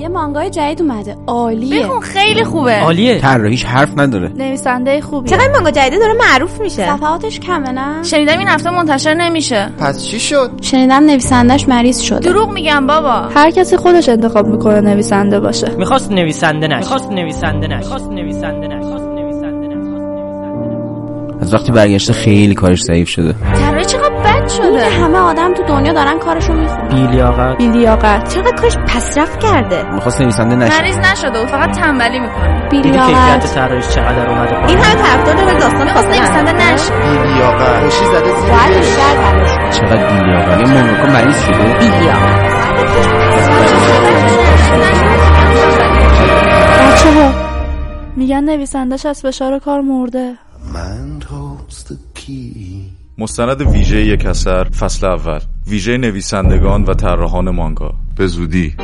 یه مانگای جدید اومده. عالیه. بخون خیلی خوبه. عالیه. طراحیش حرف نداره. نویسنده خوبیه. چقدر مانگا جدیده داره معروف میشه؟ صفحاتش کمه نه؟ شنیدم این هفته منتشر نمیشه. پس چی شد؟ شنیدم نویسندش مریض شده. دروغ میگم بابا. هر کسی خودش انتخاب می‌کنه نویسنده باشه. می‌خواست نویسنده نشه. می‌خواست نویسنده نشه. می‌خواست نویسنده نشه. می‌خواست نویسنده نشه. از وقتی برگشته خیلی کارش ضعیف شده. طراحی چقدر شده. همه آدم تو دنیا دارن کارشو می‌خونن بیلیاقت. بیلیاقت. چقدر کارش پسرفت کرده. می‌خواست نویسنده نشه. مریض نشده و فقط تنبلی می‌کنه. دیدی کیفیت بیلیاقت طراحیش چقدر اومده؟ این پایین همه طرفدار داره داستان می‌خواست فاصله نویسنده. نشه. بیلیاقت. خوشی زده زیر. چقدر بیلیاقت؟ یه مونوکو مریض شده؟ بچه ها میگن نویسندش از فشار کار مرده. مستند ویژه یک اثر فصل اول. ویژه نویسندگان و طراحان مانگا. به زودی.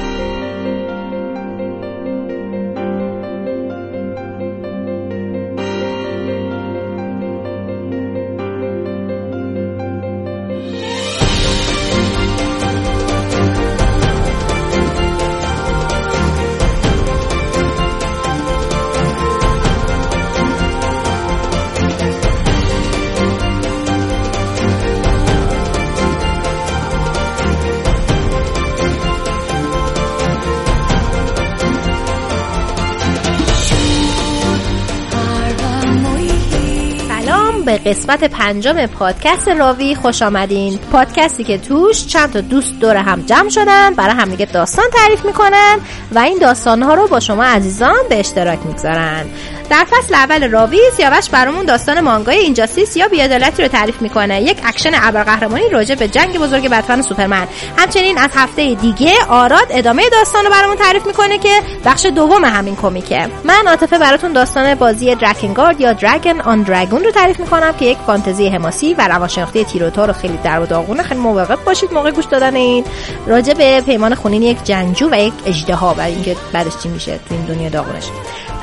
قسمت پنجم پادکست راوی خوش آمدین. پادکستی که توش چند تا دوست دور هم جمع شدن برای همدیگه داستان تعریف می‌کنن و این داستان ها رو با شما عزیزان به اشتراک می‌گذارن. در فصل اول راوی سیاوش برامون داستان مانگای Injustice یا بیعدالتی رو تعریف می‌کنه. یک اکشن ابرقهرمانی راجع به جنگ بزرگ بتمن و سوپرمن. همچنین از هفته دیگه آراد ادامه داستان رو برامون تعریف می‌کنه که بخش دوم همین کمیکه. من عاطفه براتون داستان بازی Drakengard یا Drag-On Dragoon رو تعریف می‌کنم که یک فانتزی حماسی و روانشناختی تیره و تار خیلی درب و داغونه خیلی مواظب باشید موقع گوش دادن این. راجع به پیمان خونین یک جنگجو و یک اژدها و اینکه بعدش چی میشه تو این دنیا داغونش.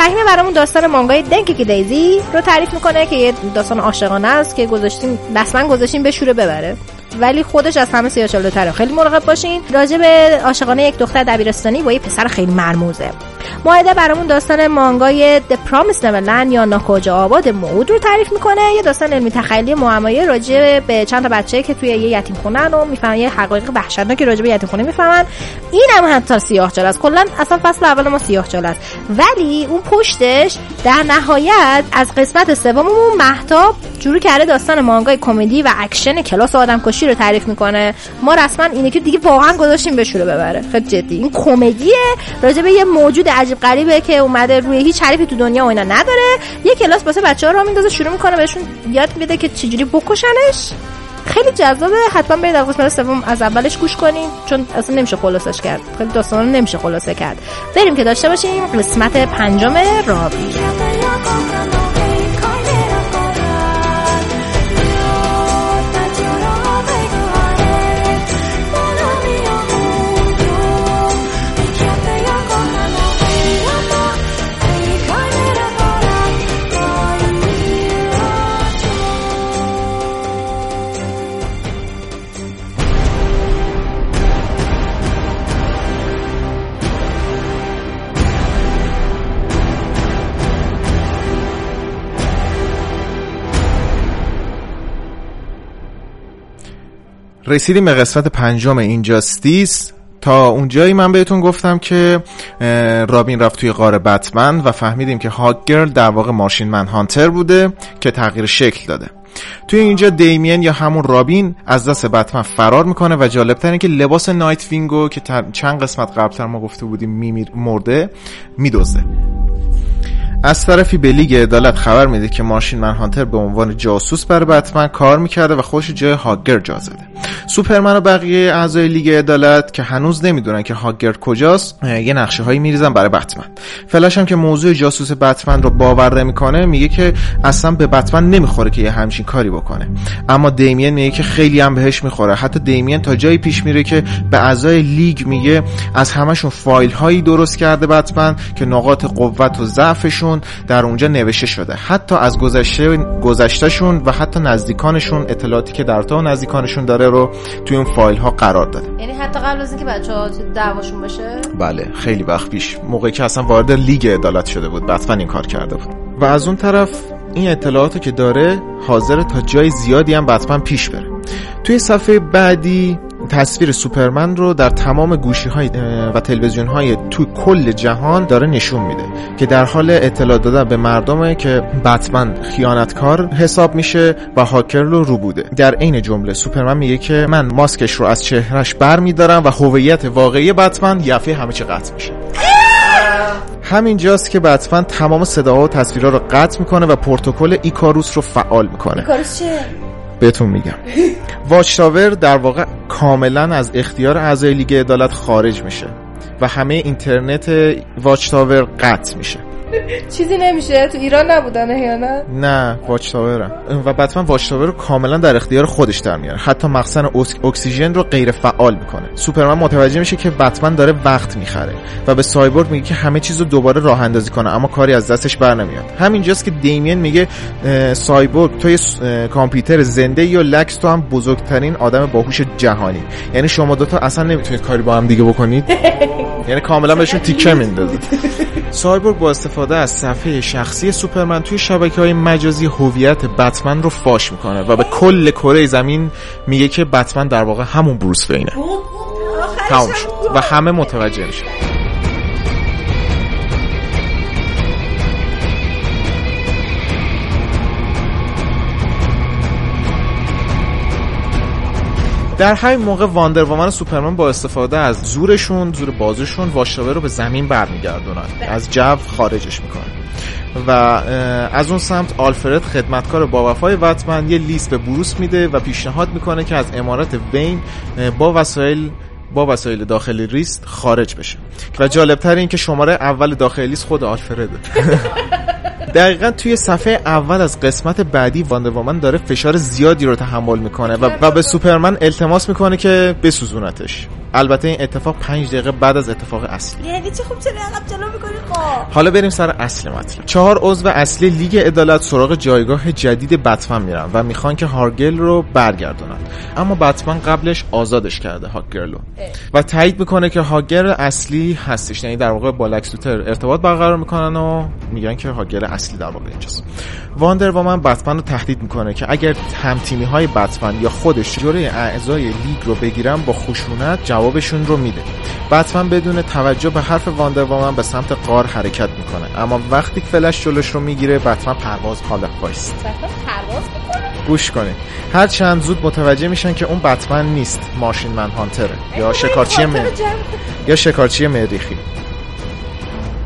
فهیمه برامون داستان مانگای دنکی دیزی رو تعریف می‌کنه که یه داستان عاشقانه است که گذاشتیم رسما گذاشتیم بشوره ببره. ولی خودش از همه سیاه‌چاله تره. خیلی مراقب باشین. راجع به عاشقانه یک دختر دبیرستانی با یه پسر خیلی مرموزه. ماهده برامون داستان مانگای The Promised Neverland یا ناکجا آباد موعود رو تعریف می‌کنه. یه داستان علمی تخیلی معمایی راجع به چند تا بچه که توی یه یتیم خونن و می‌فهمن یه حقایق وحشتناکی راجع به یتیم خونه می‌فهمن. این هم حتی سیاه چاله است. کلا اصلا فصل اول ما سیاه چاله است. ولی اون پشتش در نهایت از قسمت سوممون مهتاب شروع کرده داستان مانگای کمدی و اکشن کلاس آدمکشی رو تعریف می‌کنه. ما رسما اینه که دیگه واقعا گذاشتیم بشوره ببره. خیلی جدی. این کمدیه راجع به یه موجود غریبه که اومده روی هیچ حریفی تو دنیا و اینا نداره. یه کلاس واسه بچه‌ها رو میندازه شروع می‌کنه بهشون یاد میده که چجوری بکشنش. خیلی جذابه. حتما برید از قسمت سوم از اولش گوش کنین چون اصلا نمیشه خلاصش کرد. خیلی داستان نمیشه خلاصه کرد. بریم که داشته باشیم. قسمت پنجم راوی. رسیدیم به قسمت پنجم Injustice تا اونجایی من بهتون گفتم که رابین رفت توی غار بتمن و فهمیدیم که Hawkgirl در واقع Martian Manhunter بوده که تغییر شکل داده. توی اینجا دیمین یا همون رابین از دست بتمن فرار می‌کنه و جالبتر اینه که لباس Nightwing و که تر- چند قسمت قبلتر ما گفته بودیم میمیر مرده میدوزه. از طرفی به لیگ عدالت خبر میده که Martian Manhunter به عنوان جاسوس برای بتمن کار می‌کرده و خودش جای Hawkgirl جا زده. سوپرمن و بقیه اعضای لیگ عدالت که هنوز نمی‌دونن که هاگر کجاست یه نقشه هایی میریزن برای بتمن. فلش هم که موضوع جاسوس بتمن رو باور نمی‌کنه میگه که اصلا به بتمن نمی‌خوره که یه همچین کاری بکنه. اما دیمین میگه که خیلی هم بهش می‌خوره. حتی دیمین تا جایی پیش میره که به اعضای لیگ میگه از همشون فایل هایی درست کرده بتمن که نقاط قوت و ضعفشون در اونجا نوشته شده حتی از گذشته گذشتهشون و حتی نزدیکانشون اطلاعاتی که در تا نزدیکانشون داره رو توی اون فایل ها قرار داده. یعنی حتی قبل از اینکه بچه‌ها دعواشون باشه بله خیلی وقت پیش. موقعی که اصلا وارد لیگ عدالت شده بود بتمن این کار کرده بود. و از اون طرف این اطلاعاتو که داره حاضر تا جای زیادی هم بتمن پیش بره. توی صفحه بعدی تصویر سوپرمن رو در تمام گوشی های و تلویزیون های تو کل جهان داره نشون میده که در حال اطلاع دادن به مردمه که بتمن خیانتکار حساب میشه و هاکر رو رو بوده. در عین جمله سوپرمن میگه که من ماسکش رو از چهرش بر میدارم و هویت واقعی بتمن یفه همه چی قطع میشه. همینجاست که بتمن تمام صداها و تصویرها رو قطع می‌کنه و پروتکل ایکاروس رو فعال می‌کنه. کارش چیه بهتون میگم. Watchtower در واقع کاملا از اختیار اعضای لیگ عدالت خارج میشه و همه اینترنت Watchtower قطع میشه. چیزی نمیشه؟ تو ایران نبودن احیانا نه؟ Watchtower م و بتمن Watchtower رو کاملا در اختیار خودش در میاره. حتی مخزن اکس- اکسیژن رو غیر فعال می‌کنه. سوپرمن متوجه میشه که بتمن داره وقت می‌خره و به سایبورگ میگه که همه چیز رو دوباره راه اندازی کنه اما کاری از دستش بر نمیاد. همینجاست که دیمین میگه سایبورگ تو یه کامپیوتر زنده یا لکس تو هم بزرگترین آدم باهوش جهانی. یعنی شما دوتا اصلا نمی‌تونید کاری با هم دیگه بکنید. یعنی کاملا بهشون تیکه میندازه سایبورگ با استفاده از صفحه شخصی سوپرمن توی شبکه های مجازی هویت بتمن رو فاش می‌کنه و به کل کره زمین میگه که بتمن در واقع همون بروس وینه. تمام شد و همه متوجه میشن. در همین موقع واندر وومن و سوپرمن با استفاده از زورشون زور بازوشون واشتاور رو به زمین برمیگردونن. از جو خارجش می‌کنن. و از اون سمت آلفرد خدمتکار با وفای وتمن یه لیست به بروس میده و پیشنهاد می‌کنه که از امارت وین با وسایل با وسایل داخلی ریست خارج بشه. و جالبتر این که شماره اول داخلی لیست خود آلفرده. دقیقا توی صفحه اول از قسمت بعدی Wonder Woman داره فشار زیادی رو تحمل می‌کنه و, و به سوپرمن التماس می‌کنه که بسوزونتش. البته این اتفاق پنج دقیقه بعد از اتفاق اصلی. یعنی چه خوب چرا عقب جلو می‌کنی خب؟ حالا بریم سر اصل مطلب. چهار عضو اصلی لیگ عدالت سراغ جایگاه جدید بتمن میرن و می‌خوان که Hawkgirl رو برگردونن. اما بتمن قبلش آزادش کرده هاگرل رو. و تایید می‌کنه که هاگرل اصلی هستش. یعنی در واقع با لکس لوتر ارتباط برقرار می‌کنن و میگن که هاگرل اصلی در واقع اینجاست. واندر وومن بتمن رو تهدید می‌کنه که اگر هم تیمی های بتمن یا خودش جلوی اعضای لیگ رو بگیرن با خشونت جوابشون رو میده. بتمن بدون توجه به حرف واندر وومن به سمت غار حرکت می‌کنه. اما وقتی فلش جلوش رو می‌گیره بتمن پرواز حالا وایست پرواز گوش کنید هر چند زود متوجه میشن که اون بتمن نیست. ماشین من هانتره. یا شکارچی مر... یا شکارچی مریخی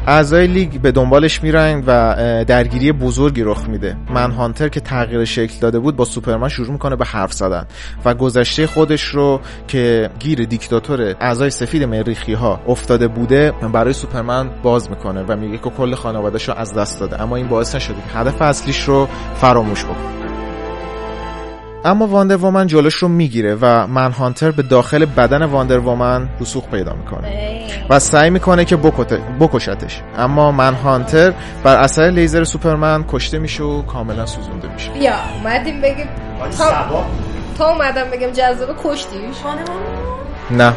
اعضای لیگ به دنبالش میرن و درگیری بزرگی رخ میده. من هانتر که تغییر شکل داده بود با سوپرمن شروع می‌کنه به حرف زدن و گذشته خودش رو که گیر دیکتاتور اعضای سفید مریخی ها افتاده بوده برای سوپرمن باز می‌کنه و میگه که کل خانوادهش رو از دست داده. اما این باعث نشده که هدف اصلیش رو فراموش بکنه. اما واندر وومن جلوش رو می‌گیره و منهانتر به داخل بدن واندر وومن رسوخ پیدا می‌کنه و سعی می‌کنه که بکشتش. اما منهانتر بر اثر لیزر سوپرمن کشته میشه و کاملا سوزونده میشه. بیا اومدیم بگیم. تا, تا اومدم بگم جذابه کشتیش؟ نه.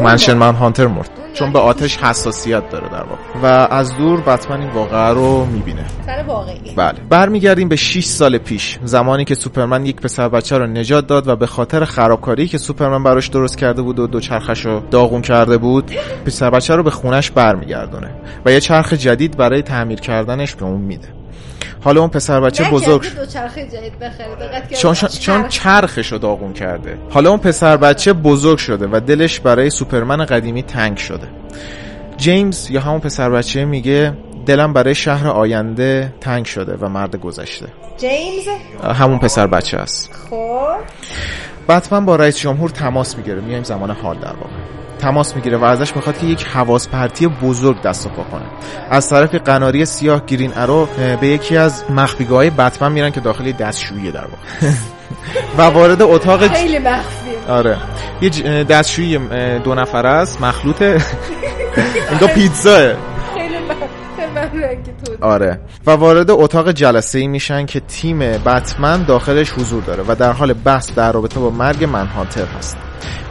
مارشن منهانتر مرد. چون به آتش حساسیت داره در واقع. و از دور بتمن این واقعه رو می‌بینه. سر واقعی بله. برمیگردیم به 6 سال پیش. زمانی که سوپرمن یک پسر بچه رو نجات داد و به خاطر خرابکاری که سوپرمن براش درست کرده بود و دو چرخش رو داغون کرده بود پسر بچه رو به خونش برمیگردونه و یه چرخ جدید برای تعمیر کردنش به اون میده. حالا اون پسر بچه بزرگ شد. جدید بخره؟ چون, چون چرخش رو داغون کرده. حالا اون پسر بچه بزرگ شده و دلش برای سوپرمن قدیمی تنگ شده. جیمز یا همون پسر بچه میگه دلم برای شهر آینده تنگ شده و مرد گذشته. جیمز؟ همون پسر بچه است. خب. بتمن با رئیس جمهور تماس می‌گیره. میایم زمان حال در واقع. تماس می‌گیره و ازش می‌خواد که یک حواس پرتی بزرگ دست و پا کنه. از طرف قناری سیاه گرین ارو به یکی از مخفیگاه های بتمن میرن که داخل دستشویی در واقع. و وارد اتاق خیلی مخفی. آره. یه دستشویی دو نفره است. مخلوط انگار پیتزاه. خیلی مخفی. ممنون که تو آره. و وارد اتاق جلسه ای میشن که تیم بتمن داخلش حضور داره و در حال بحث در رابطه با مرگ منهانتر هست.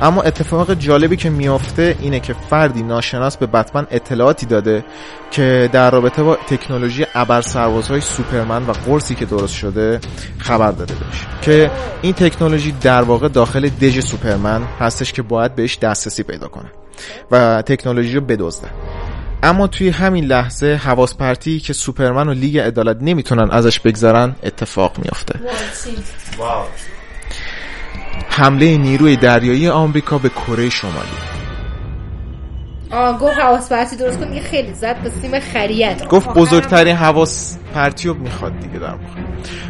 اما اتفاق جالبی که میافته اینه که فردی ناشناس به بتمن اطلاعاتی داده که در رابطه با تکنولوژی ابر سربازهای سوپرمن و قرصی که درست شده خبر داده بهش. که این تکنولوژی در واقع داخل دژ سوپرمن هستش که باید بهش دسترسی پیدا کنه و تکنولوژی رو بدزدن اما توی همین لحظه حواس پرتی که سوپرمن و لیگ عدالت نمی‌تونن ازش بگذارن اتفاق میافته. حمله نیروی دریایی آمریکا به کره شمالی. آه گفت حواس پرتی درست کن خیلی زد به سیم خریت. گفت بزرگترین حواس پرتی رو می‌خواد دیگه در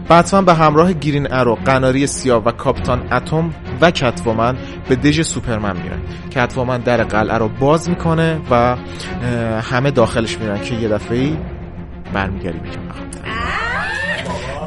بتمن به همراه گرین ارو قناری سیاه و کاپتان اتم و کتومن به دژ سوپرمن میرن. کتومن در قلعه رو باز می‌کنه و همه داخلش میرن که یه دفعه برمیگری می‌کنه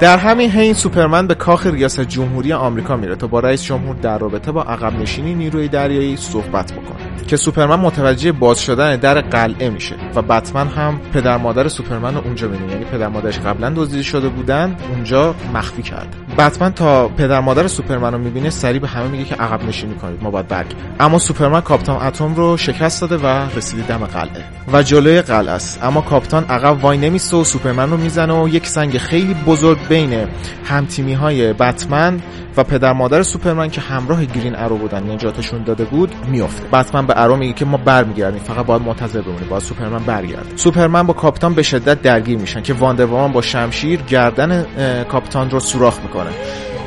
در همین حین سوپرمن به کاخ ریاست جمهوری آمریکا میره تا با رئیس جمهور در رابطه با عقب نشینی نیروی دریایی صحبت بکنه. که سوپرمن متوجه باز شدن در قلعه میشه و بتمن هم پدر مادر سوپرمن رو اونجا می‌بینه. یعنی پدر مادرش قبلا دزدیده شده بودن اونجا مخفی کرده بتمن تا پدر مادر سوپرمن رو می‌بینه سریع به همه میگه که عقب نشینی کنید ما باید برگردیم. اما سوپرمن کاپتان اتم رو شکست داده و رسیده دم قلعه. و جلوی قلعه است. اما کاپتان عقب وای نمیسته و سوپرمن رو می‌زنه و یک سنگ خیلی بزرگ بین همتیمی های بتمن و پدر مادر سوپرمن که همراه گرین ارو بودن نجاتشون داده بود میافته. بتمن به ارو میگه که ما برمیگردیم فقط باید منتظر بمونیم باید سوپرمن برگرده. سوپرمن با کاپتان به شدت درگیر میشن که واندر وومن با شمشیر گردن اه، کاپتان رو سوراخ می‌کنه.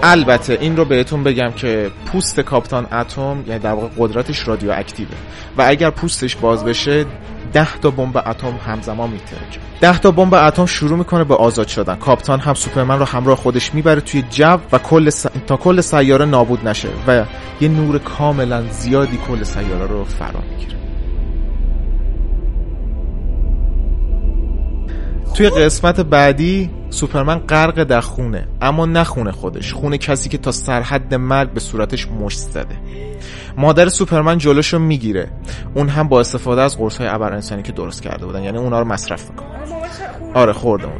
البته این رو بهتون بگم که پوست کاپتان اتم یعنی در واقع قدرتش رادیو اکتیوه و اگر پوستش باز بشه ده تا بمب اتم همزمان میترکه. ده تا بمب اتم شروع می‌کنه به آزاد شدن. کاپتان هم سوپرمن رو همراه خودش می‌بره توی جو و کل س... تا کل سیاره نابود نشه و یه نور کاملا زیادی کل سیاره رو فرا می‌گیره. توی قسمت بعدی سوپرمن غرق در خونه اما نه خونه خودش. خونه کسی که تا سرحد مرگ به صورتش مشت زده. مادر سوپرمن جلوشو می‌گیره. اون هم با استفاده از قرص های ابر انسانی که درست کرده بودن. یعنی اونا رو مصرف می‌کنه. آره خورده اونو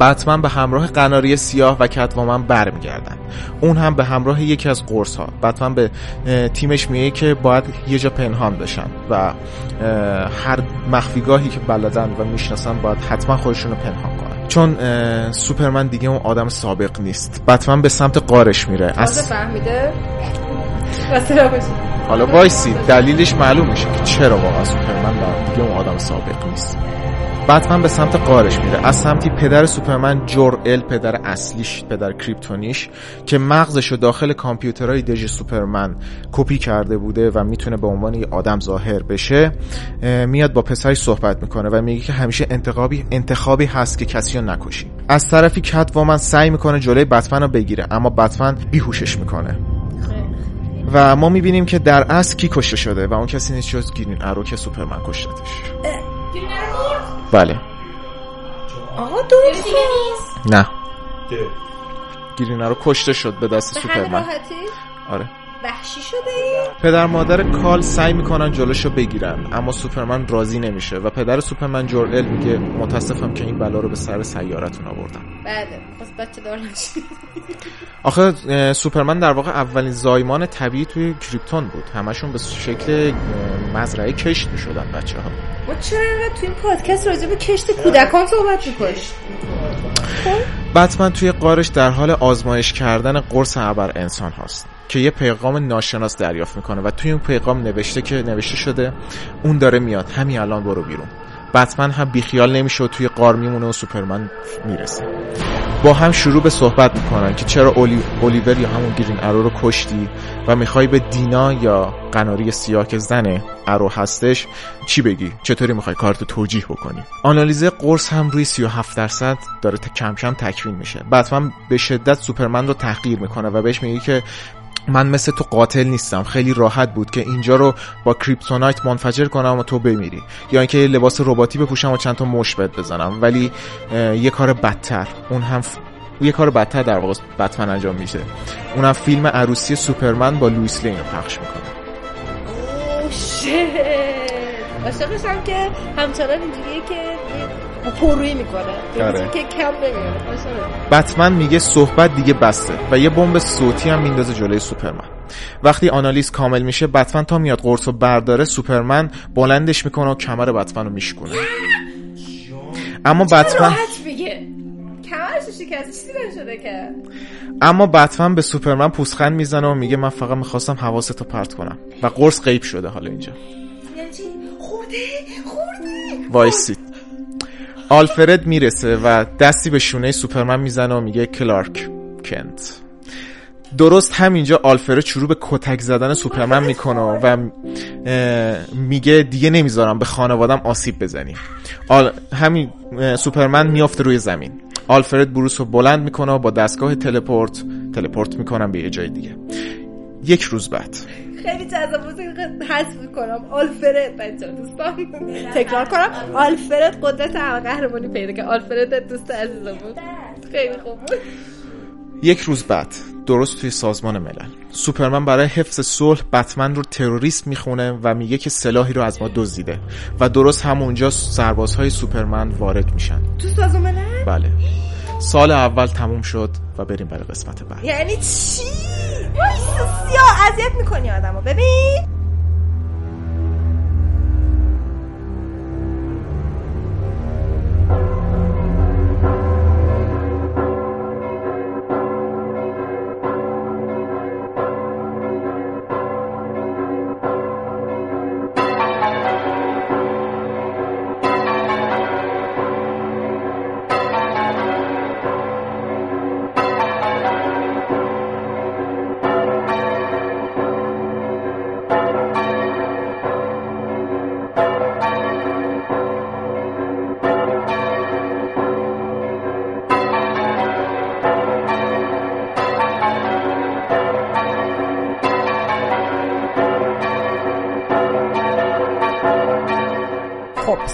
بتمن به همراه قناری سیاه و کتوامن برمیگردن. اون هم به همراه یکی از قرص ها بتمن به تیمش میگه که باید یه جا پنهان بشن و هر مخفیگاهی که بلدن و می‌شناسن باید حتما خودشون رو پنهان کنن. چون سوپرمن دیگه اون آدم سابق نیست. بتمن به سمت قارش میره. از فهمیده؟ واسه حالا وایسی دلیلش معلوم میشه که چرا واقعا سوپرمن دیگه اون آدم سابق نیست. بتمن به سمت غارش میره. از سمتی پدر سوپرمن جور ال پدر اصلیش پدر کریپتونیش که مغزش رو داخل کامپیوترهای دژ سوپرمن کپی کرده بوده و می‌تونه به عنوان یه آدم ظاهر بشه میاد با پسرش صحبت می‌کنه و میگه که همیشه انتخابی انتخابی هست که کسی رو نکشی. از طرفی کت وامن سعی می‌کنه جلوی بتمن بگیره اما بتمن بیهوشش می‌کنه. و ما می‌بینیم که در اصل کی کشته شده و اون کسی نیست جز گرین ارو که سوپرمن کشتتش بله. آقا درست نه. گرین ارو کشته شد به دست سوپرمن. راحتی؟ آره. وحشی شده ای؟ پدر مادر کال سعی می‌کنن جلوشو بگیرن اما سوپرمن راضی نمیشه و پدر سوپرمن جورل میگه متاسفم که این بلا رو به سر سیارتون آوردم. بله خواست بچه دار آخه سوپرمن در واقع اولین زایمان طبیعی توی کریپتون بود. همشون به شکل مزرعه کشت می‌شدن بچه ها ما چرا اینقدر تو این پادکست راجع به کشت کودکان صحبت می‌کنیم بتمن توی قارش در حال آزمایش کردن قرص ابر انسان هاست که یه پیغام ناشناس دریافت می‌کنه و توی اون پیغام نوشته که نوشته شده اون داره میاد همین الان برو بیرون. بتمن هم بیخیال نمیشه و توی قار میمونه و سوپرمن می‌رسه. با هم شروع به صحبت می‌کنن که چرا اولی... اولیور یا همون گرین ارو رو کشتی و می‌خوای به دینا یا قناری سیاه که زن ارو هستش چی بگی؟ چطوری می‌خوای کارتو توجیه بکنی؟ آنالیز قرص هم روی 37 درصد داره کم کم تکمیل میشه. بتمن به شدت سوپرمن رو تحقیر می‌کنه و بهش میگه که من مثل تو قاتل نیستم. خیلی راحت بود که اینجا رو با کریپتونایت منفجر کنم و تو بمیری. یا اینکه یه لباس رباتی بپوشم و چند تا مشت بزنم. ولی یه کار بدتر. اون هم ف... یه کار بدتر در واقع بتمن انجام میشه. اونم فیلم عروسی سوپرمن با لویس لین رو پخش می‌کنه. اوه عاشقشم که همچنان اینجوریه که پرویی می‌کنه. آره. که کم نمیاره بتمن میگه صحبت دیگه بسته و یه بمب صوتی هم میندازه جلوی سوپرمن. وقتی آنالیز کامل میشه بتمن تا میاد قرص رو برداره سوپرمن بلندش می‌کنه و کمر بتمن رو میشکنه اما بتمن اما بتمن به سوپرمن پوزخند می‌زنه و میگه من فقط می‌خواستم حواستو پرت کنم و قرص غیب شده حالا اینجا. یعنی خورده؟ خورده؟ وایسید. آلفرد می‌رسه و دستی به شونه سوپرمن می‌زنه و میگه کلارک کنت. درست همینجا آلفرد شروع به کتک زدن سوپرمن می‌کنه و میگه دیگه نمی‌ذارم به خانوادم آسیب بزنی. آل... همین سوپرمن میافته روی زمین. آلفرد بروس رو بلند می‌کنه و با دستگاه teleport teleport می‌کنم به یه جای دیگه. یک روز بعد. خیلی جذاب بود. حذف می‌کنم. آلفرد بچه دوستان. تکرار کنم. آلفرد قدرت قهرمانی پیدا که آلفرد دوست عزیزم بود خیلی خوب بود. یک روز بعد درست توی سازمان ملل سوپرمن برای حفظ صلح بتمن رو تروریست می‌خونه و میگه که سلاحی رو از ما دزدیده و درست همونجا سربازهای سوپرمن وارد میشن. تو سازمان ملل؟ بله. سال اول تموم شد و بریم برای قسمت بعد. یعنی چی؟ وایسا سیاه اذیت می‌کنی آدمو. ببین.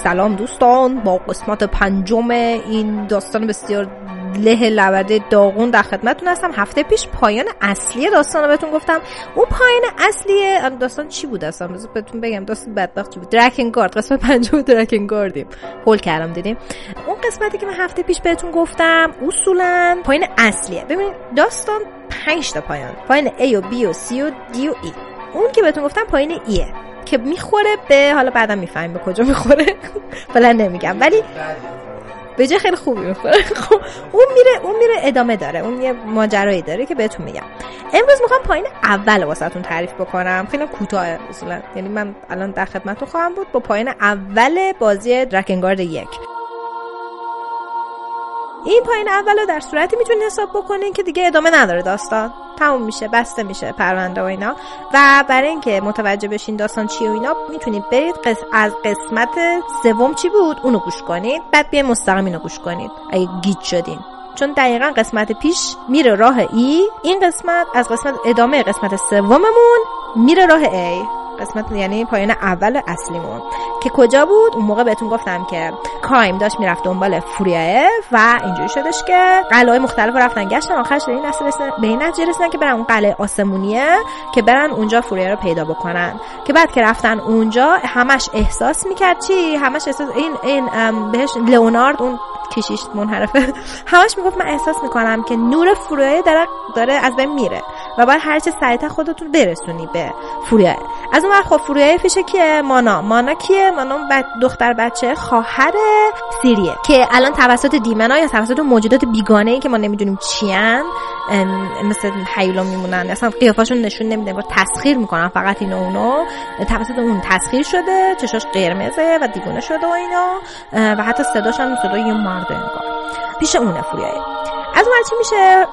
سلام دوستان با قسمت پنجم این داستان بسیار له لبده داغون در خدمتتون هستم. هفته پیش پایان اصلی داستان رو بهتون گفتم. اون پایان اصلی داستان چی بود اصلا؟ بذار بهتون بگم داستان بدبخت چی بود؟ درکنگارد قسمت پنجم درکنگاردیم هول کردم دیدیم. اون قسمتی که من هفته پیش بهتون گفتم اصولا پایان اصلیه. ببینید داستان پنج تا پایان. پایان A و B و C و D و E. اون که بهتون گفتم پایان ایه که می‌خوره به حالا بعدم می‌فهمیم به کجا می‌خوره. فعلا نمیگم. ولی به جای خیلی خوبی می‌خوره. خب اون میره اون میره ادامه داره. اون یه ماجرایی داره که بهتون میگم. امروز می‌خوام پایین اول واسهتون تعریف بکنم. خیلی کوتاه اصولا یعنی من الان در خدمتتون خواهم بود. با پایین اول بازی درکنگارد یک. این پایین اول رو در صورتی می‌تونید حساب بکنین که دیگه ادامه نداره داستان. تموم میشه بسته میشه پرونده و اینا. و برای اینکه متوجه بشین داستان چیه و اینا می‌تونید برید قس... از قسمت سوم چی بود اونو گوش کنید. بعد بیاین مستقیم اینو گوش کنید. اگه گیج شدین. چون دقیقا قسمت پیش میره راه ای. این قسمت از قسمت ادامه قسمت سوممون میره راه ای قسمت یعنی پایان اول اصلیمون. که کجا بود؟ اون موقع بهتون گفتم که کایم داشت می‌رفت دنبال فوریه و اینجوری شدش که قلعه مختلف رفتن. گشتن آخرش این رسیدن به این نتیجه رسیدن که برن اون قلعه آسمونیه که برن اونجا فوریه رو پیدا بکنن. که بعد که رفتن اونجا همش احساس می‌کرد چی؟ همش احساس این این بهش لئونارد اون کشیش منحرفه. همش می‌گفت من احساس می‌کنم که نور فوریه داره داره از بین میره. و باید هرچه سریعتر خودتون برسونی به فوریه. از اون خب فوریه فیشه کیه؟ مانا. مانا کیه؟ مانا بد دختر بچه خواهر سیریه. که الان توسط دیمنا یا توسط موجودات بیگانه ای که ما نمی‌دونیم چیان مثل حیولا میمونن. اصلا قیافاشون نشون نمیده. با تسخیر می‌کنن. فقط اینو اونو. توسط اون تسخیر شده. چشاش قرمزه و دیگونه شده و اینا. و حتی صداش هم صدای یه مرد انگار. پیش اونه فوریه. از اون چی میشه؟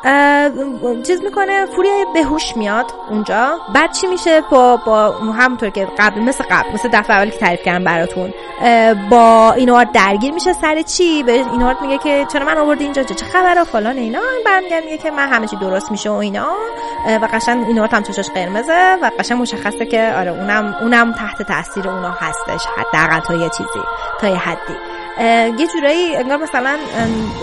چیز می‌کنه؟ فوریه بهوش میاد اونجا. بعد چی میشه؟ با با همونطور که قبل مثل قبل مثل دفعه اولی که تعریف کردم براتون. با اینوارد درگیر میشه سر چی؟ به اینوارد میگه که چرا من آوردی اینجا؟ چه خبر و فلان اینا. برمیگرد میگه که من همه چی درست میشه و اینا. و قشنگ اینوارد هم چشاش قرمزه و قشنگ مشخصه که آره اونم اونم تحت تاثیر اونا هستش حداقل تا یه چیزی تا یه حدی. یه جورایی انگار مثلا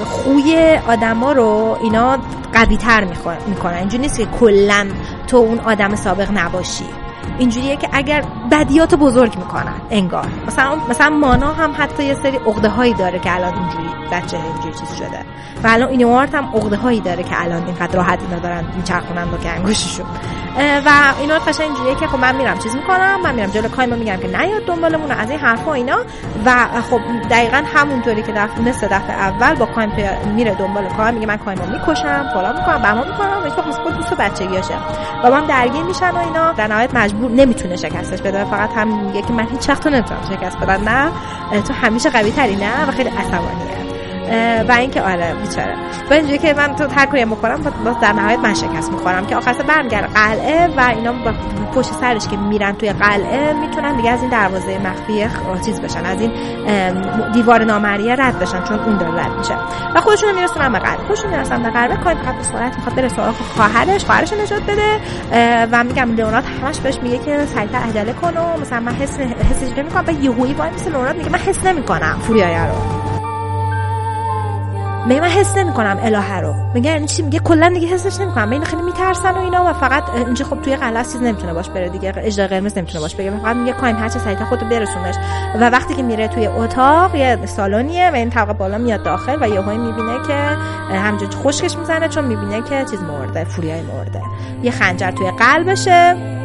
خوی آدما رو اینا قوی تر می‌کنن. اینجوری نیست که کلا تو اون آدم سابق نباشی. اینجوریه که اگر بدیات بزرگ می‌کنن انگار. مثلا مثلا مانا هم حتی یه سری عقده هایی داره که الان اینجوری بچه اینجوری چیز شده. و الان اینوارت هم عقده هایی داره که الان اینقدر راحت اینا دارن میچرخونن با که انگوششون. و اینا قشنگ اینجوریه که خب من میرم چیز می‌کنم من میرم جلو کایما میگم که نیاد دنبالمون از این حرفا اینا. و خب دقیقا همونطوری که دفعه مثل دفعه اول با کایم میره دنبال کایم میگه من کایما می‌کشم فلان می‌کنم بما می‌کنم هیچ وقت خود دوست بچگیاشه و من درگیر میشن و اینا. در نهایت مجبور نمی‌تونه شکستش بده فقط هم میگه که من هیچ وقت نمی‌تونم شکست بدم نه. تو همیشه قوی تری نه؟ و خیلی عصبانیه. و اینکه آره بیچاره. و اینجوری که من تو هر کاری بکنم باز در نهایت من شکست می‌خورم که آخرش برمیگرده قلعه و اینا با پشت سرش که میرن توی قلعه می‌تونن دیگه از این دروازه مخفی چیز بشن از این دیوار نامریه رد بشن چون اون داره رد میشه. و خودشون میرسونن به قلعه. خودشون می‌رسن به قلعه کاری فقط به سرعت می‌خواد بره سراغ خواهرش خواهرش نجات بده و میگم لئونارد همش بهش میگه که سریعتر عجله کن و مثلا من حس حسش نمی‌کنم. و یهویی وای مثل لئونارد میگه من حس نمی‌کنم فوریای رو. میگه من حس نمی‌کنم الهه رو. میگه یعنی چی؟ میگه کلا دیگه حسش نمی‌کنم. اینا خیلی میترسن و اینا و فقط اینجا خب توی قلعه چیز نمی‌تونه باش بره دیگه. اجرا قرمز نمی‌تونه باش بگه. فقط میگه کایم هر چه سریعتر خودتو برسونش. و وقتی که میره توی اتاق یه سالونیه و این طبقه بالا میاد داخل و یهو می‌بینه که همجوری خشکش می‌زنه چون می‌بینه که چیز مرده فوریای مرده. یه خنجر توی قلبشه.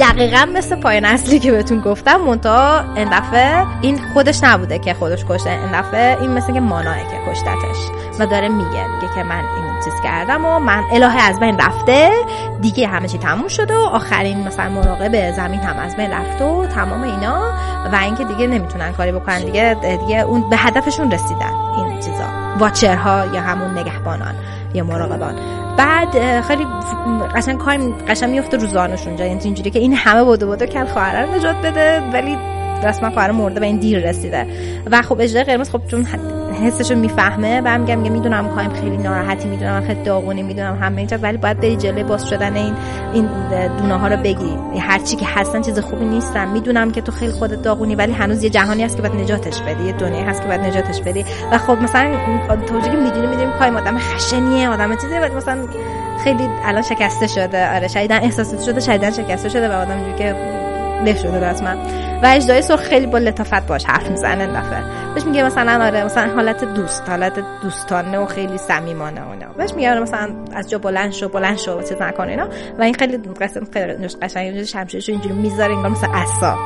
دقیقا مثل پایان اصلی که بهتون گفتم منتها این دفعه این خودش نبوده که خودش کشته. این دفعه این مثل که ماناه که کشتتش. و داره میگه میگه که من این چیز کردم و من الهه از بین رفته. دیگه همه چی تموم شده و آخرین مثلا مراقب زمین هم از بین رفته و تمام اینا. و اینکه دیگه نمی‌تونن کاری بکنن. دیگه دیگه اون به هدفشون رسیدن. این چیزا. واچرها یا همون نگهبانان یا مراقبان. بعد خیلی قشنگ کار قشنگ میفته رو زانوشون یعنی اینجوری که این همه بوده بوده که خواهر نجات بده ولی رسما خواهر مرده و این دیر رسیده. و خب اجرای قرمز خب چون حسشو می‌فهمه و میگم میگه می‌دونم کایم خیلی ناراحتی می‌دونم خیلی داغونی می‌دونم همه اینجا ولی باید بری جلوی باز شدن این این دونه ها رو بگی. هر چی که هستن چیز خوبی نیستن. می‌دونم که تو خیلی خودت داغونی ولی هنوز یه جهانی هست که باید نجاتش بدی. یه دنیایی هست که باید نجاتش بدی. و خب مثلا توجی که می‌دونی می‌دونیم کایم آدم خشنیه آدم چیزی ولی مثلا خیلی الان شکسته شده. آره شایدن احساسات شده شایدن شکسته شده و آدم که له شده رسما و اجدای سرخ خیلی با لطافت باش حرف می‌زنه دفعه. بهش میگه مثلا آره مثلا حالت دوست حالت دوستانه و خیلی صمیمانه و اینا. بهش میگه مثلا از جا بلند شو بلند شو چیز نکن اینا. و این خیلی قسم خیلی قشنگ اینجوری شمشیرش اینجوری می‌ذاره انگار مثل عصا.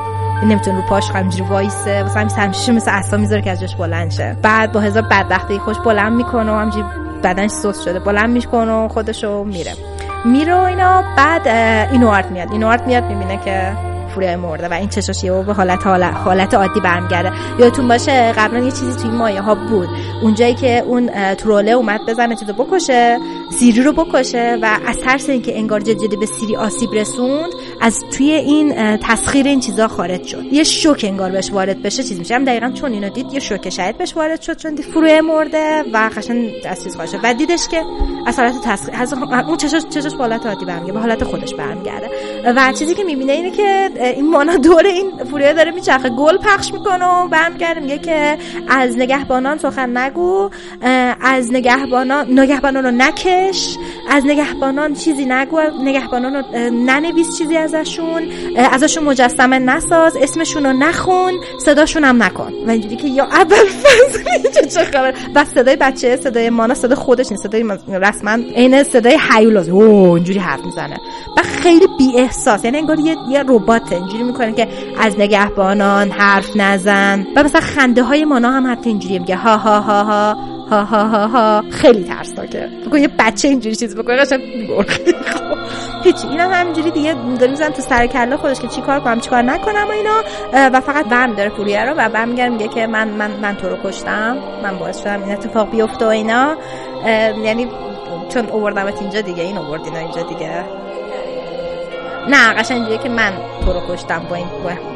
نمی‌تونه رو پاش همینجوری وایسه. مثلا شمشیرش مثل عصا می‌ذاره که از جاش بلند شه. بعد با هزار بدبختی خوش بلند می‌کنه و همینجوری بدنش سوس شده. بلند می‌کنه و خودشو میره. میره اینا بعد اینوارد میاد. اینوارد میاد می‌بینه که فوریای مرده و این چشاش یهو به حالت حالت عادی برمیگرده. یادتون باشه قبلا یه چیزی توی مایه ها بود. اونجایی که اون تروله اومد بزنه چیزو بکشه سیری رو بکشه و از ترس اینکه انگار جدی به سیری آسیب رسوند از توی این تسخیر این چیزا خارج شد. یه شوک انگار بهش وارد بشه چیز میشه. هم دقیقا چون اینو دید یه شوک شاید بهش وارد شد چون دید فروی مرده و قشنگ از چیز خارج شد. و دیدش که از حالت تسخیر اون چشاش چشاش به حالت عادی برمیگرده به حالت خودش برمیگرده. و چیزی که می‌بینه اینه که این مانا دور این فوریه داره میچرخه. گل پخش می‌کنه و برمیگرده میگه که از نگهبانان سخن نگو از نگهبانان نگهبانان رو نکش از نگهبانان چیزی نگو نگهبانان رو ننویس چیزی ازشون. ازشون مجسمه نساز اسمشون رو نخون صداشون هم نکن. و اینجوری که یا اول فصل چه خبر؟ بس صدای بچه صدای مانا صدای خودش نیست صدای رسما عین صدای حیولاز. او اینجوری حرف می‌زنه. و خیلی بی احساس یعنی انگار یه یه رباته. اینجوری می‌کنه که از نگهبانان حرف نزن. و مثلا خنده های مانا هم حتی اینجوری میگه ها ها ها ها. ها ها ها ها. خیلی ترسناکه. یه بچه اینجوری چیز بکنه قشنگ هیچی اینم همینجوری دیگه داره می‌زنم تو سر کله خودش که چیکار کنم چیکار نکنم و اینا. و فقط برم داره پوریه رو و برمیگردم میگه که من من من تو رو کشتم. من باعث شدم این اتفاق بیفته و اینا. یعنی چون اووردمت اینجا دیگه این اووردینا اینجا دیگه. نه قشنگ که من تو رو کشتم با این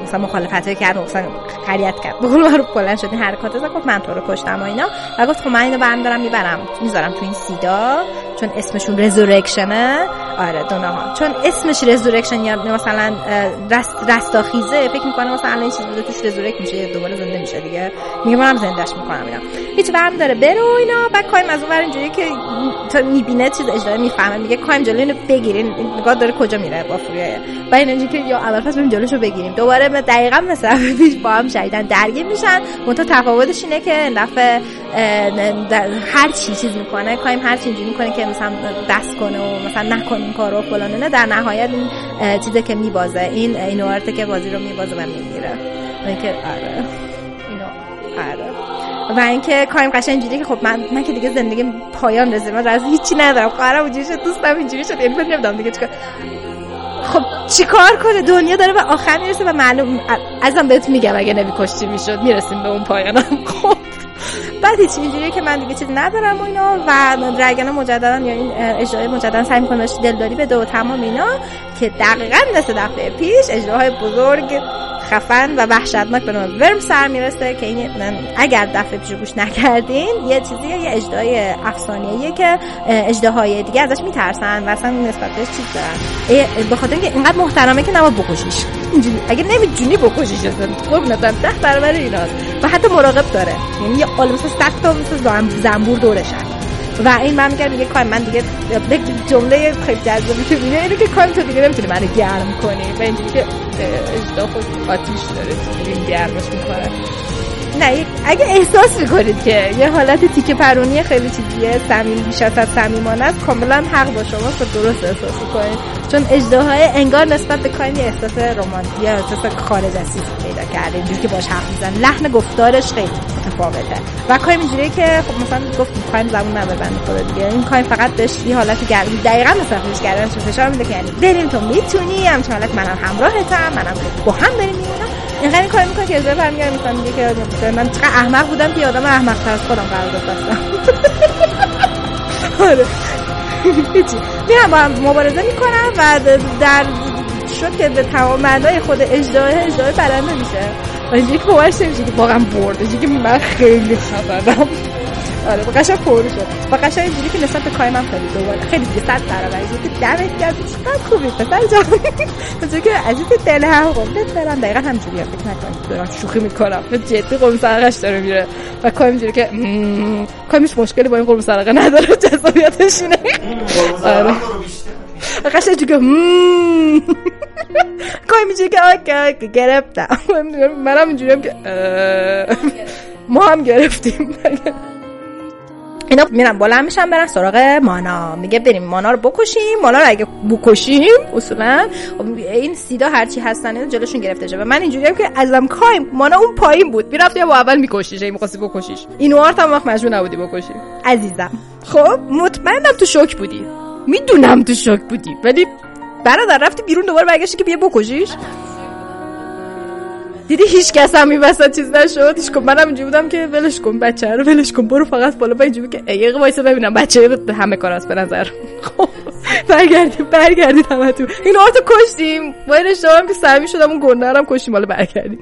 مثلا مخالفت کرد مثلا خریت کرد. بقول رو بلند شد این حرکات گفت من تو رو کشتم و اینا. و گفت خب من اینو برم دارم می‌برم. می‌ذارم تو این سیدا چون اسمشون رزورکشنه آره دونه ها چون اسمش رزورکشن یا مثلا رست رستاخیزه. فکر می‌کنه مثلا این چیز بوده توش رزورک میشه دوباره زنده میشه دیگه. میگه منم زندهش می‌کنم اینا. هیچ برم داره برو اینا. بعد کایم از اون ور اینجوری که تا می‌بینه چیز اجرا می‌فهمه. میگه کایم جلوی اینو بگیرین نگاه داره کجا میره. با فوریای و این اینجوری که یا اول پس بریم جلوشو بگیریم. دوباره دقیقا مثل پیش با هم شدیدن درگیر میشن. منتها تفاوتش اینه که این دفعه هر چی چیز می‌کنه کایم هر چی اینجوری می‌کنه که مثلا دست کنه و مثلا نکنه این کارو فلان اینا در نهایت این چیزی که میبازه. این اینوارته که بازی رو میبازه و می‌گیره. اینکه آره. اینو آره. و اینکه کایم قشنگ اینجوری که خب من من که دیگه زندگی پایان رسید من از هیچی ندارم. قرارم اینجوری شد دوستم اینجوری شد. یعنی من نمی‌دونم دیگه چیکار خب چیکار کنه؟ دنیا داره به آخر می‌رسه و معلوم ازم بهت میگم اگه نمیکشتی می‌شد می‌رسیم به اون پایانم خب. بعد هیچ اینجوریه که من دیگه چیز ندارم و اینا و درگن مجددا یا این اجرای مجددا سعی می‌کنه بهش دلداری بده و تمام اینا که دقیقا مثل دفعه پیش اجراهای بزرگ خفن و وحشتناک به نام ورم سر می‌رسه که این اگر دفعه پیش گوش نکردین یه چیزیه یه اجدای افسانه‌ایه که اجداهای دیگه ازش میترسن و اصلا نسبت بهش چیز دارن. به خاطر اینکه اینقدر محترمه که نباید بکشیش. اینجوری اگه نمی‌تونی بکشیش اصلا قربونتم ده برابر ایناست. و حتی مراقب داره. یعنی یه عالم مثل صد تا مثل زن- زنبور دورشن و این من میگم دیگه کایم من دیگه یک جمله خیلی جذابی که میگه اینه که کایم تو دیگه نمی‌تونی منو گرم کنی. و اینجوری که اجدا خود آتیش داره این گرمش می‌کنه. نه اگه احساس می‌کنید که یه حالت تیکه پرونی خیلی چیزیه صمیم بیش از حد صمیمانه است کاملا حق با شما که درست احساس می‌کنید. چون اجداهای انگار نسبت به کایم یه احساس رمانتیک یا احساس خارج از پیدا کرده اینجوری که باش حرف میزن لحن گفتارش خیلی متفاوته. و کایم اینجوریه که خب مثلا گفت کایم زبون بنده خدا دیگه. این کایم فقط بهش یه حالت گرمی دقیقا مثل پیش کردنش رو فشار میده که یعنی بریم تو می‌تونی همچین حالت منم همراهتم منم با هم بریم میمونم. اینقدر این کار می‌کنه که ازای برمیگرد مثلا میگه که من چقدر احمق بودم که آدم احمق تر از خودم قرار دادم آره. هیچی. میرم با هم مبارزه می‌کنم و در شد که به تمام معنای خود اجداه اجداه برنده میشه. و اینجوری که باورش نمیشه که واقعا برده. که من خیلی خبرم آره قشنگ پر شد. و قشنگ اینجوری که نسبت به کای من خیلی دوباره خیلی دیگه صد برابر که دمت گرم. چقدر خوبی پسر جان. اینجوری که عزیز دل هم قمت برم. دقیقا همجوری هم فکر نکنید دارم شوخی می‌کنم. به جدی قرم سرقش داره میره. و کای اینجوری که هیچ مشکلی با این قرم سرقه نداره. جذابیتش اینه. آره. قشنگ مم. کای اینجوری که اوکی اوکی گرفتم. منم اینجوری که. ما هم گرفتیم. اینا میرن بلند میشن برن سراغ مانا. میگه بریم مانا رو بکشیم. مانا رو اگه بکشیم اصولا خب این سیدا هرچی هستن اینا جلوشون گرفته شده. من اینجوریام که ازم کایم. مانا اون پایین بود. می‌رفت یا اول میکشیش. این می‌خواستی بکشیش. این وارت هم وقت مجبور نبودی بکشی. عزیزم. خب مطمئنم تو شوک بودی. می‌دونم تو شوک بودی. ولی برادر رفتی بیرون دوباره برگشتی که بیا بکشیش. دیدی هیچ کس هم این وسط چیز نشد؟ هیچ کن منم اینجوری بودم که ولش کن بچه رو ولش کن. برو فقط بالا. با اینجوری که ایقه وایسا ببینم. بچه همه کار است به نظر. خب. برگردیم همه تو این آتو کشتیم. باید اشتباه که سمی شدم اون گنده هم کشتیم. حالا برگردیم.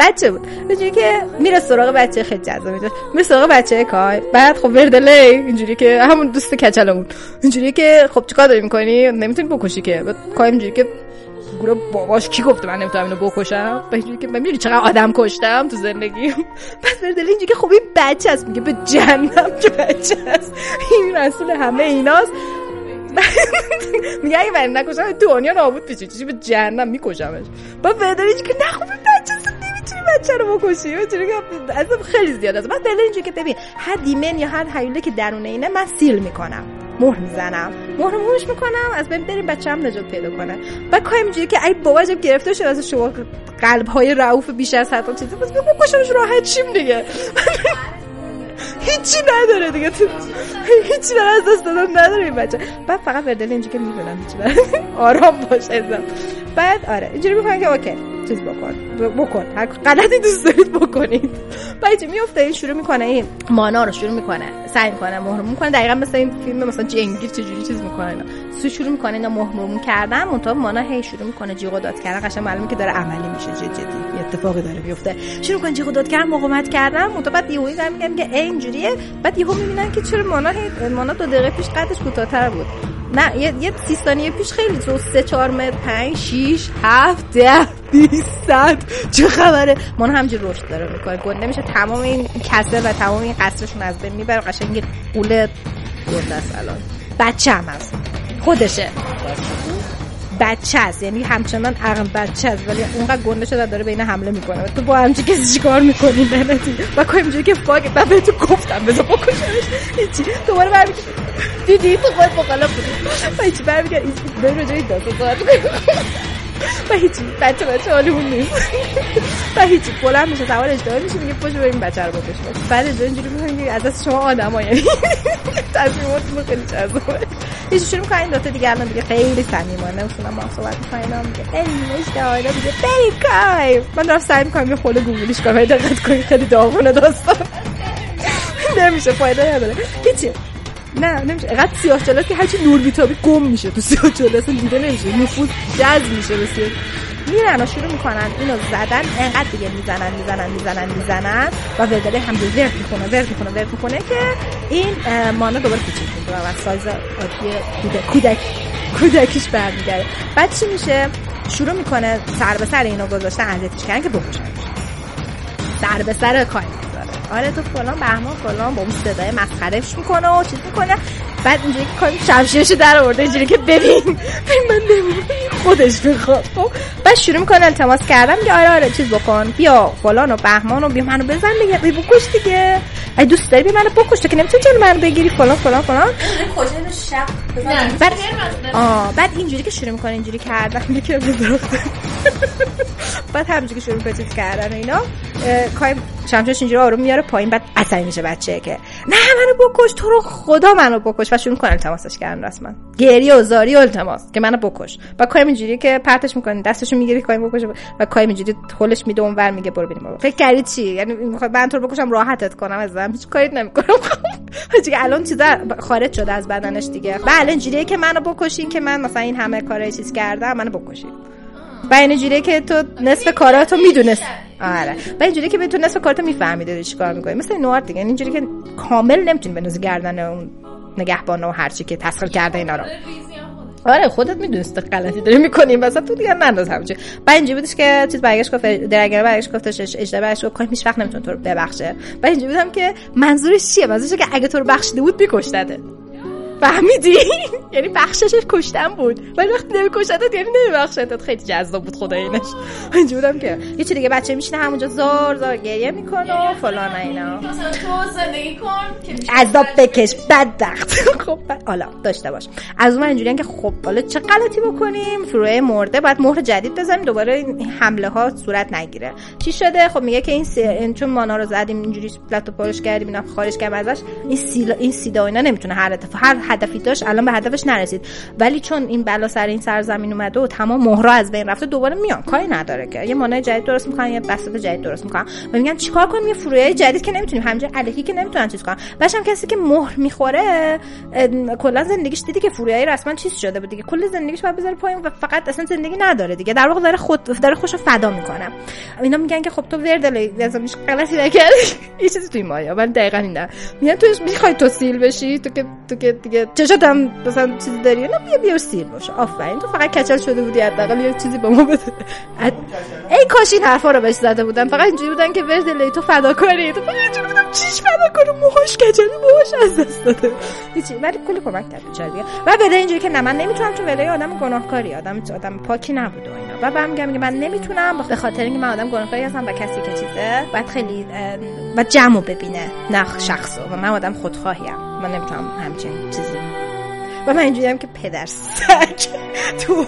بچه بود. اینجوری که میره سراغ بچه خیلی جذاب میشه. میره سراغ بچه کای. بعد خب وردلی اینجوری که همون دوست کچلمون. اینجوری که خب چیکار داری می‌کنی؟ نمی‌تونی بکشی که. کای اینجوری که گروه باباش کی گفته من نمی‌تونم اینو بکشم؟ و اینجوری که من می‌دونی چقدر آدم کشتم تو زندگی بعد بردلی اینجوری که این بچه است میگه به جهنم که بچه است. این رسول همه ایناست. میگه اگه من نکشم دنیا نابود میشه. چیزی به جهنم میکشمش. بعد بردلی اینجوری که نه خب بچه است نمی‌تونی بچه رو بکشی. اینجوری که اصلا خیلی زیاد است. بعد بردلی اینجوری که ببین هر دیمن یا هر حیوله که درونه اینه من سیل می‌کنم. مهر می‌زنم. مهر مهرش می‌کنم از بین بریم بچه هم نجات پیدا کنه. و کایم اینجوری که ای بابا جب گرفته شد. از شما قلب های رعوف بیش از حد. چیزی بس بکشمش راحت چیم دیگه. هیچی نداره دیگه. تو هیچی برای از دست دادن نداره این بچه. بعد فقط وردل اینجوری که می‌دونم هیچی برای آرام باش ازم. بعد آره اینجوری می‌کنن که اوکی. چیز بکن. بکن. هر غلطی دوست دارید بکنید. بعد میفته این شروع می‌کنه این مانا رو شروع می‌کنه. سعی می‌کنه مهر می‌کنه. دقیقا مثل این فیلم مثلا جنگیر چجوری چیز می‌کنه. سو شروع می‌کنه اینا مهر کردن. منتها مانا هی شروع می‌کنه جیغ داد کردن. قشنگ معلومه که داره عملی میشه. جدی جدی. یه اتفاقی داره میفته شروع می‌کنه جیغ داد کردن مقاومت کردن. منتها بعد یهو میگن که اینجوریه. بعد یهو می‌بینن که چرا مانا هی مانا دو دقیقه پیش قدش کوتاه‌تر بود. نه یه یه 30 ثانیه پیش خیلی تو 3 4 متر 5 6 7 10 20 100 چه خبره؟ من همینجوری رشد داره می‌کنه. گنده میشه تمام این کسه و تمام این قصرشون از بین می‌بره. قشنگ قوله گنده است الان. بچه هم هست. خودشه. بچه است. یعنی همچنان عقل بچه است. ولی اونقدر گنده شده داره بین حمله می‌کنه. تو با همچی کسی چیکار می‌کنی؟ لعنتی و کنیم اینجوری که فاک من بهتون گفتم بذار بکشمش. هیچی. دوباره برمیگه دیدی؟ تو خود بقالا بودی. و هیچی برمیگه این بریم رجای و هیچی بچه بچه حالیمون نیست. و هیچی بلند میشه سوار اجتماعی میشه میگه پشت بریم بچه رو بکشیم. بعد اجتماعی اینجوری می‌کنیم که از دست شما آدم ها یعنی. تصمیماتتون خیلی جذابه. هیچ شروع می‌کنن این دوتا دیگه الان دیگه خیلی صمیمانه. اصلا ما صحبت می‌کنیم اینا میگه مشته آینا میگه بریم کایم من دارم سعی می‌کنم یه خود گوگلیش کنم دقت کنید خیلی داغونه داستان. نمیشه فایده نداره. هیچی. نه نمیشه. اینقدر سیاه جلوست که هرچی نور بیتابی گم میشه. تو سیاه اصلا دیده نمیشه. نفوذ جذب میشه به سیاه. میرن و شروع می‌کنن اینو زدن انقدر دیگه می‌زنن می‌زنن می‌زنن می‌زنن و ولدله هم ورد می‌کنه ورد می‌کنه ورد می‌کنه که این مانا دوباره کوچیک میشه و سایز عادی کودک کودک کودکیش برمیگرده. بعد چی میشه؟ شروع می‌کنه سر به سر اینو گذاشتن اذیتش کردن که بکشن سر به سر کاری. آره تو فلان بهمان فلان با اون صدای مسخرهش می‌کنه و چیز می‌کنه. بعد اینجوری کاری شمشیرشو در آورده اینجوری که ببین ببین من نمی‌دونم خودش می‌خواد. خب بعد شروع می‌کنه التماس کردم که آره آره چیز بکن بیا فلان و بهمان و بیا منو بزن دیگه بیا بکش دیگه. ای دوست داری بیا منو بکش که نمی‌تونی جلو منو بگیری. فلان فلان فلان. بعد آه بعد اینجوری که شروع می‌کنه اینجوری کردن که بعد همینجوری که شروع می‌کنه چیز کردن و اینا. کای شمشش اینجوری آروم میاره پایین بعد عصبی میشه بچه که نه منو بکش تو رو خدا منو بکش. و شروع می‌کنه التماسش کردن رسما گریه و زاری و التماس که منو بکش. و کایم اینجوری که پرتش می‌کنه دستشو می‌گیری کایم بکشه و کایم اینجوری خولش میده اونور میگه برو بابا. فکر کردی چی؟ یعنی می‌خواد من تو رو بکشم راحتت کنم ازم. هیچ کاری نمی‌کنم. دیگه الان چیزا خارج شده از بدنش دیگه. بله اینجوریه که منو بکشین که من مثلا این همه کارای چیز کردم منو بکشین. و اینجوریه که تو نصف کاراتو می‌دونست. آره. و اینجوری که تو نصف کارتو می‌فهمی داری چیکار می‌کنی. مثل نوار دیگه. اینجوری که کامل نمی‌تونی بنوزی گردن اون نگهبان و هرچی که تسخیر کرده اینا رو. آره خودت می‌دونست غلطی داری می‌کنی. مثلا تو دیگه ننداز همچین بعد اینجوری بودش که چیز برگشت گفت درگیر برگشت گفتش اجدا برگشت گفت هیچ وقت نمی‌تونه تو رو ببخشه. بعد اینجوری بودم که منظورش چیه؟ منظورش که اگه تو رو بخشیده بود میکشتته فهمیدی؟ یعنی بخشش کشتن بود. ولی وقتی نمیکشتت یعنی نمیبخشتت. خیلی جذاب بود خدایینش اینجا بودم که یه چی دیگه بچه میشینه همونجا زار زار گریه می‌کنه و فلان اینا. تو زندگی کن عذاب بکش بدبخت. خب حالا داشته باش. از اون اینجوریه که خب حالا چه غلطی بکنیم؟ فروه مرده باید مهر جدید بزنیم دوباره این حمله ها صورت نگیره. چی شده؟ خب میگه که این, سی... این چون مانا رو زدیم اینجوری لاتو پارش کردیم اینا خارج کردیم ازش. این سیلا این سیدا اینا نمی‌تونه هر اتفاق هر هدفی داشت الان به هدفش نرسید. ولی چون این بلا سر این سرزمین اومده و تمام مهرا از بین رفته دوباره میان. کاری نداره که. یه مانع جدید درست می‌کنن یه بساط جدید درست می‌کنن. و میگن چیکار کنیم؟ یه فرویای جدید که نمی‌تونیم همینجوری الکی که نمی‌تونن چیز کنن. باشم کسی که مهر می‌خوره کلا زندگیش دیدی که فرویای رسما چیز شده بود دیگه. کل زندگیش باید بذاره پایین و فقط اصلا زندگی نداره دیگه. در واقع داره خود داره خوشو فدا می‌کنه. اینا میگن که خب تو وردل لازم غلطی نکردی. یه چیزی توی مایا. ولی دقیقاً اینا میگن تو می‌خوای تو سیل بشی تو که تو که دیگه. چشات هم مثلا چیزی داری؟ نه بیا بیا سیر باشه آفرین تو فقط کچل شده بودی حداقل یه چیزی به ما بده. ای کاش این حرفا رو بهش زده بودن فقط اینجوری بودن که ورد تو فدا کنی تو فقط اینجوری بودم چیش فدا کنه موهاش کچلی موهاش از دست داده. هیچی ولی کلی کمک کرد بیچاره و بده اینجوری که نه من نمی‌تونم تو ولای آدم گناهکاری آدم آدم پاکی نبوده و اینا. و بعد میگم من نمی‌تونم به خاطر اینکه من آدم گناهکاری هستم و کسی که چیزه بعد خیلی و جمعو ببینه نه شخصو. و من آدم خودخواهیم. من نمی‌تونم همچین چیزی. و من اینجوری هم که پدر سگ تو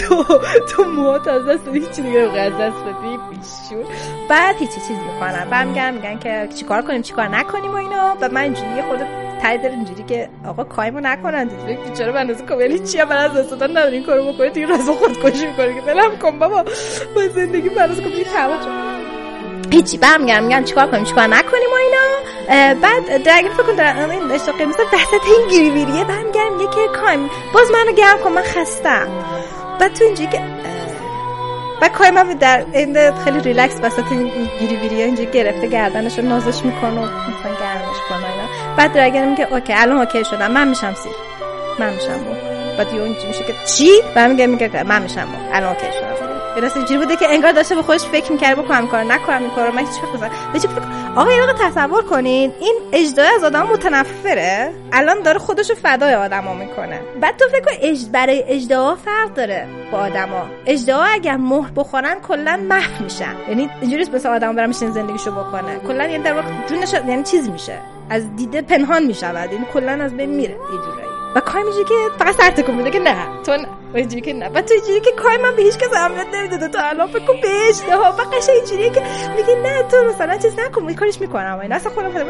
تو تو موات از دست هیچی دیگه رو از دست بدی بیشون بعد هیچی چیز می‌کنن و میگن میگن که چیکار کنیم چیکار نکنیم و اینا. و من اینجوری خود تای داره اینجوری که آقا کایمو نکنن دیگه. بیچاره من از کامل چی؟ من از دست دادن ندارین کارو بکنه دیگه راز خودکشی می‌کنه که دلم کن بابا. با زندگی من از کامل تمام هیچی برمیگردم میگم چیکار کنیم؟ چیکار نکنیم و اینا؟ بعد درگن فکر کن در این اشتاق قرمز وسط این گیریویریه برمیگردم میگه که کایم باز منو گرم کن من خستم. بعد تو اینجوری که بعد کایم هم در این خیلی ریلکس وسط این گیریویریه اینجوری گرفته گردنش رو نازش می‌کنه و مثلا گرمش کنه بعد درگن میگه اوکی الان اوکی شدم من میشم سیر من میشم بود بعد یه میشه که چی؟ برمیگه میگه که من میشم بود الان اوکی شدم راست اینجوری بوده که انگار داشته به خودش فکر می‌کرد بکنم کار نکنم این کارو من وقت مثلا به چی آقا یه دقیقه تصور کنین این اجدای از آدم متنفره الان داره خودشو فدای آدما می‌کنه. بعد تو فکر کن اج... برای اجدها فرق داره با آدما. اجدها اگر مهر بخورن کلا محو میشن. یعنی اینجوری مثل آدم برام میشن زندگیشو بکنه. کلا یعنی در واقع جونش یعنی چیز میشه. از دیده پنهان می‌شود. یعنی کلا از بین میره. یه جورایی و کای میشه که فقط سر تکون میده که نه. تو و اینجوری که نه. تو اینجوری که کای من به هیچ کس اهمیت نمی‌داده. تو الان فکر کن به اجتها و قشنگ اینجوریه که میگه نه تو مثلا چیز نکن. کارش می‌کنم. و اینا اصلا خودم خودم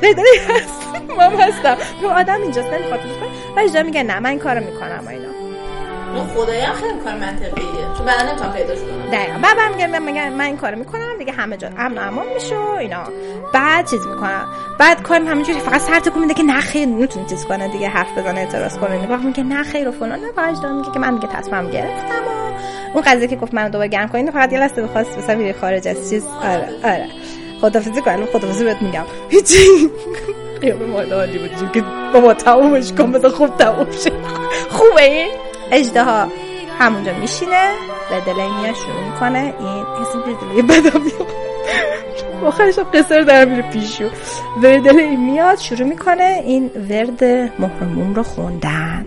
پیدایی هست من هستم. تو آدم اینجاست کنه و اجدا میگه نه من این کارو می‌کنم و اینا. اون خدایی هم خیلی کار منطقیه. چون بعدا نمی‌تونم پیداش کنم دقیقا. بعد من میگم من, من این کارو می‌کنم. دیگه همه جا امن امان میشه و اینا. بعد چیز می‌کنم. بعد کارم همینجوری فقط سر تکون میده که نه خیر نمی‌تونه چیز کنه دیگه حرف بزنه اعتراض کنه نگاه میگه نه خیر و فلان. نه اجدا میگه که من دیگه تصمیم گرفتم و اون قضیه که گفت منو دوباره گرم کنین فقط یه لحظه بخواست مثلا خارج از چیز. آره آره. خدافظی کنم خدافظی بهت میگم. هیچی. قیام مورد عالی بود. چون که بابا تمومش کن بذار خوب تموم شه. خوبه؟ این اجدها همونجا میشینه به دل این میاد شروع می‌کنه این اسم به دل بدم میاد آخرش هم قصر در میره پیشو به دل این میاد شروع می‌کنه این ورد مهرموم رو خوندن.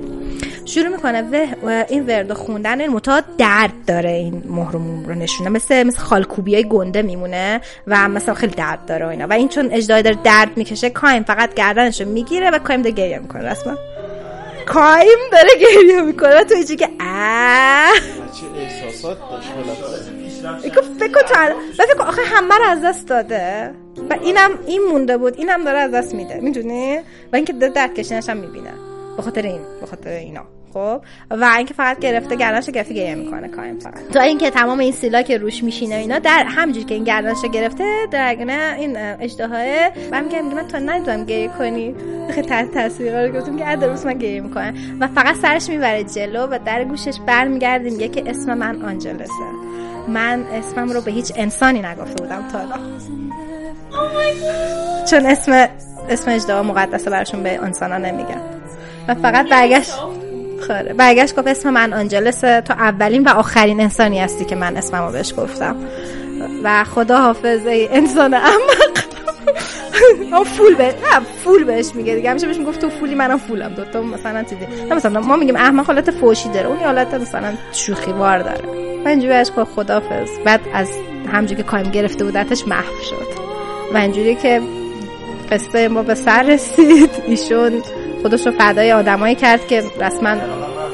شروع می‌کنه و این ورد خوندن این درد داره این مهرموم رو نشونه. مثل مثل خالکوبی های گنده میمونه و مثلا خیلی درد داره و اینا. و این چون اجدای داره درد می‌کشه کایم فقط گردنش رو می‌گیره و کایم داره گریه می‌کنه. رسما کایم داره گریه می‌کنه. تو اینجا که اه احساسات فکر فکر و فکر آخه همه رو از دست داده. و اینم این مونده بود. اینم داره از دست میده. می‌دونی؟ و اینکه درد کشیدنش هم می‌بینه. به خاطر این به خاطر اینا. خب و اینکه فقط گرفته گردنش گرفته گریه می‌کنه کایم فقط. تا اینکه تمام این سیلا که روش میشینه اینا در همجوری که این گردنش گرفته درگنه این اجدهای و میگه میگه من تا نمی‌دونم گریه کنی. خیلی تحت تاثیر قرار گرفتم که ادروس من گریه می‌کنه و فقط سرش می‌بره جلو و در گوشش برمیگرده میگه که اسم من آنجلسه. من اسمم رو به هیچ انسانی نگفته بودم تا حالا چون اسم اسم اجدها مقدسه براشون به انسانا نمیگن. و فقط برگشت خاره برگشت گفت اسم من آنجلسه تو اولین و آخرین انسانی هستی که من اسممو بهش گفتم. و خدا حافظ ای انسان احمق. فول به نه فول بهش میگه دیگه. همیشه بهش می‌گفت تو فولی منم فولم. دو تا مثلا چیزی. نه مثلا ما میگیم احمق حالت فوشی داره. اون حالت مثلا شوخی وار داره. و اینجوری بهش گفت خدافظ بعد از همجوری که کایم گرفته بودتش محو شد. و اینجوری که قصه ما به سر رسید. ایشون خودش رو فدای آدمایی کرد که رسما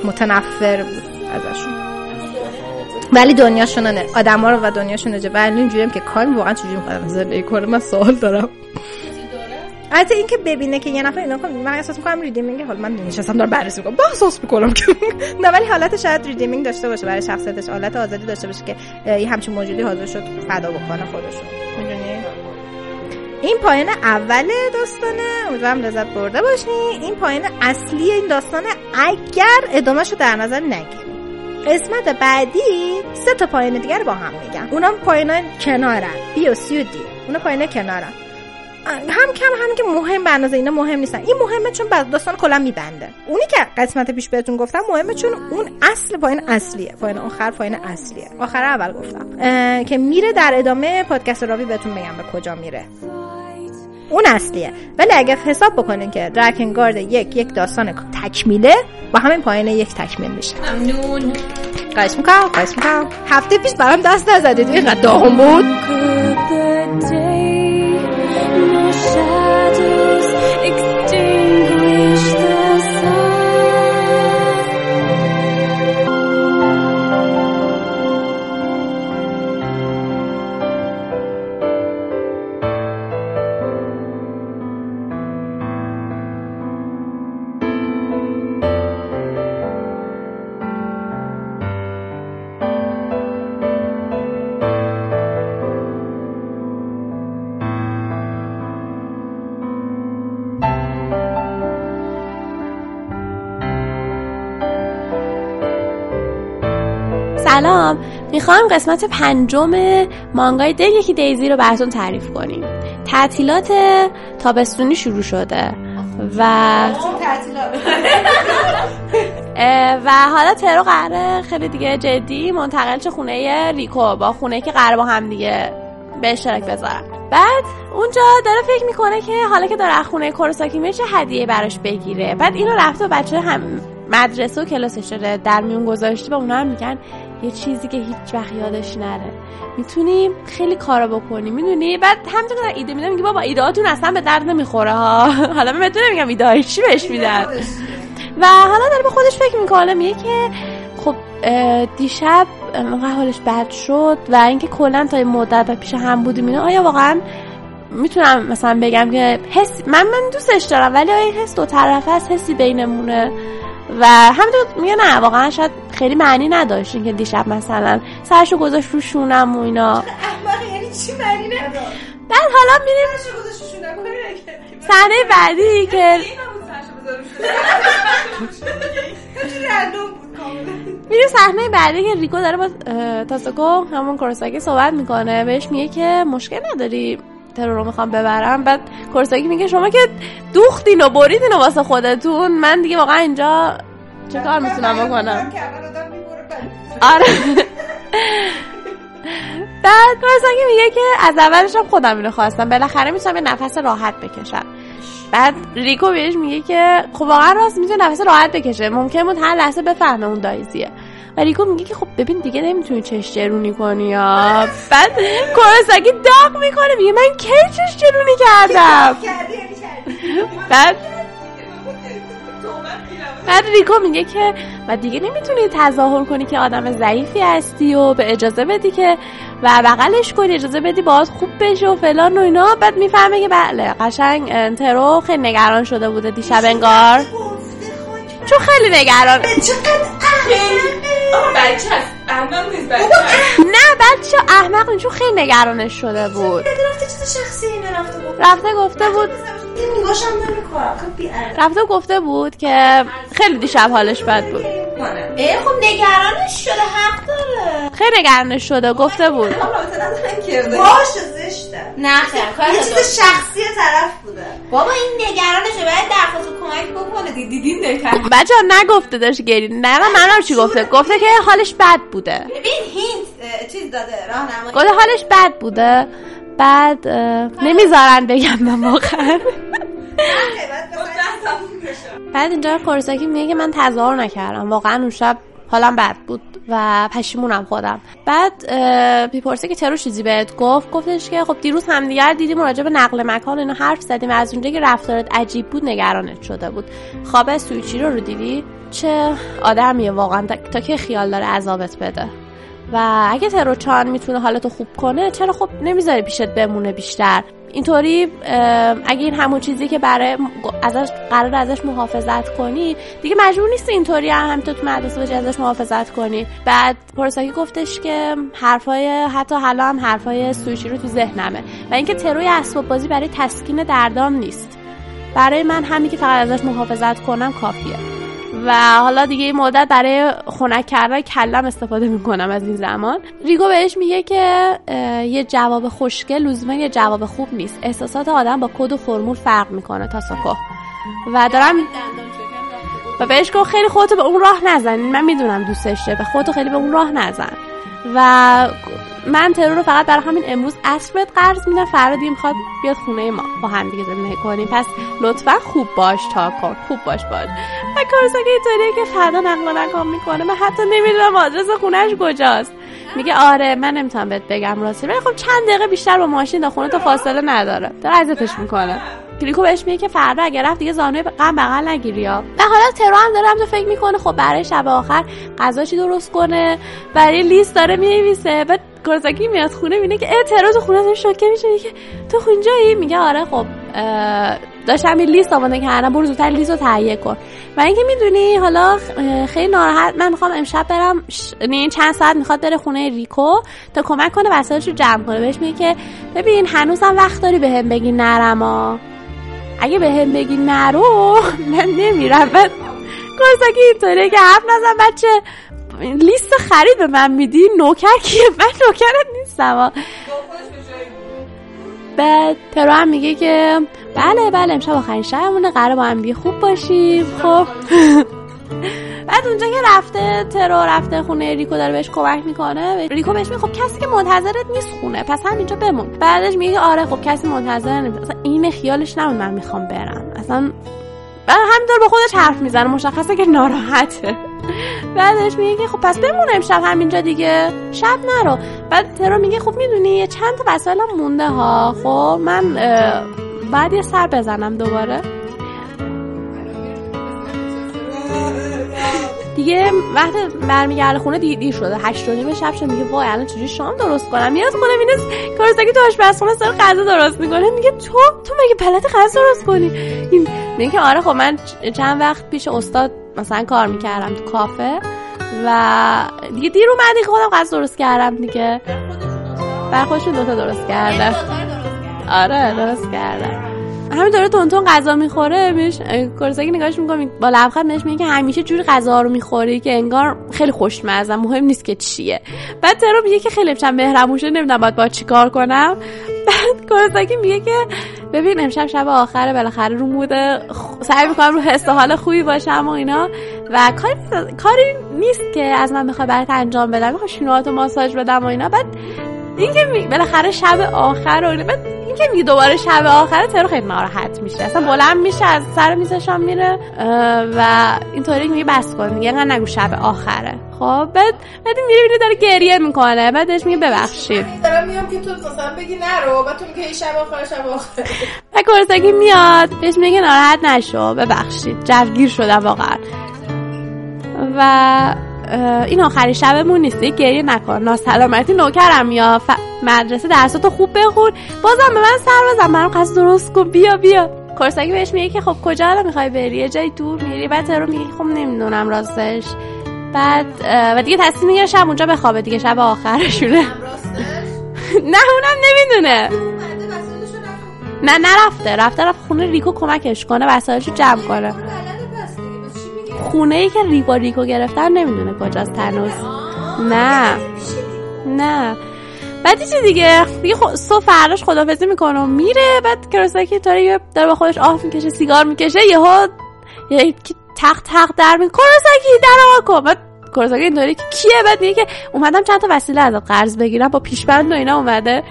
متنفر بود ازشون. ولی دنیاشون نه آدما رو و دنیاشون نجه ولی اینجوری که کایم واقعا چجوری می‌خواد زندگی کنه من سوال دارم. البته اینکه ببینه که یه نفر اینا کنه من احساس می‌کنم redeeming حالا من نشستم دارم بررسی می‌کنم. با احساس می‌کنم که نه ولی حالت شاید redeeming داشته باشه برای شخصیتش. حالت آزادی داشته باشه که یه همچین موجودی حاضر شد فدا بکنه خودشو. می‌دونی؟ این پایان اول داستانه. امیدوارم لذت برده باشین این پایان اصلی این داستانه. اگر ادامهش رو در نظر نگیریم قسمت بعدی سه تا پایان دیگر با هم میگم. اونا پایان کنارن. B و C و D. اونا پایان کنارن. هم کم هم که مهم به اندازه اینا مهم نیستن. این مهمه چون بعد داستان کلا میبنده. اونی که قسمت پیش بهتون گفتم مهمه چون اون اصل پایین اصلیه. پایین آخر پایین اصلیه. آخر اول گفتم. که میره در ادامه پادکست راوی بهتون میگم به کجا میره. اون اصلیه. ولی اگر حساب بکنین که درکنگارد یک یک داستان تکمیله با همین پایین یک تکمیل میشه. ممنون. قایش می‌کنم قایش می‌کنم. هفته پیش برام دست نزدید. اینقدر داغم بود. می‌خوام قسمت پنجم مانگای یکی دیزی رو براتون تعریف کنیم. تعطیلات تابستونی شروع شده و و حالا ترو قراره خیلی دیگه جدی منتقل چه خونه ریکو با خونه که قراره با هم دیگه به اشتراک بذارن. بعد اونجا داره فکر می‌کنه که حالا که داره خونه کورساکی میره چه هدیه براش بگیره. بعد اینو رفته بچه هم مدرسه و کلاسش داره در میون گذاشته و اونا هم میگن یه چیزی که هیچ وقت یادش نره. می‌تونیم خیلی کارا بکنیم. می‌دونی؟ بعد همینطور که ایده میدم میگه بابا ایدهاتون اصلا به درد نمی‌خوره ها. حالا من بتونم میگم ایده چی بهش میدن. و حالا داره به خودش فکر می‌کنه میگه که خب دیشب موقع حالش بد شد و اینکه کلا تا این مدت پیش هم بودیم اینا آیا واقعا می‌تونم مثلا بگم که حس من من دوستش دارم ولی آیا این حس دو طرفه است؟ حسی بینمونه. و همینطور میگه نه واقعا شاید خیلی معنی نداشت اینکه دیشب مثلا سرشو گذاشت رو شونم و اینا. یعنی چی معنی نداره بعد حالا میریم صحنه بعدی که میریم صحنه بعدی که ریکو داره با اه، تاساکو همون کورساکی صحبت می‌کنه. بهش میگه که مشکل نداری. ترور رو می‌خوام ببرم. بعد کورساکی میگه شما که دوختین و بریدین و واسه خودتون. من دیگه واقعا اینجا چه کار می‌تونم بکنم؟ آره. بعد کورساکی میگه که از اولش هم خودم اینو خواستم. بالاخره می‌تونم یه نفس راحت بکشم. بعد ریکو بهش میگه که خب واقعا راست می‌تونه نفس راحت بکشه. ممکن بود هر لحظه بفهمه اون دایزیه. و ریکو میگه که خب ببین دیگه نمی‌تونی چش جرونی کنی یا بعد کورساکی داغ می‌کنه میگه من کی چش جرونی کردم؟ بعد بعد ریکو میگه که و دیگه نمی‌تونی تظاهر کنی که آدم ضعیفی هستی و به اجازه بدی که و بغلش کنی اجازه بدی باهات خوب بشه و فلان و اینا. بعد می‌فهمه که بله قشنگ ترو خیلی نگران شده بوده دیشب انگار. چون خیلی نگران. بچه هست احمد نیست نه بچه احمق نیست، چون خیلی نگرانش شده بود. رفته چیز شخصی رفته بود. رفته گفته بود. خب رفته گفته بود که خیلی دیشب حالش بد بود. ای خب نگرانش شده حق داره. خیلی نگرانش شده گفته بود. باشه زشته. نه خیر یه چیز شخصی طرف بوده. بابا این نگرانشه. باید درخواست کمک بکنه. دی- دیدین نکرد بچه نگفته داشت گری نه من منم چی گفته؟ گفته که حالش بد بوده. ببین هینت چیز داده راهنمایی گفته حالش بد بوده. بعد نمی‌ذارن بگم من واقعا بعد اینجا کورساکی میگه که من تظاهر نکردم. واقعا اون شب حالم بد بود و پشیمونم خودم. بعد می‌پرسه که چرا چیزی بهت گفت؟ گفتش که خب دیروز همدیگر دیدیم راجع به نقل مکان اینو حرف زدیم و از اونجا که رفتارت عجیب بود نگرانت شده بود. خواب سویچی رو رو دیدی؟ چه آدمیه واقعا. تا- که خیال داره عذابت بده؟ و اگه تروچان می‌تونه حالتو خوب کنه چرا خب نمی‌ذاری پیشت بمونه بیشتر؟ اینطوری اگه این همون چیزی که برای ازش قرار ازش محافظت کنی دیگه مجبور نیستی اینطوری هم تو مدرسه باشی ازش محافظت کنی. بعد پرساکی گفتش که حرفای حتی حالا هم حرفای سویچی رو تو ذهنمه. و اینکه تروی اسباب بازی برای تسکین دردام نیست. برای من همین که فقط ازش محافظت کنم کافیه. و حالا دیگه این مدت برای خنک کردن کلم استفاده می‌کنم از این زمان. ریگو بهش میگه که یه جواب خوشگل لزوما یه جواب خوب نیست. احساسات آدم با کد و فرمول فرق می‌کنه تاساکو و دارم و بهش گفت خیلی خودتو به اون راه نزن. من می‌دونم دوستش داره و خودتو خیلی به اون راه نزن. و من ترور رو فقط برای همین امروز بهت قرض میدم. فردا دیگه می‌خواد بیاد خونه ما. با هم دیگه زندگی کنیم. پس لطفا خوب باش تا کن خوب باش باش. و کارساکی اینطوریه که فردا نقل مکان می‌کنه من حتی نمی‌دونم آدرس خونهش کجاست. میگه آره من نمی‌تونم بهت بگم راستی ولی خب چند دقیقه بیشتر با ماشین تا خونه تا فاصله نداره. داره اذیتش می‌کنه. کلیکو بهش میگه که فردا اگه رفت دیگه زانوی غم بغل نگیری یا و حالا ترو هم داره همجا فکر می‌کنه. خب برای شب آخر غذا چی درست کنه. برای لیست داره می‌نویسه. بعد کورساکی میاد خونه می‌بینه که تو خونه داره شوکه میشه میگه تو اینجایی میگه آره خب داشتم این لیست آماده کردم برو زودتر لیست رو تهیه کن. و اینکه می‌دونی حالا خیلی ناراحت من می‌خوام امشب برم ش... یعنی چند ساعت می‌خواد بره خونه ریکو تا کمک کنه وسایلش رو جمع کنه. بهش میگه که ببین هنوزم وقت داری بهم بگی نرما اگه به هم بگی نرو من نمیرم. بعد کورساکی اینطوریه که حرف نزن بچه. لیست خرید به من میدی؟ نوکر کیه؟ من نوکرت نیستم. بعد ترو هم میگه که بله بله امشب آخرین شبمونه. قرار با هم دیگه خوب باشیم. خب. بعد اونجا که رفته ترو رفته خونه ریکو داره بهش کمک می‌کنه. ریکو بهش میگه خب کسی که منتظرت نیست خونه. پس همینجا بمون. بعدش میگه آره خب کسی منتظر نیست اصلا این خیالش نمون من می‌خوام برم. اصلا بعد همینطور با خودش حرف می‌زنه مشخصه که ناراحته. بعدش میگه خب پس بمون امشب همینجا دیگه. شب نرو. بعد ترو میگه خب می‌دونی چند تا وسایلم مونده ها. خب من بعد یه سر بزنم دوباره. دیگه وقت برمیگرده خونه دیگه دیر شده. هشت و نیم شب شد. میگه وای الان چجوری شام درست کنم؟ میاد خونه مینه کارساکی تو آشپزخونه سر غذا درست می‌کنه. میگه تو تو مگه پلت غذا درست کنی؟ میگه آره خب من چند وقت پیش استاد مثلا کار می‌کردم تو کافه و دیگه دیر اومدی خودم غذا درست کردم دیگه. بر خودشون دوتا درست کرده آره درست کردم. همین داره تون غذا می‌خوره میش کورساکی نگاهش می‌کنه با لبخند بهش میگه که همیشه جوری غذا رو می‌خوری که انگار خیلی خوشمزه مهم نیست که چیه. بعد ترو میگه که خیلی چند مهربون نمی‌دونم باید با چیکار کنم. بعد کورساکی میگه که ببین امشب شب آخره بالاخره رو موده سعی می‌کنم رو حس حال خوبی باشم و اینا. و کاری کاری نیست که از من بخوای برات انجام بدم می‌خوام شنوهاتو ماساژ بدم و اینا. بعد اینکه بالاخره شب آخر و بعد اینکه میگه دوباره شب آخره ترو خیلی ناراحت میشه. اصلا بلند میشه از سر میزشان میره و اینطوری میگه بس کن میگه انقدر نگو شب آخره. خب بعد بعد میره میره داره گریه می‌کنه. بعدش میگه ببخشید. دارم میگم که تو مثلا بگی نرو بعد تو میگه شب آخر شب آخر. و کورساکی میاد بهش میگه ناراحت نشو ببخشید. جوگیر شدم واقعا. و این آخری شبمون نیست گریه نکن ناسلامتی نوکرم یا ف... مدرسه درساتو خوب بخون بازم به من سر بزن برام قصد درست کن بیا بیا کورساکی بهش میگه که خب کجا الان می‌خوای بری یه جای دور میری بعد رو میگه خب نمی‌دونم راستش بعد و دیگه تصمیم می‌گیره شب اونجا بخوابه دیگه شب آخرشونه نه اونم نمی‌دونه نه نرفته رفته رفت خونه ریکو کمکش کنه وسایلشو جمع کنه خونه ای که ریبا ریکو گرفتن نمی‌دونه کجاست تنوز. نه. نه. بعد چی دیگه. دیگه خو... صبح فرداش خدافزی می‌کنه و میره. بعد کروساکی طوری داره با خودش آف می‌کشه سیگار می‌کشه یهو یه تخت تخت در می کروساکی در کن. بعد کروساکی اینطوری که کیه؟ بعد میگه که اومدم چند تا وسیله از قرض بگیرم با پیشبند و اینا اومده.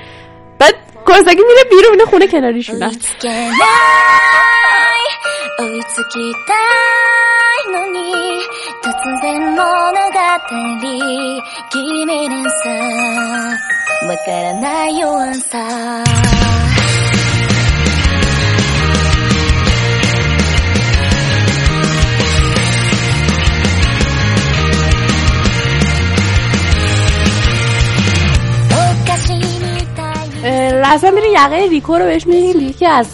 بعد کروساکی میره بیرون خونه کناریشون のに突然物語君にさわからないよアンサー رسما میره یقه ریکو رو بهش میگیم که از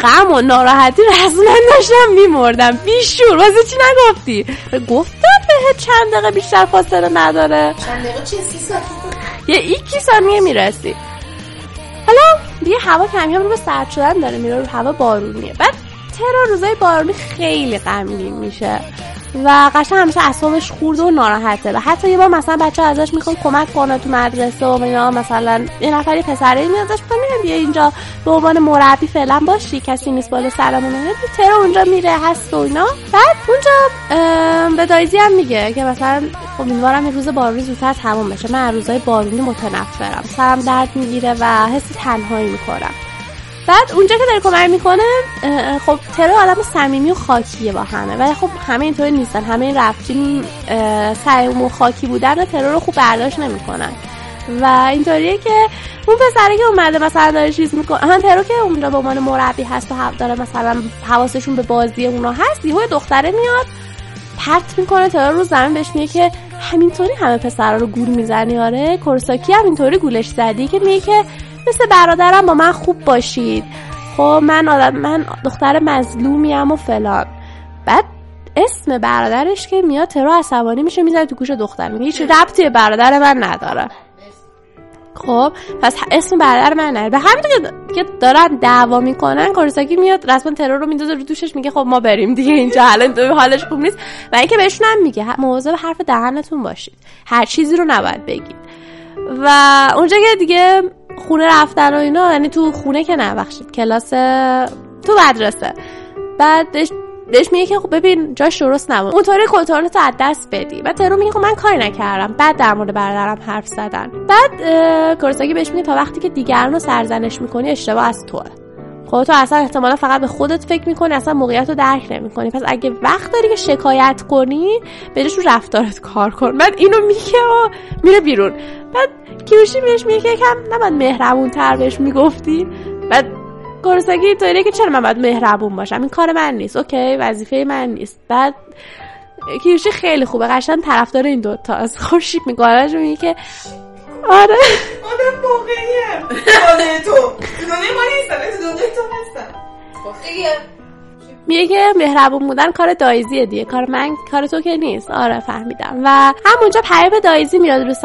غم و ناراحتی رسما داشتم میمردم. بیشور. واسه چی نگفتی؟ گفتم به چند دقیقه بیشتر فاصله نداره. چند دقیقه چی سی یه ایکی ثانیه می‌رسی. حالا دیگه هوا کمی هم رو به سرد شدن داره میره رو هوا بارونیه. بعد ترا روزای بارونی خیلی غمگین میشه. و قشنگ همیشه اعصابش خورده و ناراحته. و حتی یه بار مثلا بچه ازش می‌خوان کمک کنه تو مدرسه و اینا مثلا یه نفری پسره میاد ازش می‌خوان بیا اینجا به عنوان مربی فعلا باشی کسی نیست بالا سرمون. ترا اونجا میره هست و اینا. بعد اونجا به دایزی هم میگه که مثلا خب امیدوارم این روز بارونی زودتر تموم بشه. من روزای بارونی متنفرم. سرم درد می‌گیره و حس تنهایی می‌کنم. بعد اونجا که داره کمک می‌کنه خب ترو آدم صمیمی و خاکیه با همه. ولی خب همه اینطوری نیستن. همه این رفتین سعیم و خاکی بودن ترو رو خوب برداشت نمی‌کنن. و اینطوریه که اون پسره که اومده مثلا داره چیز می‌کنه هم ترو که اونجا به عنوان مربی هست و داره مثلا حواسشون به بازی اونا هست یهو دختره میاد پرت می‌کنه ترو رو زمین بهش میگه که همینطوری همه پسرا رو گول می‌زنی آره. کورساکی هم اینطوری گولش زدی که میگه که مثل برادرم با من خوب باشید. خب من آدم من دختر مظلومیم و فلان. بعد اسم برادرش که میاد ترو عصبانی میشه می‌زنه تو گوش دختر. میگه هیچ ربطی برادر من نداره. خب پس اسم برادر من نه به همین که دارن دعوا می‌کنن کورساکی میاد رسما ترور رو میندازه رو دوشش میگه خب ما بریم دیگه اینجا تو حالش خوب نیست. و اینکه بهشون هم میگه مواظب حرف دهنتون باشید. هر چیزی رو نباید بگید. و اونجا که دیگه خونه رفتن و اینا یعنی تو خونه که نه بخشید کلاس تو مدرسه. بعدش بهش میگه که خب ببین جاش درست نبود. اونطوری کنترل تو از دست بدی. و ترو میگه خب من کاری نکردم. بعد در مورد برادرم حرف زدن. بعد کورساکی بهش میگه تا وقتی که دیگران رو سرزنش می‌کنی اشتباه از توه. خب تو اصلا احتمالا فقط به خودت فکر می‌کنی اصلا موقعیت رو درک نمی‌کنی. پس اگه وقت داری که شکایت کنی بهش رو رفتارت کار کن. بعد اینو میگه و میره بیرون. بعد کیوشی بهش میگه که یکم نباید مهربون تر بهش می‌گفتی. بعد کورساکی طوریه که چرا من باید مهربون باشم؟ این کار من نیست. اوکی وظیفه من نیست. بعد کیوشی خیلی خوبه. قشنگ طرفدار این دوتا از خوشی می‌کنه میگه که آره. آدم واقعیه. دنیای تو. دنیای ما نیستم دنیای تو هستم خب میگه که مهربون بودن کار دایزیه دیگه. کار من کار تو که نیست. آره فهمیدم. و همونجا پیام دایزی میاد رو س...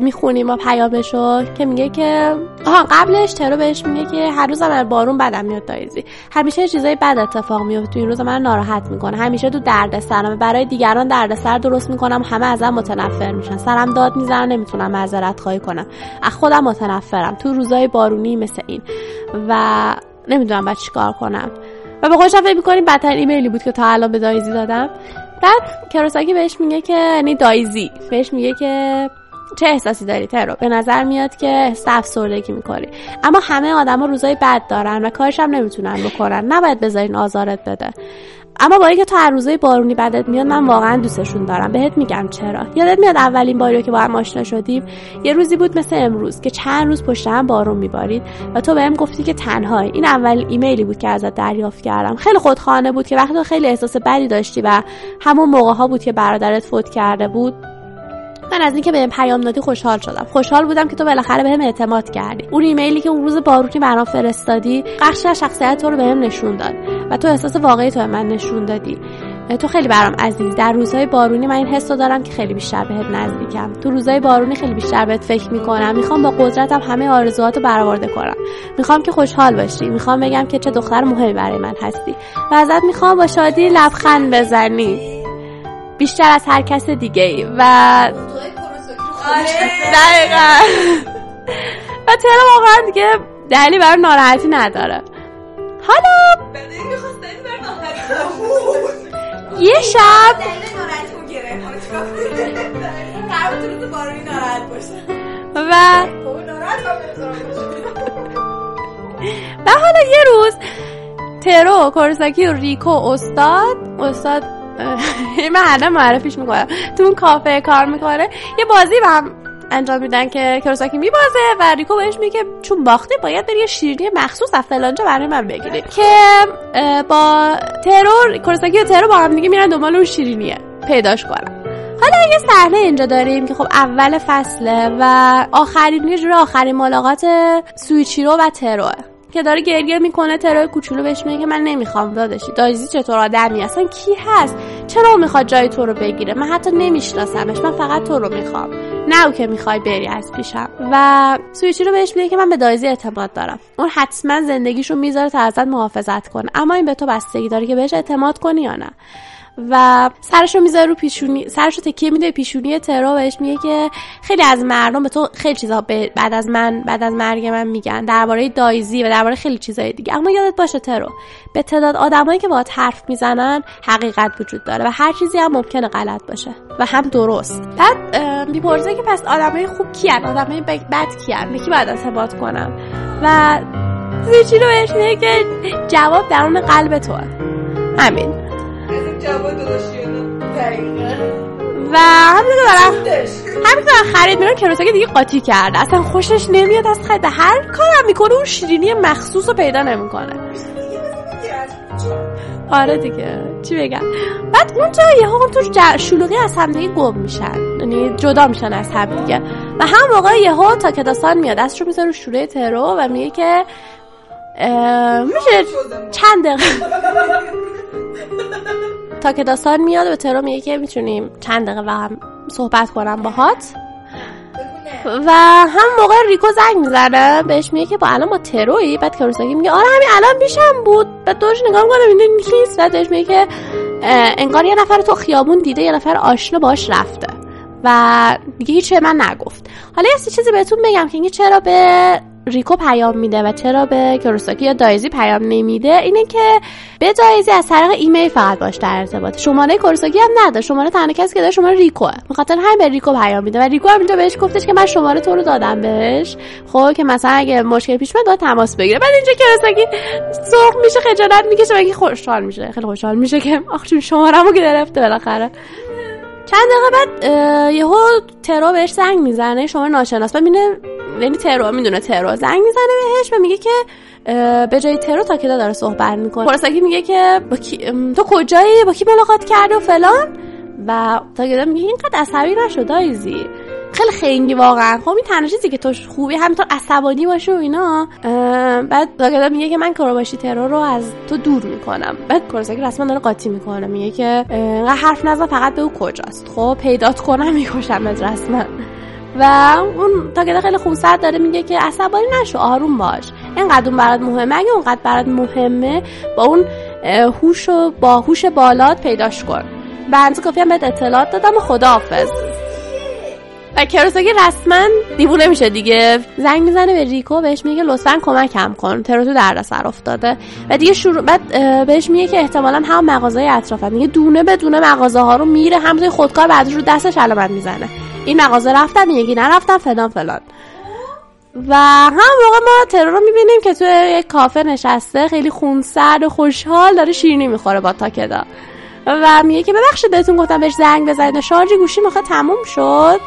می‌خونیم ما پیامشو که میگه که آها قبلش ترو بهش میگه که هر روز من بارون بدم میاد دایزی. همیشه چیزای بد اتفاق میفته. این روز من ناراحت می‌کنه. همیشه تو دردسرم. برای دیگران دردسر درست می‌کنم. همه ازم متنفر میشن. سرم داد می‌زنن نمی‌تونم معذرت خواهی کنم. از خودم متنفرم. تو روزای بارونی مثل این. و نمی‌دونم باید چیکار کنم. و به خودشم فکر می‌کنیم بدترین ایمیلی بود که تا الان به دایزی دادم. بعد کروساکی بهش میگه که یعنی دایزی بهش میگه که چه احساسی داری ترو؟ به نظر میاد که احساس افسردگی می‌کنی. اما همه آدما روزای بد دارن و کارش هم نمی‌تونن بکنن. نباید بذارین آزارت بده. اما با اینکه تو هر روزای بارونی بدت میاد من واقعا دوستشون دارم. بهت میگم چرا. یادت میاد اولین باری که با هم آشنا شدیم؟ یه روزی بود مثل امروز که چند روز پشت هم بارون میبارید و تو بهم گفتی که تنهایی. این اول ایمیلی بود که ازت دریافت کردم. خیلی خودخانه بود که وقتی خیلی احساس بدی داشتی و همون موقع ها بود که برادرت فوت کرده بود من از اینکه بهم پیام دادی خوشحال شدم. خوشحال بودم که تو بالاخره بهم اعتماد کردی. اون ایمیلی که اون روز بارونی برام فرستادی بخشی شخصیت تو رو بهم نشون داد و تو احساس واقعی تو به من نشون دادی. تو خیلی برام عزیز. در روزهای بارونی من این حس رو دارم که خیلی بیشتر بهت نزدیکم. تو روزهای بارونی خیلی بیشتر بهت فکر می‌کنم. می‌خوام با قدرتم همه آرزوهات رو برآورده کنم. می‌خوام که خوشحال باشی. می‌خوام بگم که چه دختر مهمی برای من هستی. و ازت می‌خوام با شادی لبخند بزنی. بیشتر از هر کس دیگه ای و دقیقا. و تهرا واقعا دیگه دلیلی برای ناراحتی نداره. حالا یه شب و و حالا یه روز ترو کورساکی و ریکو استاد استاد من هر معرفیش می‌کنم. تو اون کافه کار می‌کنه. یه بازی با هم انجام میدن که کروساکی میبازه و ریکو بهش میگه چون باختی باید بری یه شیرینی مخصوص از فلانجا برای من بگیری. که با ترور کروساکی و ترور با هم دیگه میرن دنبال اون شیرینیه. پیداش کنن حالا یه صحنه اینجا داریم که خب اول فصله و آخرین یه آخرین ملاقات سویچیرو و تروه که داره گرگر می‌کنه ترای کوچولو بهش میگه من نمی‌خوام داداشی. دایزی چطور آدمی اصلا کی هست؟ چرا می‌خواد جای تو رو بگیره؟ من حتی نمیشناسمش. من فقط تو رو می‌خوام. نه او که می‌خوای بری از پیشم. و سویچی رو بهش میگه که من به دایزی اعتماد دارم. اون حتما زندگیشو می‌ذاره تا ازت محافظت کنه. اما این به تو بستگی داره که بهش اعتماد کنی یا نه. و سرشو می‌ذاره رو پیشونی سرشو تکیه میده پیشونی ترو بهش میگه که خیلی از مردم به تو خیلی چیزا بعد از من بعد از مرگ من میگن. درباره دایزی و درباره خیلی چیزای دیگه. اما یادت باشه ترو به تعداد آدمایی که باهات حرف می‌زنن حقیقت وجود داره و هر چیزی هم ممکنه غلط باشه و هم درست. بعد می‌پرسه که پس آدمای خوب کیان؟ آدمای بد کیان؟ به کی باید اعتماد کنم و زیچی رو بهش میگه جواب درون قلب توه. همین و همین دارم. همین دارم. خرید میرن کروساکی دیگه قاطی کرده. اصلا خوشش نمیاد از خرید. هر کارم می‌کنه اون شیرینی مخصوص رو پیدا نمی‌کنه. آره دیگه. چی بگم. بعد اونجا یه اون تو شلوغی از هم دیگه گم میشن. یعنی جدا میشن از هم دیگه. و هم موقع یهو تا که داستان میاد دستشو می‌ذاره رو شوره ترو و میگه که میشه چند دقیقه؟ تا که داستان میاد به ترو میگه که می‌تونیم چند دقیقه و هم صحبت کنم باهات. و هم موقع ریکو زنگ می‌زنه بهش میگه که با الان با تروی بعد کروساکی میگه آره همین الان پیشم بود. بعد دوش نگاه می‌کنه این نیست. بعد بهش میگه که انگار یه نفر تو خیابون دیده یه نفر آشنا باش رفته. و میگه هیچ من نگفت. حالا یه چیزی بهتون بگم که چرا به ریکو پیام میده و چرا به کروساکی یا دایزی پیام نمیده؟ اینه که به دایزی از طریق ایمیل فقط باش در ارتباط. شماره کروساکی هم نداره شماره تنها کسی که داره شماره ریکوه. بخاطر همین به ریکو پیام میده. و ریکو هم اینجا بهش گفتش که من شماره تو رو دادم بهش. خب که مثلا اگه مشکل پیش بیاد تماس بگیره. بعد اینجا کروساکی سرخ میشه خجالت می‌کشه و خوشحال میشه. خیلی خوشحال میشه که آخ چون شمارهمو گرفته بالاخره. چند دقیقه بعد یهو ترو بهش زنگ می‌زنه. شما ناشناس. بعد یعنی ترو می‌دونه ترو زنگ می‌زنه بهش و میگه که به جای ترو تا کدا داره صحبت می‌کنه. پرسکی میگه که با کی... تو کجایی؟ با کی ملاقات کرده و فلان؟ و تا کدا میگه اینقدر عصبی نشو دایزی. خیلی خنگی واقعا. خب این تنها چیزی که تو خوبی همینطور عصبانی باشه و اینا. بعد داگدا میگه که من کراباشی ترور رو از تو دور می‌کنم. بعد کورساکی رسما داره قاطی می‌کنه. میگه که حرف نزن فقط به او کجاست. خب پیدات کنم می‌کشم از رسما. و اون تا خیلی خونسرد داره میگه که عصبانی نشو آروم باش. اینقدر اون برات مهمه. اگه اونقدر برات مهمه با اون هوش و با هوش بالات پیداش کن. بنز کافی هم بهت اطلاعات دادم و خداحافظ. و کروساکی رسما دیوونه میشه دیگه. زنگ می‌زنه به ریکو بهش میگه لطفا کمکم کن. ترو تو سر افتاده. و دیگه شروع بعد بهش میگه که احتمالا هم مغازه اطراف میگه دونه به دونه مغازه ها رو میره همونطوری خودکار بعدش رو دستش علامت می‌زنه. این مغازه رفتم یکی نرفتم فلان فلان. و هم موقع ما ترور رو می‌بینیم که توی یک کافه نشسته خیلی خونسرد و خوشحال داره شیرینی می‌خوره با تاکدا. و میگه که ببخشید بهتون گفتم بهش زنگ بزنید. شارژ گوشی می‌خواد تموم شد.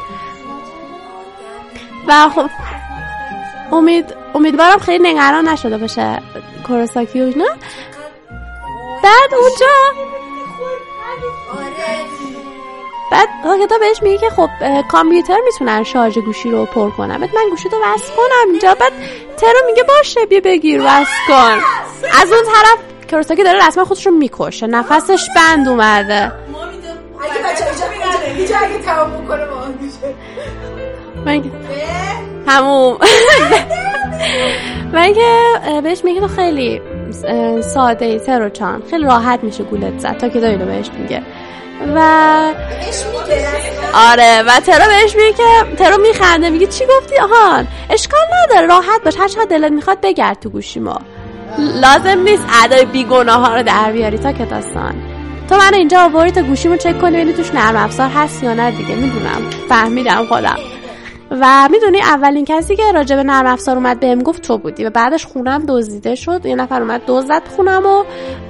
و خب امید امیدوارم خیلی نگران نشده باشه کوراساکی و اینا. بعد اونجا بعد تا بهش میگه که خب کامپیوتر می‌تونن شارژ گوشی رو پر کنم بعد من گوشی رو وصل کنم اینجا. بعد ترو میگه باشه بیا بگیر وصل کن. از اون طرف کروساکی داره رسما خودش رو می‌کشه. نفسش بند اومده. اگه بچه اینجا اگه تمام کنه من هموم من که بهش میگه تو خیلی ساده ای ترو چان. خیلی راحت میشه گولت زد تا که دایلو بهش میگه. و آره و ترو بهش میگه که ترو میخنده میگه چی گفتی؟ آهان اشکال نداره راحت باش. هر چقدر دلت می‌خواد بگرد تو گوشی ما. لازم نیست ادای بیگناه ها رو در بیاری تا کتاستان تو من اینجا آوری تا گوشیمو چک کنی ببینی توش نرم افزار هست یا نه دیگه. می‌دونم. فهمیدم خودم. و می‌دونی اولین کسی که راجع به نرم افزار اومد بهم گفت تو بودی و بعدش خونم دزدیده شد. یه نفر اومد دزد خونم و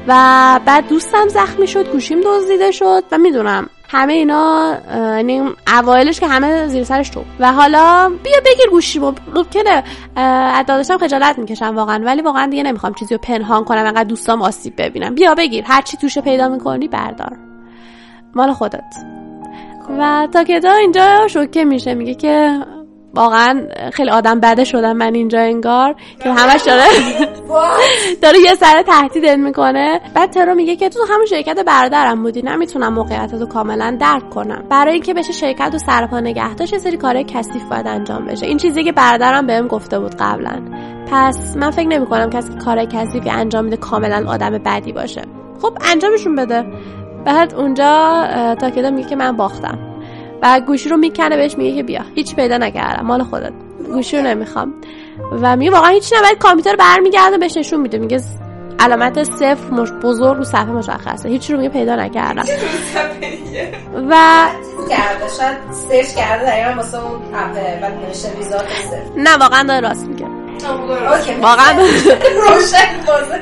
و بعد دوستم زخمی شد گوشیم دزدیده شد و می‌دونم همه اینا یعنی اوایلش که همه زیر سرش تو. و حالا بیا بگیر گوشی ممکنه از داداشم خجالت می‌کشم واقعا ولی واقعا دیگه نمی‌خوام چیزی رو پنهان کنم انقدر دوستام آسیب ببینم. بیا بگیر هر چی توشه پیدا می‌کنی بردار. مال خودت. و تا که اینجا شوکه میشه میگه که واقعا خیلی آدم بده شدم من اینجا انگار که همش داره داره یه سر تهدید می‌کنه. بعد ترو میگه که تو همون شرکت برادرم بودی نمی‌تونم موقعیت رو کاملا درک کنم. برای اینکه بشه شرکت و سرپا نگه داشت یه سری کارهای کثیف باید انجام بشه. این چیزی که برادرم بهم گفته بود قبلا. پس من فکر نمی‌کنم کسی کار کثیفی انجام میده کاملا آدم بدی باشه. خب انجامشون بده. بعد اونجا تاکیدا میگه که من باختم. و گوشی رو می‌کنه بهش میگه که بیا. هیچ پیدا نکردم. مال خودت. گوشی رو نمی‌خوام. و میگه واقعا هیچ نباید کامپیوتر برمیگرده بهش نشون میده. میگه علامت صفر مش بزرگ رو صفحه مشخصه. هیچ رو میگه پیدا نکردم. و کرده شاید سرچ کرده دقیقا واسه اون اپه بعد نوشته ریزات نه واقعا داره راست میگه. واقعا روشن بازه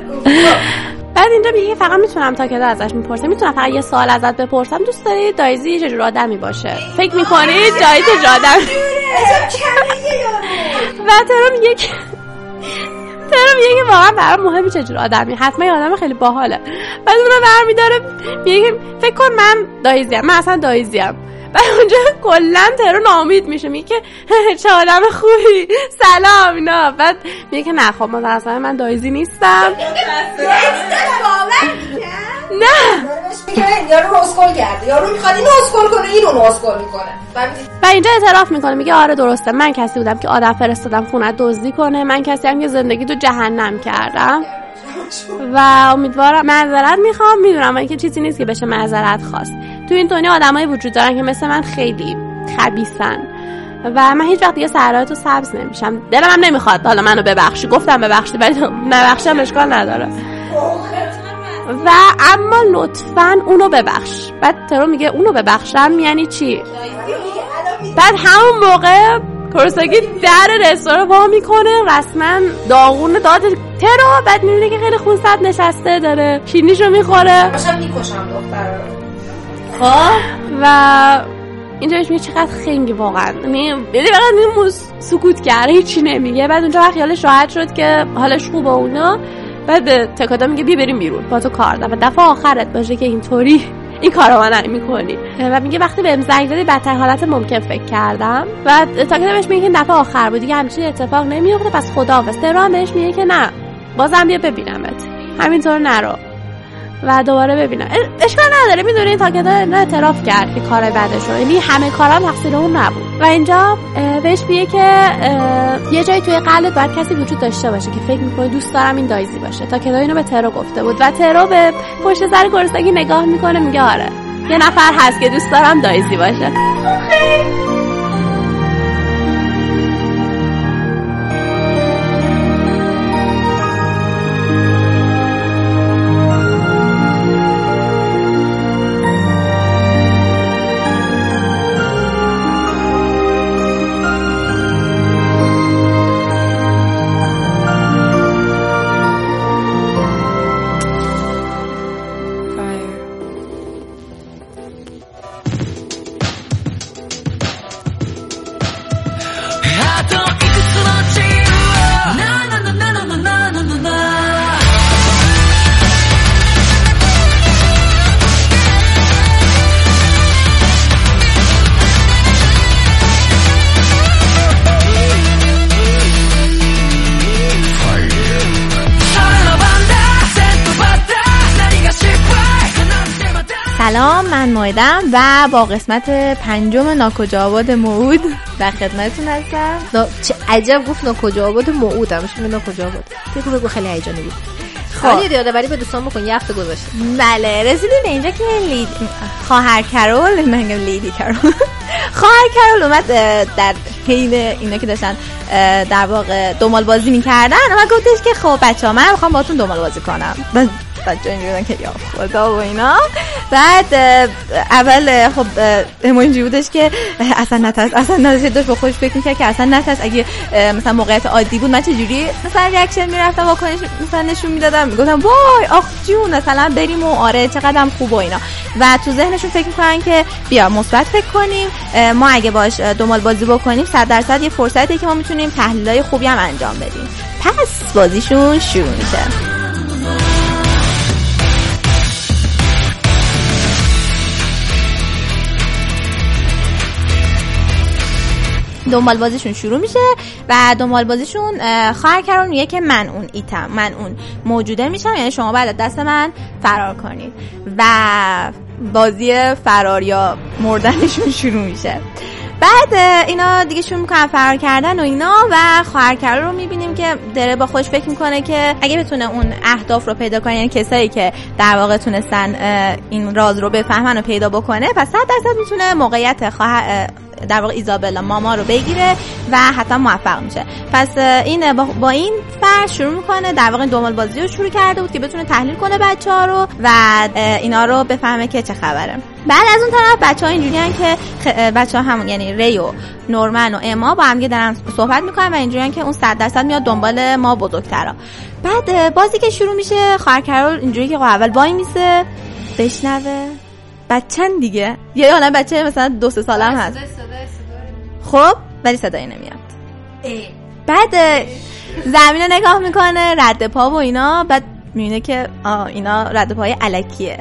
بعد اینجا میگه فقط می‌تونم تا که ازش می‌پرسم. می‌تونم فقط یه سوال ازت بپرسم. دوست داری دایزی چه جور آدمی باشه؟ فکر می‌کنی جایی چه آدمی و ترا میگه که ترا میگه که واقعا برام مهمی چه جور آدمی. حتما یه آدم خیلی باحاله. بعد اونو برمیداره میگه فکر کن من دایزیم. من اصلا دایزیم. و اونجا کلا ترو نامید میشه. میگه که چه آدم خوبی. سلام اینا. بعد میگه که نه خب اصلا من دایزی نیستم. نه. یارو اسکل کرده. یارو می‌خواد اینو اسکل کنه اینو اسکل می‌کنه. و اینجا اعتراف می‌کنه. میگه آره درسته. من کسی بودم که آدم فرستادم خونه دزدی کنه. من کسی هم که زندگی تو جهنم کردم. و امیدوارم معذرت می‌خوام. می‌دونم اینکه چیزی نیست که بشه معذرت خواست. تو این دنیا آدمایی وجود دارن که مثل من خیلی خبیسن و من هیچ وقت دیگه سرات تو سبز نمیشم. دلم نمی‌خواد حالا منو ببخشی. گفتم ببخشی ولی نبخشم اشکال نداره. و اما لطفا اونو ببخش. بعد ترو میگه اونو ببخشم یعنی چی؟ بعد همون موقع کورساکی در رستوران وا می‌کنه. رسما داغون داد ترو. بعد می‌بینه که خیلی خونسرد نشسته داره چینیشو می‌خوره. می‌کشم دختر خب و اینجا میگه چقدر خنگی واقعا. یعنی فقط سکوت کرده هیچی نمیگه. بعد اونجا خیالش راحت شد که حالش خوبه اونا بعد به تکادا میگه بی بریم بیرون با تو کار و دفعه آخرت باشه که اینطوری این کارو من می‌کنی. و میگه وقتی بهم زنگ زدی بدتر حالت ممکن فکر کردم. و تاکدا بهش میگه این دفعه آخر بود. دیگه همچین اتفاق نمیفته پس خدا تهران بهش میگه که نه بازم بیا ببینمت. همینطور نرو. و دوباره ببینم. اشکال نداره می‌دونی تا که نه اعتراف کرد که کار بعدش یعنی همه کارا تقصیر اون نبود. و اینجا بهش میگه که یه جایی توی قلبت باید کسی وجود داشته باشه که فکر می‌کنه دوست دارم این دایزی باشه. تا که اینو به ترو گفته بود. و ترو به پشت سر گرسنگی نگاه می‌کنه میگه آره یه نفر هست که دوست دارم دایزی باشه. سلام من مایدم و با قسمت پنجم ناکجا آباد موعود در خدمتتون هستم. چه عجب گفت ناکجا آباد موعود همش ناکجا آباد بگو بگو خیلی هیجانی بود. خب. یادآوری به دوستان بکن یه هفته گذاشته بله رسیدیم به اینجا که لید خواهر کرول من لیدی کرول خواهر کرول اومد در حین اینا که داشتن در واقع دنبال بازی می‌کردن و گفتش که خب بچه ها من می‌خوام باتون دنبال بازی کنم بچه اینجوری که یا خدا و اینا بعد اول خب اینجوری بودش که اصلا نترس اصلا نترس داشت با خودش فکر می‌کرد که اصلا نترس. اگه مثلا موقعیت عادی بود من چجوری مثلا reaction می‌رفتم واکنش مثلا نشون می‌دادم. می‌گفتم وای آخ جون مثلا بریم و آره چقدر خوب و اینا. و تو ذهنشون فکر می‌کنن که بیا مثبت فکر کنیم. ما اگه باش دنبال بازی بکنیم 100 درصد یه فرصتی که ما می‌تونیم تحلیلای خوبی هم انجام بدیم. پس بازیشون شروع میشه. دنبال بازیشون شروع میشه و دنبال بازیشون خواهر کردن میگه که من اون ایتم من اون موجوده میشم یعنی شما بعد دست من فرار کنید و بازی فرار یا مردنشون شروع میشه. بعد اینا دیگه شروع می‌کنن فرار کردن و اینا و خواهر رو می‌بینیم که داره با خودش فکر می‌کنه که اگه بتونه اون اهداف رو پیدا کنه یعنی کسایی که در واقع تونستن این راز رو بفهمن و پیدا بکنه پس 100 درصد می‌تونه موقعیت خواهر در واقع ایزابلا ماما رو بگیره و حتی موفق میشه. پس این با, این فرد شروع می‌کنه در واقع دنبال بازی رو شروع کرده بود که بتونه تحلیل کنه بچه ها رو و اینا رو بفهمه که چه خبره. بعد از اون طرف بچه ها اینجوری که بچه ها همون یعنی ری و نورمن و اما با هم دارن صحبت می‌کنن و اینجوری که اون صد درصد میاد دنبال ما بزرگترا. بعد بازی که شروع میشه خواهر کرول اینجوری که اول وای میسه بشنوه. بچن دیگه. یا حالا بچه مثلا دو سه ساله هم هست. خب ولی صدایی نمیاد. بعد زمین رو نگاه می‌کنه رد پا و اینا. بعد می‌بینه که آه اینا رد پای علکیه.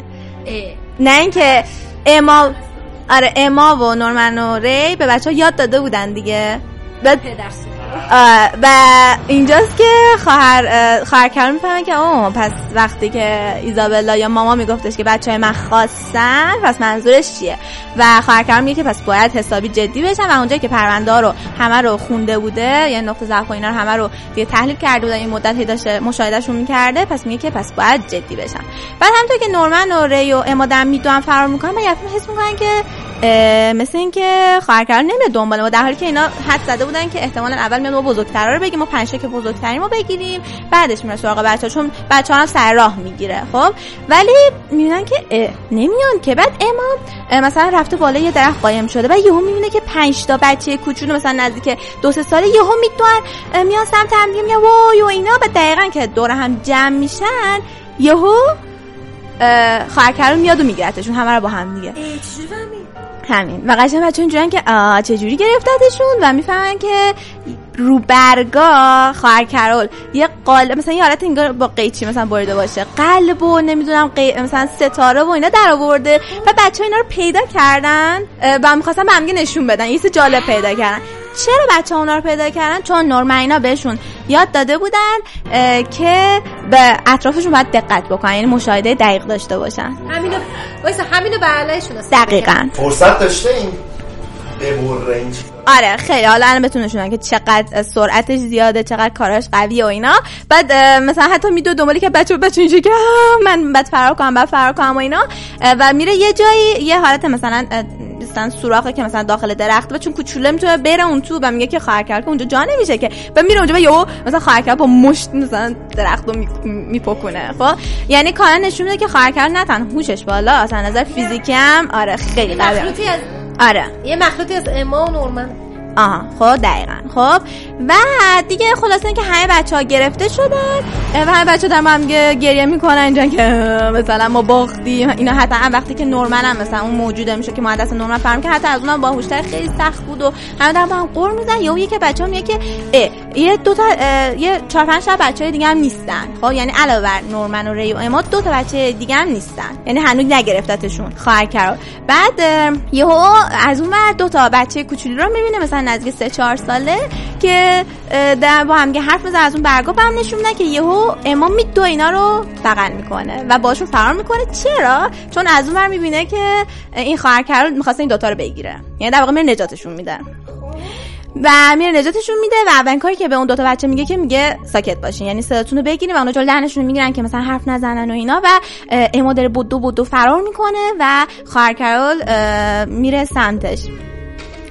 نه اینکه اما آره اما و نورمن و ری به بچه ها یاد داده بودن دیگه. بعد و اینجاست که خواهر خواهر کرم می‌فهمه که اوه پس وقتی که ایزابلا یا ماما میگفتش که بچه های من خواستن پس منظورش چیه؟ و خواهر کرم میگه که پس باید حسابی جدی بشن و اونجایی که پرونده رو همه رو خونده بوده یعنی نقطه ضعف و اینا رو همه رو دیگه تحلیل کرده بودن این مدت هی داشته مشاهدهشون می‌کرده پس میگه که پس باید جدی بشن. بعد همونطور که نورمن و ری و امادم می‌دونن فرار می‌کنن یفیم حس می‌کنن که مثل اینکه خواهر نمیاد دنبال ما در حالی که اینا حد زده بودن که احتمالا اول میاد ما بزرگترا رو بگیم ما پنج که بزرگترین رو بگیریم. بعدش میره سراغ بچه چون بچه هم سر راه می‌گیره خب؟ ولی می‌بینن که نمیان که. بعد اما مثلا رفته بالا یه درخت قایم شده. و یهو می‌بینه که پنج تا بچه کوچولو مثلا نزدیک دو سه ساله یهو می‌دونن میان سمت هم دیگه وای و اینا. به دقیقا که دور هم جمع میشن یهو خواهر میاد و میگیرتشون. همه رو با هم دیگه. همین. و قشنگ بچه اینجورن که چجوری گرفتتشون؟ و می‌فهمن که رو برگا خواهر کرول. یه قالب مثلا یه حالت انگار با قیچی مثلا برده باشه. قلب و نمی‌دونم قی... مثلا ستاره و اینا در آورده. و بچه اینا رو پیدا کردن و می‌خواستن به همگه نشون بدن. یه جالب پیدا کردن. چرا بچه اونا رو پیدا کردن؟ چون نورمینا بهشون یاد داده بودن که به اطرافشون باید دقت بکنن. یعنی مشاهده دقیق داشته باشن. همینو وایسا همینو به دقیقاً. فرصت داشته این این آره خیلی. حالا الان بتون نشونن که چقدر سرعتش زیاده چقدر کاراش قویه و اینا. بعد مثلا حتی میدو دنبالی که بچه بچه اینجا که من بعد فرار کنم بعد فرار کنم و اینا. و میره یه جایی یه حالت مثلا مثلا سوراخه که مثلا داخل درخت و چون کوچوله می‌تونه بره اون تو و میگه که خواهر کرد که اونجا جا نمیشه که. و میره اونجا و یهو مثلا خواهر کرد با مشت مثلا درخت رو میپکونه. خب؟ یعنی کلا نشون میده که خواهر کرد نه تنها هوشش بالا اصلا نظر فیزیکی هم آره خیلی قویه. آره. یه مخلوطی از اما و نورمن. آها خب دقیقا. خب و دیگه خلاصه که همه بچه ها گرفته شدن و همه بچه ها هم گریه می‌کنن اینجا که مثلا ما باختیم. اینا حتی هم وقتی که نورمن هم مثلا اون موجوده میشه که ما دست نورمن فرم که حتی از اونم باهوشتر خیلی سخت بود و همه در هم قور میزن یا یکی بچه هم که یه دو تا یه چهار پنج تا بچه دیگه هم نیستن. خب یعنی علاوه بر نورمن و ری و اما دو تا بچه دیگه هم نیستن. یعنی هنوز نگرفتتشون خواهر کرد. بعد یهو از اون دو تا بچه کوچولی رو می‌بینه مثلا نزدیک سه چهار ساله که با هم حرف میزن از اون برگا هم نشون که یهو امام دو اینا رو بغل می‌کنه و باشون فرار می‌کنه. چرا؟ چون از اون بر می‌بینه که این خواهر کرد می‌خواست این دوتا رو بگیره. یعنی در واقع میره نجاتشون میده. و میره نجاتشون میده و اولین کاری که به اون دوتا بچه میگه که میگه ساکت باشین. یعنی صداتون رو بگیرین و اونا جلو دهنشون می‌گیرن که مثلا حرف نزنن و اینا و اما بودو بودو فرار می‌کنه و خواهر کرول میره سمتش.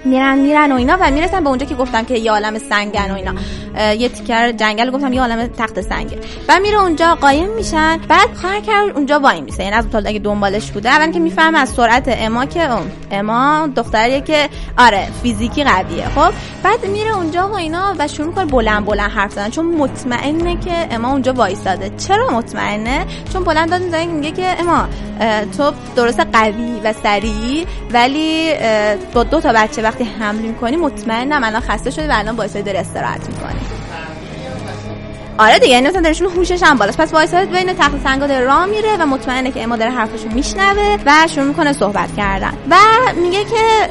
میرن میرن و اینا. و می‌رسن به اونجا که گفتم که یه عالم سنگن و اینا. یه تیکر جنگل گفتم یه عالم تخت سنگه. و میره اونجا قایم میشن. بعد خواهر کرد اونجا وای میسه. یعنی از اون اگه دنبالش بوده اول که میفهم از سرعت اما که اما دختریه که آره فیزیکی قویه. خب؟ بعد میره اونجا و اینا و شروع می‌کنه بلند بلند حرف زدن. چون مطمئنه که اما اونجا وایساده چرا مطمئنه؟ چون بلند داد می‌زنه میگه که اما تو درست قوی و سریع ولی با دو تا بچه وقتی حمل می‌کنی مطمئنم الان خسته شدی و الان باعث داره استراحت می‌کنی. آره دیگه یعنی مثلا درشون هوشش هم بالاست. پس وایساد بین تخت سنگا داره راه میره و مطمئنه که اما داره حرفشو میشنوه و شروع می‌کنه صحبت کردن. و میگه که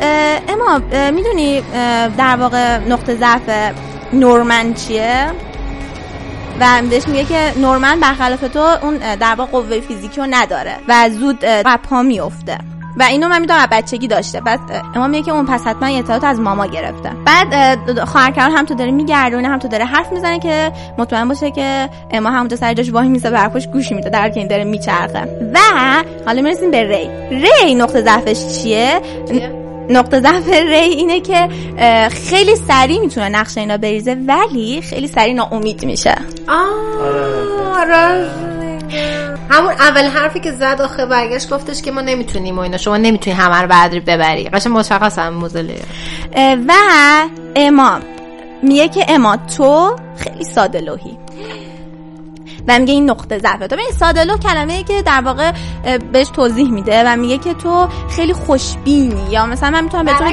اما می‌دونی در واقع نقطه ضعف نورمن چیه؟ و بهش میگه که نورمن برخلاف تو اون در واقع قوه فیزیکی رو نداره و زود پا میفته و اینو من می‌دونم بچگی داشته. پس اما میگه که اون پس حتما اطلاعات از ماما گرفته. بعد خواهر هم تو داره میگردونه هم تو داره حرف می‌زنه که مطمئن باشه که اما همونجا سر جاش واهی میسه برفش گوشی میده در که این داره میچرخه. و حالا می‌رسیم به ری. ری نقطه ضعفش چیه؟ نقطه ضعف ری اینه که خیلی سریع می‌تونه نقشه اینا بریزه ولی خیلی سریع ناامید میشه. آره. همون اول حرفی که زد آخه برگشت گفتش که ما نمی‌تونیم و اینا. شما نمی‌تونی همه رو بعدی ببری. قشنگ مشخص هم موزله و امام میگه که اما تو خیلی ساده لوحی. و میگه این نقطه ضعفه. تو این ساده لوح کلمه که در واقع بهش توضیح میده و میگه که تو خیلی خوشبینی. یا مثلا من می‌تونم به تو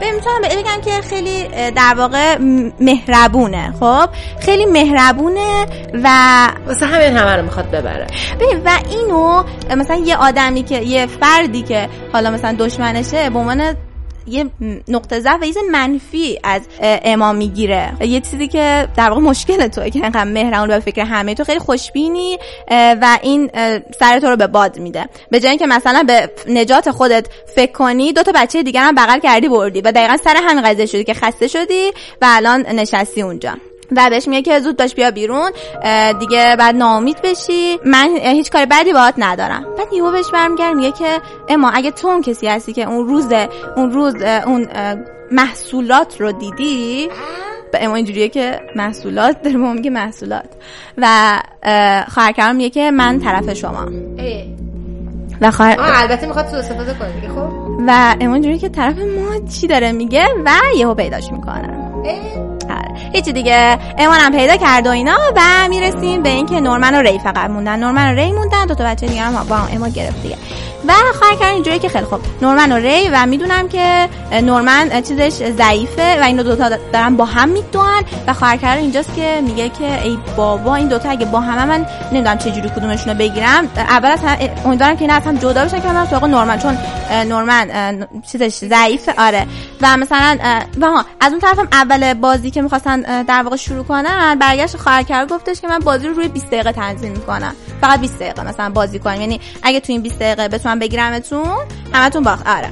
به می‌تونم بگم که خیلی در واقع مهربونه. خب؟ خیلی مهربونه و واسه همین همه رو می‌خواد ببره. ببین و اینو مثلا یه آدمی که یه فردی که حالا مثلا دشمنشه به عنوان یه نقطه ضعف یه منفی از اما می‌گیره. یه چیزی که در واقع مشکل توه که انقدر مهربون به فکر همه. تو خیلی خوشبینی و این سر تو رو به باد میده. به جای اینکه مثلا به نجات خودت فکر کنی دو تا بچه دیگر هم بغل کردی بردی. و دقیقا سر همین قضیه شدی که خسته شدی و الان نشستی اونجا. و بهش میگه که زود باش بیا بیرون دیگه بعد ناامید بشی. من هیچ کار بدی باهات ندارم. بعد یهو بهش برمیگرد میگه که اما اگه تو اون کسی هستی که اون روز اون روز اون محصولات رو دیدی به اما اینجوریه که محصولات داره میگه محصولات. و خواهر میگه که من طرف شما. و خواهر البته می‌خواد تو استفاده کنه خب؟ و اما اینجوریه که طرف ما چی داره میگه و یهو پیداش می‌کنن آره. هیچی دیگه. هم پیدا کرد و اینا و می‌رسیم به اینکه نورمن و ری فقط موندن. نورمن و ری موندن. دو تا بچه دیگه هم با اما گرفت دیگه. و خواهر کردن اینجوری که خیلی خوب. نورمن و ری و می‌دونم که نورمن چیزش ضعیفه و این دو تا دارن با هم می‌دونن و خواهر کردن اینجاست که میگه که ای بابا این دوتا اگه با هم من نمی‌دونم چه جوری کدومشون رو بگیرم. اول اصلا امیدوارم که اینا اصلا جدا بشن که من سراغ نورمن چون نورمن چیزش ضعیفه آره. و مثلا و ها از اون طرفم اول بازی که می‌خواستن در واقع شروع کنن برگشت خواهر کرد گفتش که من بازی رو روی 20 دقیقه تنظیم می‌کنم. فقط 20 دقیقه مثلا بازی کنیم. یعنی اگه تو این 20 دقیقه بتونم بگیرمتون همتون باخت. آره.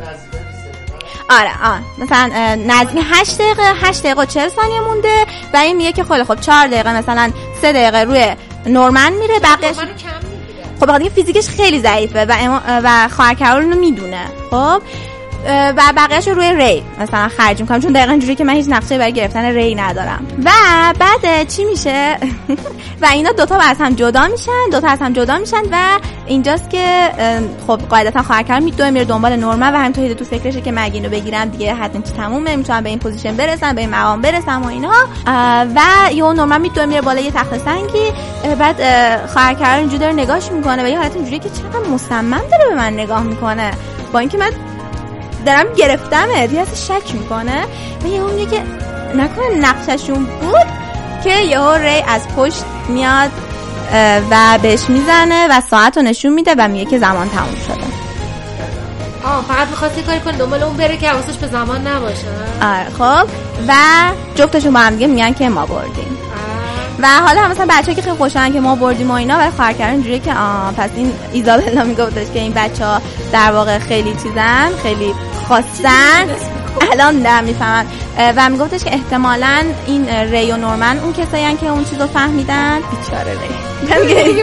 آره آه. مثلا نظمی 8 دقیقه 8 دقیقه و 40 ثانیه مونده و این میگه که خیلی خب 4 دقیقه مثلا 3 دقیقه روی نورمن میره بقیش خب بخاطر فیزیکش خیلی ضعیفه و و خواهر کرول می‌دونه. خب و بقیهش روی ری مثلا خرج می‌کنم. چون دقیقا جوری که من هیچ نقشه برای گرفتن ری ندارم. و بعد چی میشه؟ و اینا دوتا از هم جدا میشن دوتا از هم جدا میشن و اینجاست که خب قاعدتا خواهر کردن میدوه میره دنبال نورمن و همینطوری تو فکرشه که مگه اینو بگیرم دیگه حتما چی تمومه می‌تونم به این پوزیشن برسم به این مقام برسم و اینا. و یه نورمن میدوه میره بالا یه تخت سنگی. بعد خواهر کردن اینجوری داره نگاهش می‌کنه و یه حالت اینجوری که چقدر مصمم داره به من نگاه می‌کنه. با اینکه من دارم گرفتمه. دیگه شک می‌کنه. و یهو میگه که نکنه نقششون بود که یهو ری از پشت میاد و بهش می‌زنه و ساعت رو نشون میده و میگه که زمان تموم شده. آه فقط می‌خواستی کاری کنه دنبال اون بره که حواسش به زمان نباشه. آره خب. و جفتشون با هم میگن که ما بردیم. و حالا هم مثلا بچه که خیلی خوشحالن که ما بردیم و اینا ولی خواهر کردن اینجوریه که آه پس این ایزابلا میگفتش که این بچه ها در واقع خیلی چیزن خیلی خواستن. الان در می‌فهمن. و میگفتش که احتمالا این ری و نورمن اون کسایی که اون چیز رو فهمیدن. بیچاره ری.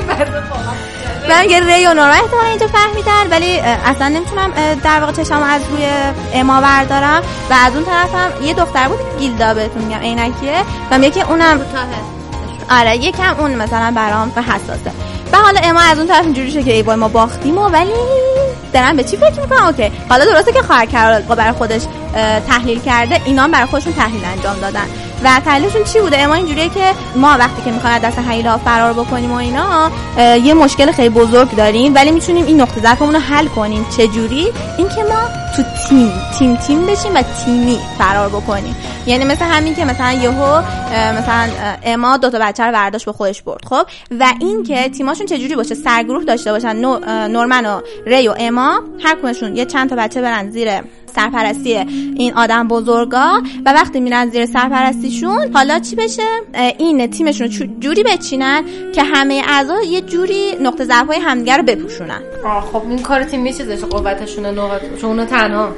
من میگه ری و نورمن احتمالا اینجا فهمیدن ولی اصلا نمی‌تونم در واقع چشم از روی اما بردارم. و از اون طرف هم یه دختر بود گیلدا بهتون میگم عینکیه. و میگه که اونم آره یکم اون مثلا برام حساسه. و حالا اما از اون طرف اینجوری شه که ای ما باختیم و ولی دارن به چی فکر می‌کنن اوکی. حالا درسته که خواهر کرال برای خودش تحلیل کرده اینا برای خودشون تحلیل انجام دادن. و تحلیلشون چی بوده؟ اما اینجوریه که ما وقتی که می‌خوایم دست ها فرار بکنیم و اینا یه مشکل خیلی بزرگ داریم ولی می‌تونیم این نقطه ضعفمون رو حل کنیم. چه جوری اینکه ما تو تیم تیم تیم بشیم و تیمی فرار بکنیم یعنی مثل همین که مثلا یهو مثلا اما دو تا بچه رو برداشت به خودش برد خب؟ و اینکه تیماشون چجوری باشه؟ سرگروه داشته باشن. نورمن و ری و اما هر یه چند تا بچه برن زیر سرپرستی این آدم بزرگا و وقتی میرن زیر سرپرستیشون حالا چی بشه؟ این تیمشون رو جوری بچینن که همه اعضا یه جوری نقطه ضعف های همدیگه رو بپوشونن. خب این کار تیم چیزش قوتشونه چون تنها.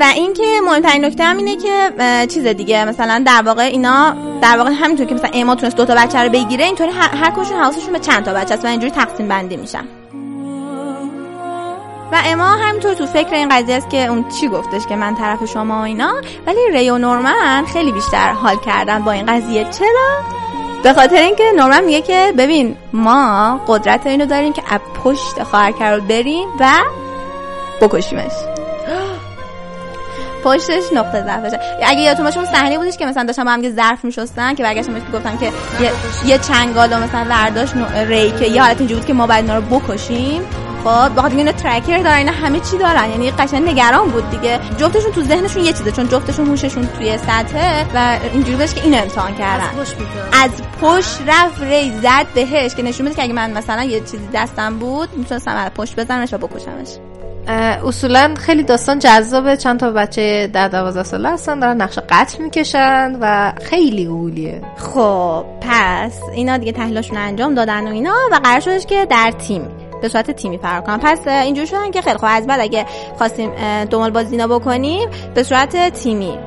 و اینکه مهمترین نکته هم اینه که چیز دیگه مثلا در واقع اینا در واقع همینطور که مثلا اما تونست دو تا بچه رو بگیره اینطوری هر کدومشون حواسشون به چند تا بچه است و اینجوری تقسیم بندی میشن. و اما همینطور تو فکر این قضیه است که اون چی گفتش که من طرف شما و اینا ولی ری و نورمن خیلی بیشتر حال کردن با این قضیه. چرا؟ به خاطر اینکه نورمن میگه که ببین ما قدرت اینو داریم که از پشت خواهر کرول بریم و بکشیمش. پشتش نقطه ضعفشه اگه یادتون باشه اون صحنه بودش که مثلا داشتن با هم ظرف میشستن که برگشتن بهش گفتن که یه, یه چنگالو مثلا ورداش ری که یه حالت اینجوری بود که ما باید اینا رو بکشیم. خب بخاطر اینو ترکر دارن اینا همه چی دارن. یعنی قشنگ نگران بود دیگه. جفتشون تو ذهنشون یه چیزه چون جفتشون هوششون توی سطحه و اینجوری بهش که این امتحان کردن. از پشت رفت ری زد بهش که نشون میده که اگه من مثلا یه چیزی دستم بود می‌تونستم از پشت بزنمش و بکشمش. اصولا خیلی داستان جذابه. چند تا بچه در دوازده ساله هستن دارن نقش قتل می‌کشن و خیلی گولیه خب پس اینا دیگه تحلیلشون انجام دادن و اینا و قرار شدش که در تیم به صورت تیمی فرار کنن. پس اینجور شدن که خیلی خوب از بعد اگه خواستیم دنبال بازی اینا بکنیم به صورت تیمی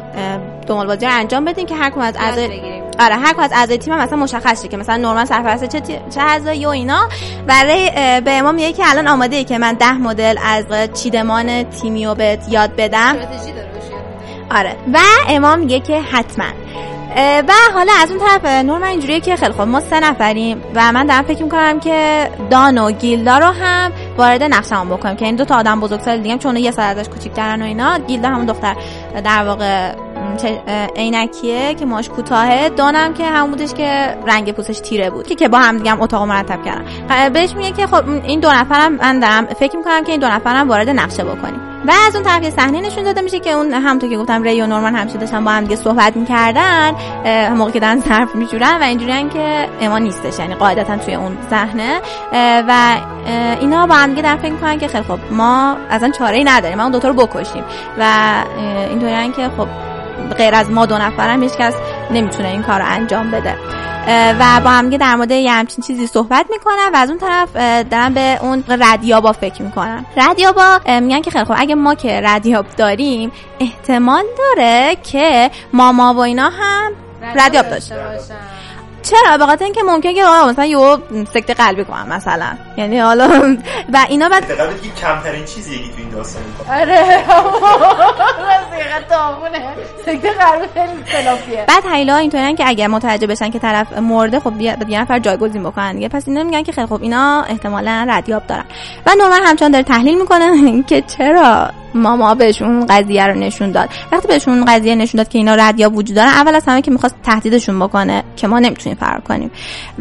دنبال بازی رو انجام بدیم که هر کدوم از اعضای آره هر از اعضای تیم هم مثلا مشخص شه که مثلا نورمال سرپرست چه چه اعضایی و اینا. برای به امام میگه که الان آماده ای که من ده مدل از چیدمان تیمی رو بهت یاد بدم. آره. و امام میگه که حتما. و حالا از اون طرف نورمال اینجوریه که خیلی خوب ما سه نفریم و من دارم فکر می‌کنم که دان و گیلدا رو هم وارد نقشمون بکنیم. که این دو تا آدم بزرگسال دیگه چون یه سال ازش کوچیک‌ترن و اینا گیلدا همون دختر در واقع عینکیه که ماش کوتاهه. دانم که همون بودش که رنگ پوستش تیره بود. که با هم دیگه اتاق مرتب کردن. بهش میگه که خب این دو نفرم من دارم فکر می‌کنم که این دو نفرم وارد نقشه بکنیم. و از اون طرف یه صحنه نشون داده میشه که اون همونطور که گفتم ری و نورمن همیشه داشتن با هم دیگه صحبت می‌کردن. موقعی که دارن صرف میجورن و اینجوریان که اما نیستش. یعنی قاعدتا توی اون صحنه. و اینا با هم دیگه در فکر می‌کنن که خب ما اصلا چاره ای نداریم. ما اون دوتا رو بکشیم. و اینطوریان که خب غیر از ما دو نفرم هیچ کس نمی‌تونه این کار رو انجام بده. و با هم در مورد یه همچین چیزی صحبت می‌کنن و از اون طرف دارن به اون ردیابا فکر می‌کنن ردیابا میگن که خیلی خوب اگه ما که ردیاب داریم احتمال داره که ماما و اینا هم ردیاب داشته باشن. چرا؟ به خاطر اینکه ممکنه که مثلا یه سکته قلبی کنم مثلا. یعنی حالا و اینا بعد سکته قلبی کمترین چیزیه که تو این داستان آره. سکته قلبی خیلی خلافیه. بعد حیلا اینطورین که اگر متوجه بشن که طرف مرده خب یه نفر جایگزین بکنن دیگه. پس اینا میگن که خیلی خب اینا احتمالا ردیاب دارن. و نورمال همچنان داره تحلیل می‌کنه که چرا ماما بهشون قضیه رو نشون داد. وقتی بهشون قضیه نشون داد که اینا ردیا وجود دارن اول از همه که می‌خواست تهدیدشون بکنه که ما نمی‌تونیم فرار کنیم.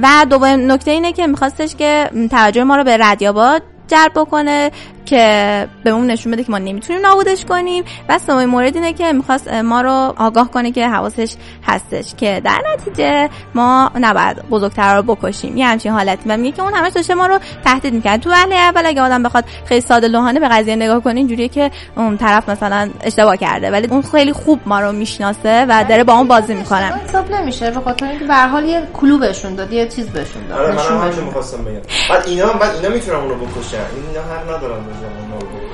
و دومین نکته اینه که میخواستش که توجه ما رو به ردیابات جلب بکنه که به اون نشون بده که ما نمی‌تونیم نابودش کنیم. و سومین مورد اینه که می‌خواست ما رو آگاه کنه که حواسش هستش که در نتیجه ما نباید بزرگتر رو بکشیم. یه همچین حالتی. و میگه که اون همش داشته ما رو تهدید می‌کرد. تو وهله اول اگه آدم بخواد خیلی ساده لوحانه به قضیه نگاه کنه اینجوریه که اون طرف مثلا اشتباه کرده. ولی اون خیلی خوب ما رو می‌شناسه و داره با اون بازی می‌کنه. حساب نمیشه. به خاطر اینکه به حال یه کلو بهشون داد یه چیز بهشون داد. آره من هم می‌خواستم بگم. بعد اینا بعد اینا می‌تونن اون رو بکشن اینا هر ندارن.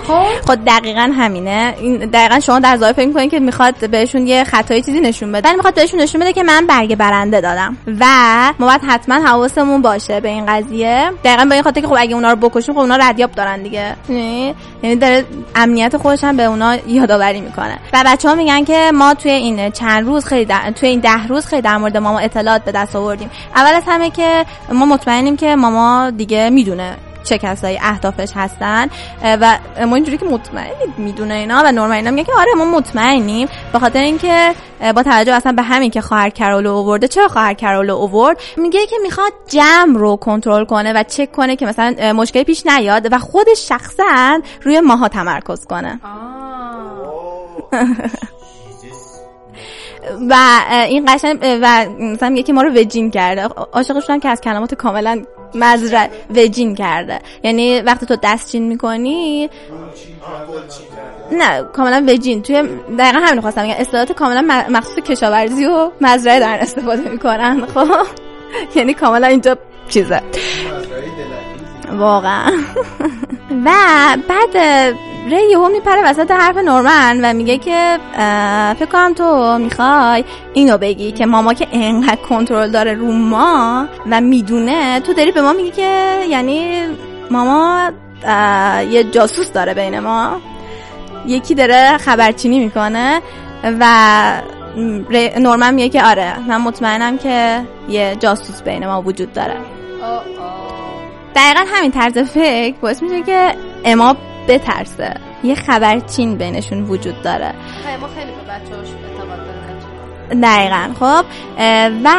خب. خب دقیقا همینه. این دقیقا شما در ظاهر فکر می‌کنید که می‌خواد بهشون یه خطای چیزی نشون بده. می‌خواد بهشون نشون بده که من برگ برنده دادم و ما باید حتما حواسمون باشه به این قضیه. دقیقا به این خاطر که خب اگه اونا رو بکشیم خب اونا ردیاب دارن دیگه. یعنی, یعنی داره امنیت خودش هم به اونا یادآوری می‌کنه. و بچه ها میگن که ما توی این چند روز خیلی در... توی این ده روز خیلی در مورد ماما اطلاعات به دست آوردیم. اول از همه که ما مطمئنیم که ماما دیگه می‌دونه چه کسایی اهدافش هستن و ما اینجوری که مطمئنید می‌دونه اینا و نورمال اینا میگه که آره ما مطمئنیم به خاطر اینکه با توجه اصلا به همین که خواهر کرولو اوورده چرا خواهر کرولو اوورد؟ میگه که می‌خواد جمع رو کنترل کنه و چک کنه که مثلا مشکلی پیش نیاد و خودش شخصا روی ماها تمرکز کنه. و این قشنگ و مثلا که ما رو وجین کرده. عاشقشون که از کلمات کاملا مزرعه وجین کرده. یعنی وقتی تو دستچین می‌کنی نه کاملا وجین. توی دقیقا همین خواستم میگم اصطلاحات کاملا مخصوص کشاورزی و مزرعه در استفاده می‌کنن. خب یعنی کاملا اینجا چیزه. واقعا. و بعد ری یهو میپره وسط حرف نورمن و میگه که فکر کنم تو می‌خوای اینو بگی که ماما که انقدر کنترل داره رو ما و می‌دونه تو داری به ما میگی که یعنی ماما یه جاسوس داره بین ما. یکی داره خبرچینی می‌کنه و نورمن میگه که آره من مطمئنم که یه جاسوس بین ما وجود داره. دقیقا همین طرز فکر باعث میشه که اما بترسه. یه خبرچین بینشون وجود داره. ما خیلی به اعتقاد دقیقا. خب و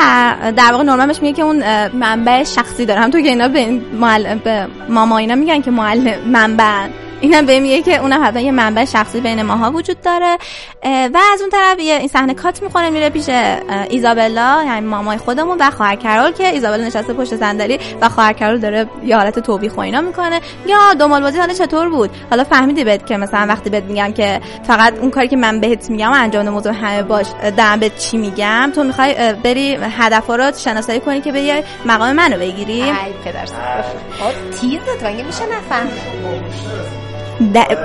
در واقع نورمش میگه که اون منبع شخصی داره. هم تو که اینا به, معلم به ماما اینا میگن که معلم منبع. اینم به میگه که اونم حتما یه منبع شخصی بین ماها وجود داره. و از اون طرف یه این صحنه کات می‌کنه میره پیش ایزابلا یعنی مامای خودمون و خواهر کرول که ایزابلا نشسته پشت صندلی و خواهر کرول داره یه حالت توبیخ و اینا می‌کنه. یا دنبال بازی حالا چطور بود؟ حالا فهمیدی بهت که مثلا وقتی بهت میگم که فقط اون کاری که من بهت میگم انجام موضوع همه باش دارم به چی میگم تو می‌خوای بری هدف رو شناسایی کنی که به مقام منو بگیری؟ ای پدر خب، تیزت مگه میشه نفهم.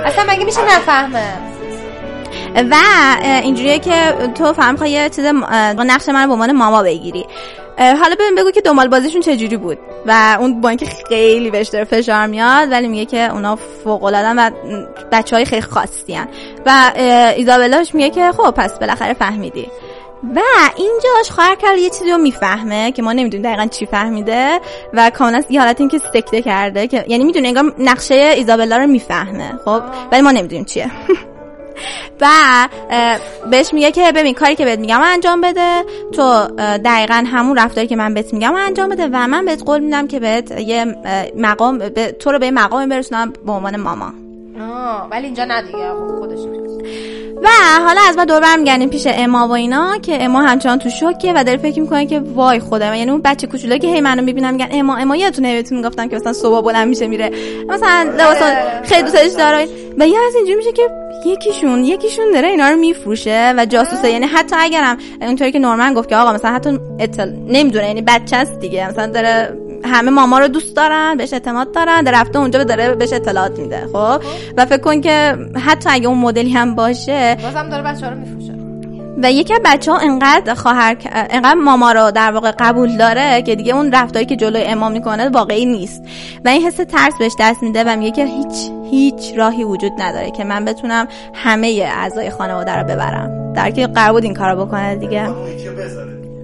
اصلا مگه میشه نفهمه؟ و اینجوریه که تو فهم یه چیز نقش من به عنوان ماما بگیری. حالا ببین بگو که دنبال بازیشون چجوری بود. و اون با اینکه خیلی بهش داره فشار میاد ولی میگه که اونا فوق العاده و بچه های خیلی خاصی و ایزابلاش میگه که خب پس بالاخره فهمیدی. و اینجاش خواهر کرد یه چیزی رو می‌فهمه که ما نمی‌دونیم دقیقا چی فهمیده و کاملا یه حالت این که سکته کرده که یعنی می‌دونه انگار نقشه ایزابلا رو می‌فهمه خب؟ ولی ما نمی‌دونیم چیه. و بهش میگه که ببین کاری که بهت میگم انجام بده. تو دقیقا همون رفتاری که من بهت میگم انجام بده و من بهت قول میدم که بهت یه مقام تو رو به مقام برسونم به عنوان ماما. ولی اینجا ندیگه خب خودش و حالا از ما دور برمیگردیم پیش اما و اینا که اما همچنان تو شوکه و داره فکر می‌کنه که وای خودم یعنی اون بچه کوچولو که هی منو می‌بینم میگن اما اما یادتونه بهتون می‌گفتم که مثلا صبح بلند میشه میره. مثلا لباس خیلی دوستش داره و یا از اینجوری میشه که یکیشون یکیشون داره اینا رو میفروشه و جاسوسه. یعنی حتی اگرم اونطوری که نورمن گفت که آقا مثلا حتی اطل... نمی‌دونه یعنی بچه است دیگه. مثلا داره همه ماما رو دوست دارن بهش اعتماد دارن در رفته اونجا داره بهش اطلاعات میده خب؟ و فکر کن که حتی اگه اون مدلی هم باشه بازم داره بچه رو میفروشه. و یکی از بچه ها انقدر خواهر انقدر ماما رو در واقع قبول داره که دیگه اون رفتاری که جلوی امام می‌کنه واقعی نیست. و این حس ترس بهش دست میده و میگه که هیچ هیچ راهی وجود نداره که من بتونم همه اعضای خانواده رو ببرم. در که قرار بود این کارو بکنه دیگه؟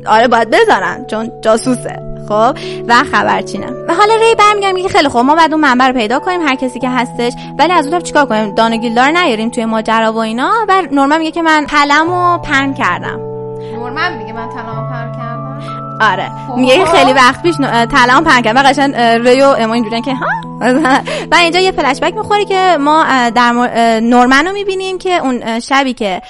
آره باید بذارن چون جاسوسه. خب و خبرچینه و حالا ری برمیگردم میگه خیلی خوب ما بعد اون منبع رو پیدا کنیم هر کسی که هستش. ولی از اون طرف چیکار کنیم؟ دانگیلدار نیاریم توی ماجرا و اینا. و نورمن میگه که من قلمو پن کردم. نورمن میگه من تلمو پن کردم. آره. میگه خیلی وقت پیش تلام پن کردم و قشنگ ریو اما اینجوریه که ها؟ و اینجا یه فلش بک می‌خوره که ما در نورمن رو می‌بینیم که اون شبی که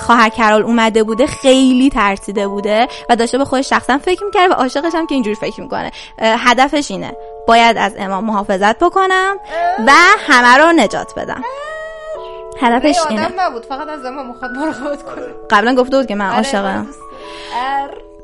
خواهر کرال اومده بوده خیلی ترسیده بوده و داشته به خودش شخصا فکر می‌کرده و عاشقش هم که اینجوری فکر می‌کنه. هدفش اینه. باید از امام محافظت بکنم و همه رو نجات بدم. هدفش اینه. نبود. فقط از امام مخاطب مراقبت کنه. قبلا گفته بود که من آره، عاشقم.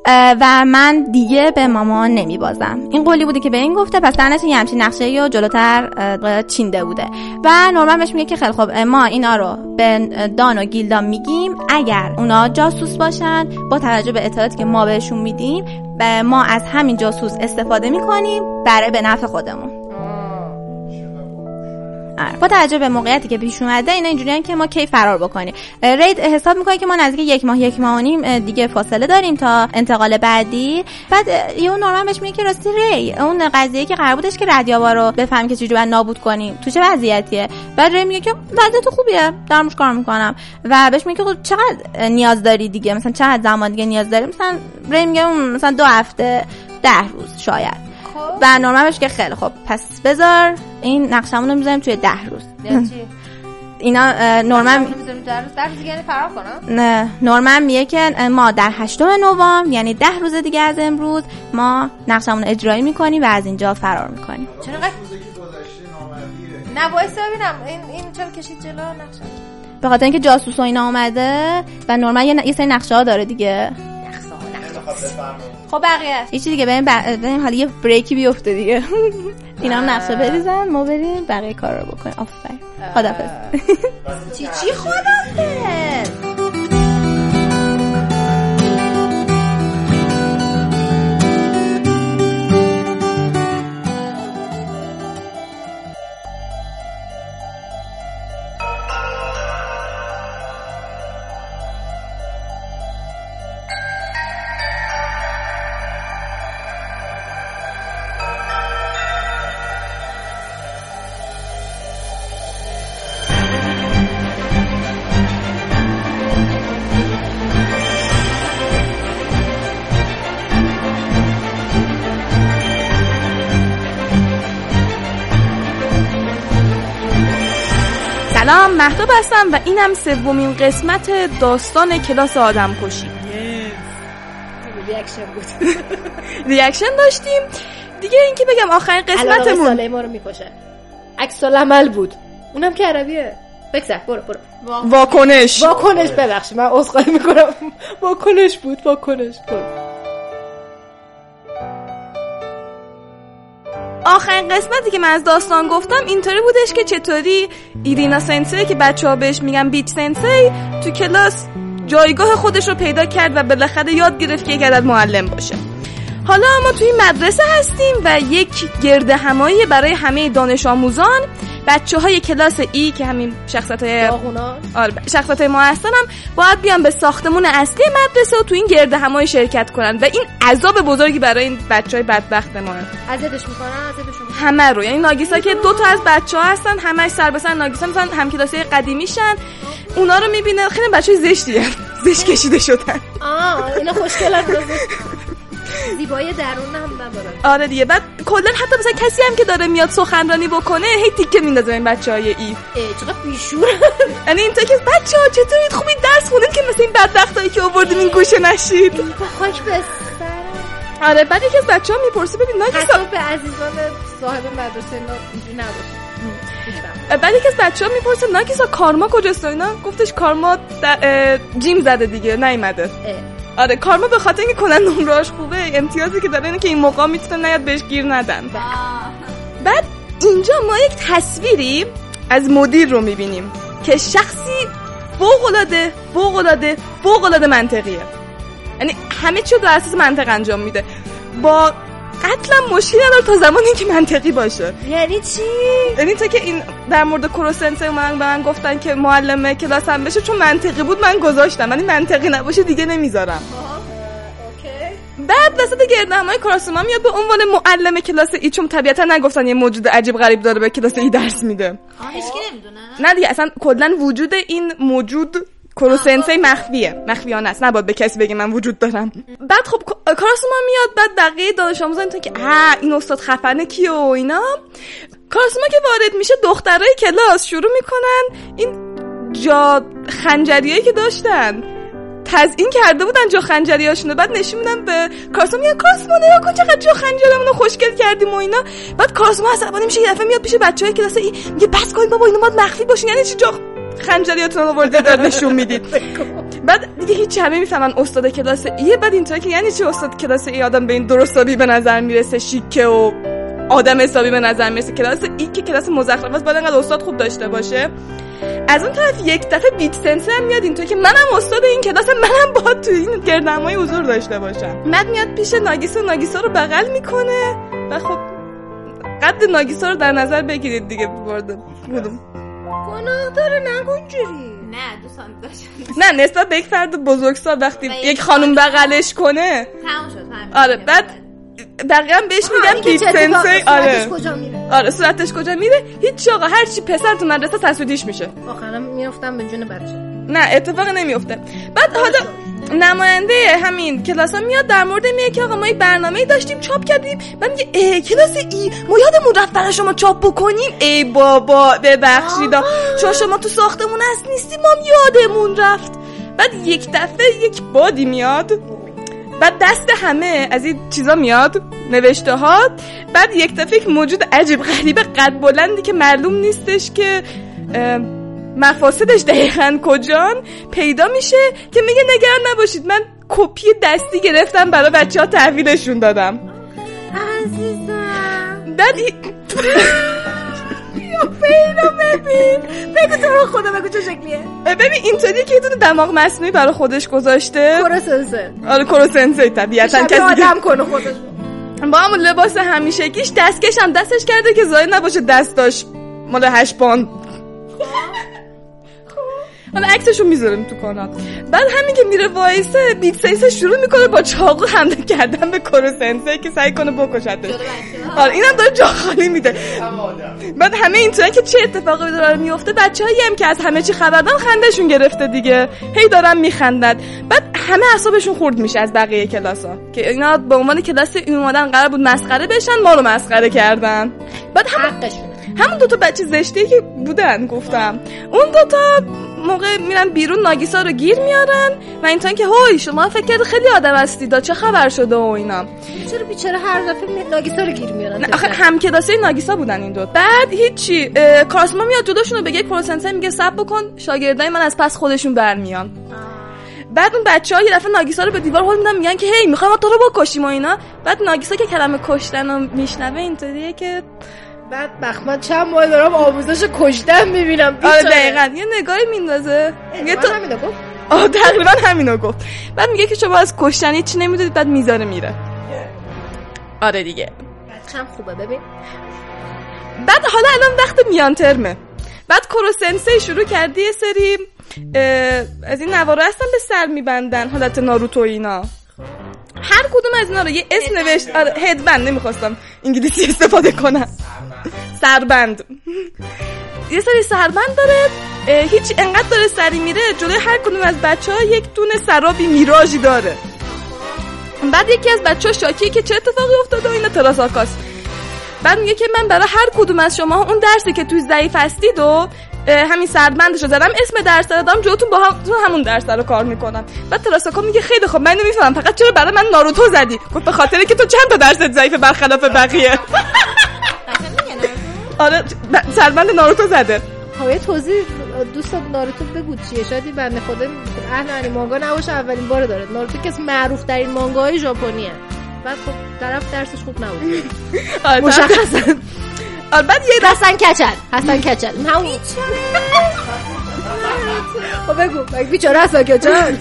و من دیگه به مامان نمی بازم این قولی بوده که به این گفته پس درنش یه همچین نقشه یا جلوتر چینده بوده. و نورمن بهش میگه که خیلی خب ما اینا رو به دان و گیلدان میگیم. اگر اونا جاسوس باشن با توجه به اطلاعاتی که ما بهشون میدیم ما از همین جاسوس استفاده می‌کنیم برای به نفع خودمون. با توجه به موقعیتی که پیش اومده اینا اینجوریان که ما کی فرار بکنیم. رید حساب می‌کنه که ما نزدیک یک ماه یک ماه و نیم دیگه فاصله داریم تا انتقال بعدی. بعد یه نورمن بهش میگه که راستی ری اون قضیه که قرار بودش که ردیابا رو بفهمیم که چجوری نابود کنیم. تو چه وضعیتیه؟ بعد ری میگه که وضعیت خوبیه دارم کار می‌کنم. و بهش میگه خب چقدر نیاز داری دیگه؟ مثلا چقدر زمان دیگه نیاز داری؟ مثلا ری میگه مثلا دو هفته ده روز شاید. و که خیلی خب پس بذار این نقشمون رو می‌ذاریم توی ده روز. یعنی اینا نورمن یعنی فرار کنم؟ نه نورمن میگه که ما در هشتم نوامبر یعنی ده روز دیگه از امروز ما نقشمون اجرایی می‌کنیم و از اینجا فرار می‌کنیم. چرا نه باعث ببینم. این این چرا کشید جلو؟ نقشه به خاطر اینکه جاسوس و اینا اومده و نورمن یه, یه سری نقشه ها داره دیگه. خب بقیه. یه چیزی دیگه بریم بریم حالا یه بریکی بیفته دیگه. اینا هم نقشه بریزن ما بریم بقیه کار رو بکنیم. آفرین. خدافظ چی چی خدافظ سلام مهداب هستم و اینم سومین قسمت داستان کلاس آدم کشی reaction بود. reaction داشتیم. دیگه اینکه بگم آخرین قسمتمون. ساله ما رو می‌کشه. عکس عمل بود. اونم که عربیه. بگذر برو برو. واکنش. واکنش ببخشید من عذرخواهی می‌کنم. واکنش بود واکنش. بود آخرین قسمتی که من از داستان گفتم اینطوری بودش که چطوری ایرینا سنسی که بچه ها بهش میگن بیچ سنسی تو کلاس جایگاه خودش رو پیدا کرد و بالاخره یاد گرفت که یک عدد معلم باشه. حالا ما توی مدرسه هستیم و یک گرد همایی برای همه دانش آموزان. بچه های کلاس ای که همین شخصت های آره شخصت های ما هستن هم باید بیان به ساختمون اصلی مدرسه و تو این گرد همایی شرکت کنن و این عذاب بزرگی برای این بچه های بدبخت ما اذیتش می‌کنن همه رو. یعنی ناگیسا که دو تا از بچه ها هستن همش سر بسر ناگیسا مثلا هم کلاسی قدیمیشن. اونا رو می‌بینه خیلی بچه زشتی هم. زشت کشیده شدن. آه اینا خوشگلن. زیبایی درون هم ندارن آره دیگه. بعد کلا حتی مثلا کسی هم که داره میاد سخنرانی بکنه هی تیکه میندازه این بچهای ای. چقدر بیشور یعنی این که بچه ها چطورید خوبی درس خوندین که مثل این بدبختایی که آوردیم این گوشه نشید؟ خاک به آره بعد یکی از بچه ها می‌پرسی ببین ناگیسا به عزیزان صاحب مدرسه اینجوری نباشه. بعد یکی از بچه ها می‌پرسه ناگیسا کارما کجاست اینا؟ گفتش کارما جیم زده دیگه نیومده. آره کارما به خاطر اینکه کنن نمرهاش خوبه امتیازی که داره اینه که این موقع می‌تونه نیاد بهش گیر ندن. بعد اینجا ما یک تصویری از مدیر رو می‌بینیم که شخصی العاده فوق العاده منطقیه. یعنی همه چی رو در اساس منطق انجام میده. با قتلم مشکلی نداره تا زمانی که منطقی باشه. یعنی چی؟ یعنی تا که این در مورد کروسنسه من به من گفتن که معلم کلاسم بشه چون منطقی بود من گذاشتم ولی منطقی نباشه دیگه نمی‌ذارم. بعد وسط گردنمای کلاسما میاد به عنوان معلم کلاس ای چون طبیعتا نگفتن یه موجود عجیب غریب داره به کلاس ای درس میده. نه دیگه اصلا کلا وجود این موجود کروسنسی مخفیه. مخفیانه است. نباید به کسی بگه من وجود دارم. بعد خب کاراسوما میاد بعد بقیه دانش آموزان تا که اه این استاد خفنه کیه و اینا؟ کاراسوما که وارد میشه دخترای کلاس شروع می‌کنن این جا خنجریایی که داشتن. تزیین کرده بودن جا خنجریاشونو بعد نشون میدن به کارسما میگه کارسما نگاه کن چقدر جا خنجرمون رو خوشگل کردیم و اینا. بعد کارسما عصبانی میشه یه دفعه میاد پیش بچهای کلاس میگه بس کنید بابا اینو باید مخفی باشین یعنی چی جا خنجریاتون رو آورده دار نشون می‌دید. بعد دیگه هیچ همه می‌فهمن استاد کلاس ایه بعد اینطوری که یعنی چی استاد کلاس ای آدم به این درستابی به نظر می‌رسه شیکه و آدم حسابی به نظر می‌رسه. کلاس ای که کلاس مزخرف است باید انقدر استاد خوب داشته باشه. از اون طرف یک دفعه بیت سنسر هم میاد اینطور که منم استاد این کلاس منم با تو این گردنمای حضور داشته باشم. بعد میاد پیش ناگیسا ناگیسا رو بغل می‌کنه. و خب قد ناگیسا رو در نظر بگیرید دیگه بردم بودم گناه داره نگون جوری نه دوستان داشت نه نسبت به یک فرد بزرگسال وقتی یک خانم بغلش کنه. تمام شد آره بعد بقیه هم بهش میگن بیت سنسی آره. آره صورتش کجا میره؟ هیچ آقا هر چی پسر تو مدرسه تصویدیش میشه. آخرا میافتم به جون بچه نه اتفاق نمیفته بعد حالا نماینده همین کلاس ها میاد در مورد میگه که آقا ما یک برنامه داشتیم چاپ کردیم. من میگه ای کلاس ای؟ ما یادمون رفت برای شما چاپ بکنیم. ای بابا ببخشید چون شما تو ساختمون هست نیستی ما یادمون رفت. بعد یک دفعه یک بادی میاد. بعد دست همه از این چیزا میاد نوشته ها بعد یک دفعه یک موجود عجیب غریب قد بلندی که معلوم نیستش که مفاسدش دقیقا کجان پیدا میشه که میگه نگران نباشید. من کپی دستی گرفتم برای بچه ها تحویلشون دادم. عزیزم. اینو ببین. بگو تو رو خدا بگو چه شکلیه. ببین اینطوری که یه دونه دماغ مصنوعی برای خودش گذاشته. کروسنسه. آره کروسنسه طبیعتا کسی آدم کنه خودش با همون لباس همیشگیش دستکش هم دستش کرده که زایی نباشه دستاش مال هشت پاند حالا عکسشو می‌ذارم تو کانال. بعد همین که میره وایسه بیت سیسه شروع می‌کنه با چاقو حمله کردن به کروسنسه که سعی کنه بکشتش. آره اینم داره جا خالی میده. بعد همه اینطوری که چه اتفاقی داره میفته بچه‌ای هم که از همه چی خبر دارن خندهشون گرفته دیگه. هی دارن میخندن. بعد همه اعصابشون خورد میشه از بقیه کلاسا که اینا به عنوان کلاس اومدن قرار بود مسخره بشن ما رو مسخره کردن. بعد حقشون همون دوتا بچه زشته که بودن گفتم. اون دوتا موقع میرن بیرون ناگیسا رو گیر میارن و این که هوی شما فکر کرد خیلی آدم هستید چه خبر شده و اینا. چرا بیچاره هر دفعه ناگیسا رو گیر میارن؟ آخه هم کلاسی ناگیسا بودن این دو. بعد هیچی کاسما میاد جداشون رو بگه پروسنسه میگه سب بکن شاگردای من از پس خودشون برمیان. بعد اون بچه ها یه دفعه ناگیسا رو به دیوار هل میدن میگن که هی می‌خوایم تو رو بکشیم و اینا. بعد ناگیسا که کلمه کشتن رو میشنوه اینطوریه که بعد بخمن چند ماه دارم آموزش کشتن می‌بینم آره دقیقا. یه نگاهی میندازه. میگه تو همینو گفت. آه تقریبا همینو گفت. بعد میگه که شما از کشتن چی نمی‌دونید بعد می‌ذاره میره. آره دیگه. چند خوبه ببین. بعد حالا الان وقت میان ترمه. بعد کروسنسی شروع کردی یه سری از این نوارا هستن به سر میبندن حالت ناروتو اینا. هر کدوم از اینا رو یه اسم نوشت. آره هدبند. نمی‌خواستم انگلیسی استفاده کنم. سربند. یه سری سربند داره. هیچ انقدر داره سری میره جلوی هر کدوم از بچه ها یک دونه سرابی میراژی داره. بعد یکی از بچه ها شاکیه که چه اتفاقی افتاده و اینا تراساکاس بعد میگه که من برای هر کدوم از شما اون درسی که توی ضعیف هستید و همین سردمندش رو زدم. اسم درس دادم جوتون با هم تو همون درس رو کار می‌کنم. بعد تراساکا میگه خیلی خب من نمی‌فهمم فقط چرا برای من ناروتو زدی؟ گفت به خاطر که تو چند تا درست ضعیف برخلاف بقیه. آره سربند ناروتو زده. خب، توضیح دوست ناروتو بگو چیه. شاید بنده خدا اهل مانگا نباشه اولین بار داره. ناروتو که معروف در این مانگاهای ژاپنیه. بعد خب طرف درسش خوب نبود آره مشخصا. بعد یه حسن کچل حسن کچل همون خب بگو بیچاره حسن کچل.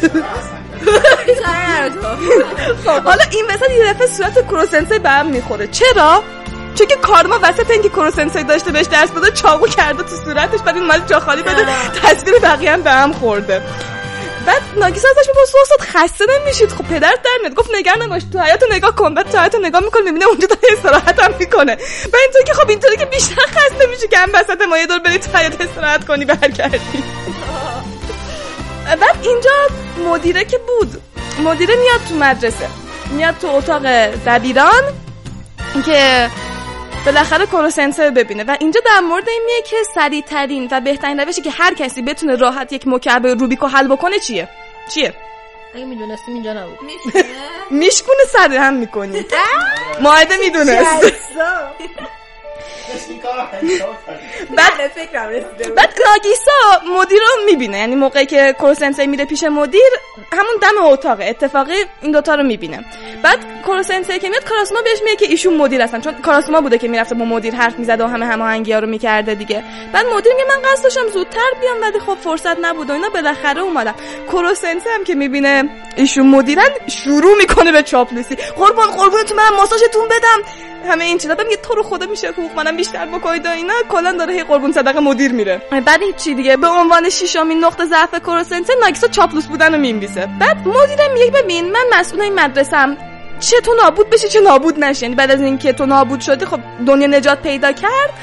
خب. حالا این وسط یه دفعه صورت کروسنسه به هم می‌خوره. چرا؟ چون که کارما وسط اینکه کروسنسای داشته بهش درس بده چاقو کرده تو صورتش بعد این مال جا خالی بده تصویر بقیه هم به هم خورده. بعد ناگیسا ازش می‌پرسه استاد خسته نمیشید؟ خب پدر در میاد. گفت نگران نباش تو حیاتو نگاه کن. بعد تو حیاتو نگاه می‌کنه می‌بینه اونجا داره استراحت هم می‌کنه. و اینطوری که خب اینطوری که بیشتر خسته میشه که هم وسط ما یه دور بری تو حیات استراحت کنی برگردی. بعد اینجا مدیره که بود. مدیره میاد تو مدرسه. میاد تو اتاق دبیران که بالاخره کروسنسه ببینه. و اینجا در مورد این میگه که سریع ترین و بهترین روشی که هر کسی بتونه راحت یک مکعب روبیکو حل بکنه چیه؟ چیه؟ اگه می‌دونستیم اینجا نبود. میشکونه سر هم می‌کنی. ماهده می‌دونست. بعد بعد ناگیسا مدیر رو می‌بینه. یعنی موقعی که کروسنسه میره پیش مدیر همون دم اتاقه. اتفاقی این دوتا رو می‌بینه. بعد کروسنسه که میاد کاراسما بهش میگه که ایشون مدیر هستن. چون کاراسما بوده که می‌رفته با مدیر حرف می‌زده و همه هماهنگی ها رو می‌کرده دیگه. بعد مدیر میگه من قصد داشتم زودتر بیام ولی خب فرصت نبود. و اینا بالاخره اومدم کروسنسه هم که می‌بینه ایشون مدیرن شروع می‌کنه به چاپلوسی. قربان قربونتون من ماساژتون بدم. همه این چیزا. میگه تو رو خدا میشه حقوق منم بیشتر بکنید و اینا کلا داره هی قربون صدقه مدیر میره. بعد این چی دیگه به عنوان ششمین نقطه ضعف کروسنسه ناکسا چاپلوس بودن رو می‌نویسه. بعد مدیرم میگه ببین من مسئول این مدرسم چه تو نابود بشی چه نابود نشی بعد از اینکه تو نابود شدی خب دنیا نجات پیدا کرد.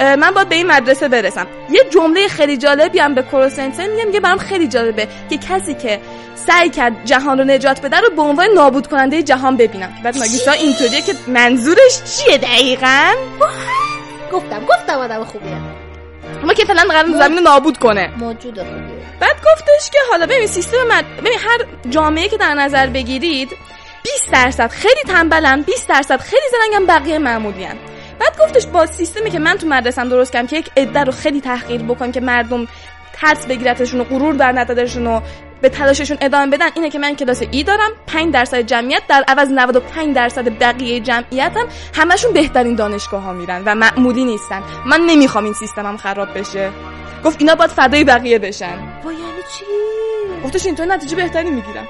من باید به این مدرسه برسم. یه جمله خیلی جالبی هم به کروسنسن میگه میگه برام خیلی جالبه که کسی که سعی کرد جهان رو نجات بده رو به عنوان نابود کننده جهان ببینم. بعد ناگیسا اینطوریه که منظورش چیه دقیقا؟ گفتم گفتم آدم خوبیه. اما که فعلا قرار زمین نابود کنه. موجود خوبیه. بعد گفتش که حالا ببین سیستم مد... ببین هر جامعه که در نظر بگیرید 20 درصد خیلی تنبلن 20 درصد خیلی زرنگن بقیه معمولیان بعد گفتش با سیستمی که من تو مدرسم درست کردم که یک عده رو خیلی تحقیر بکنم که مردم ترس بگیرتشون و غرور در ندادشون و به تلاششون ادامه بدن اینه که من کلاس ای دارم 5 درصد جمعیت در عوض 95 درصد بقیه جمعیتم همشون بهترین دانشگاه ها میرن و معمولی نیستن. من نمی‌خوام این سیستمم خراب بشه. گفت اینا باید فدای بقیه بشن. با یعنی چی؟ گفتش اینطور نتیجه بهتری می‌گیرن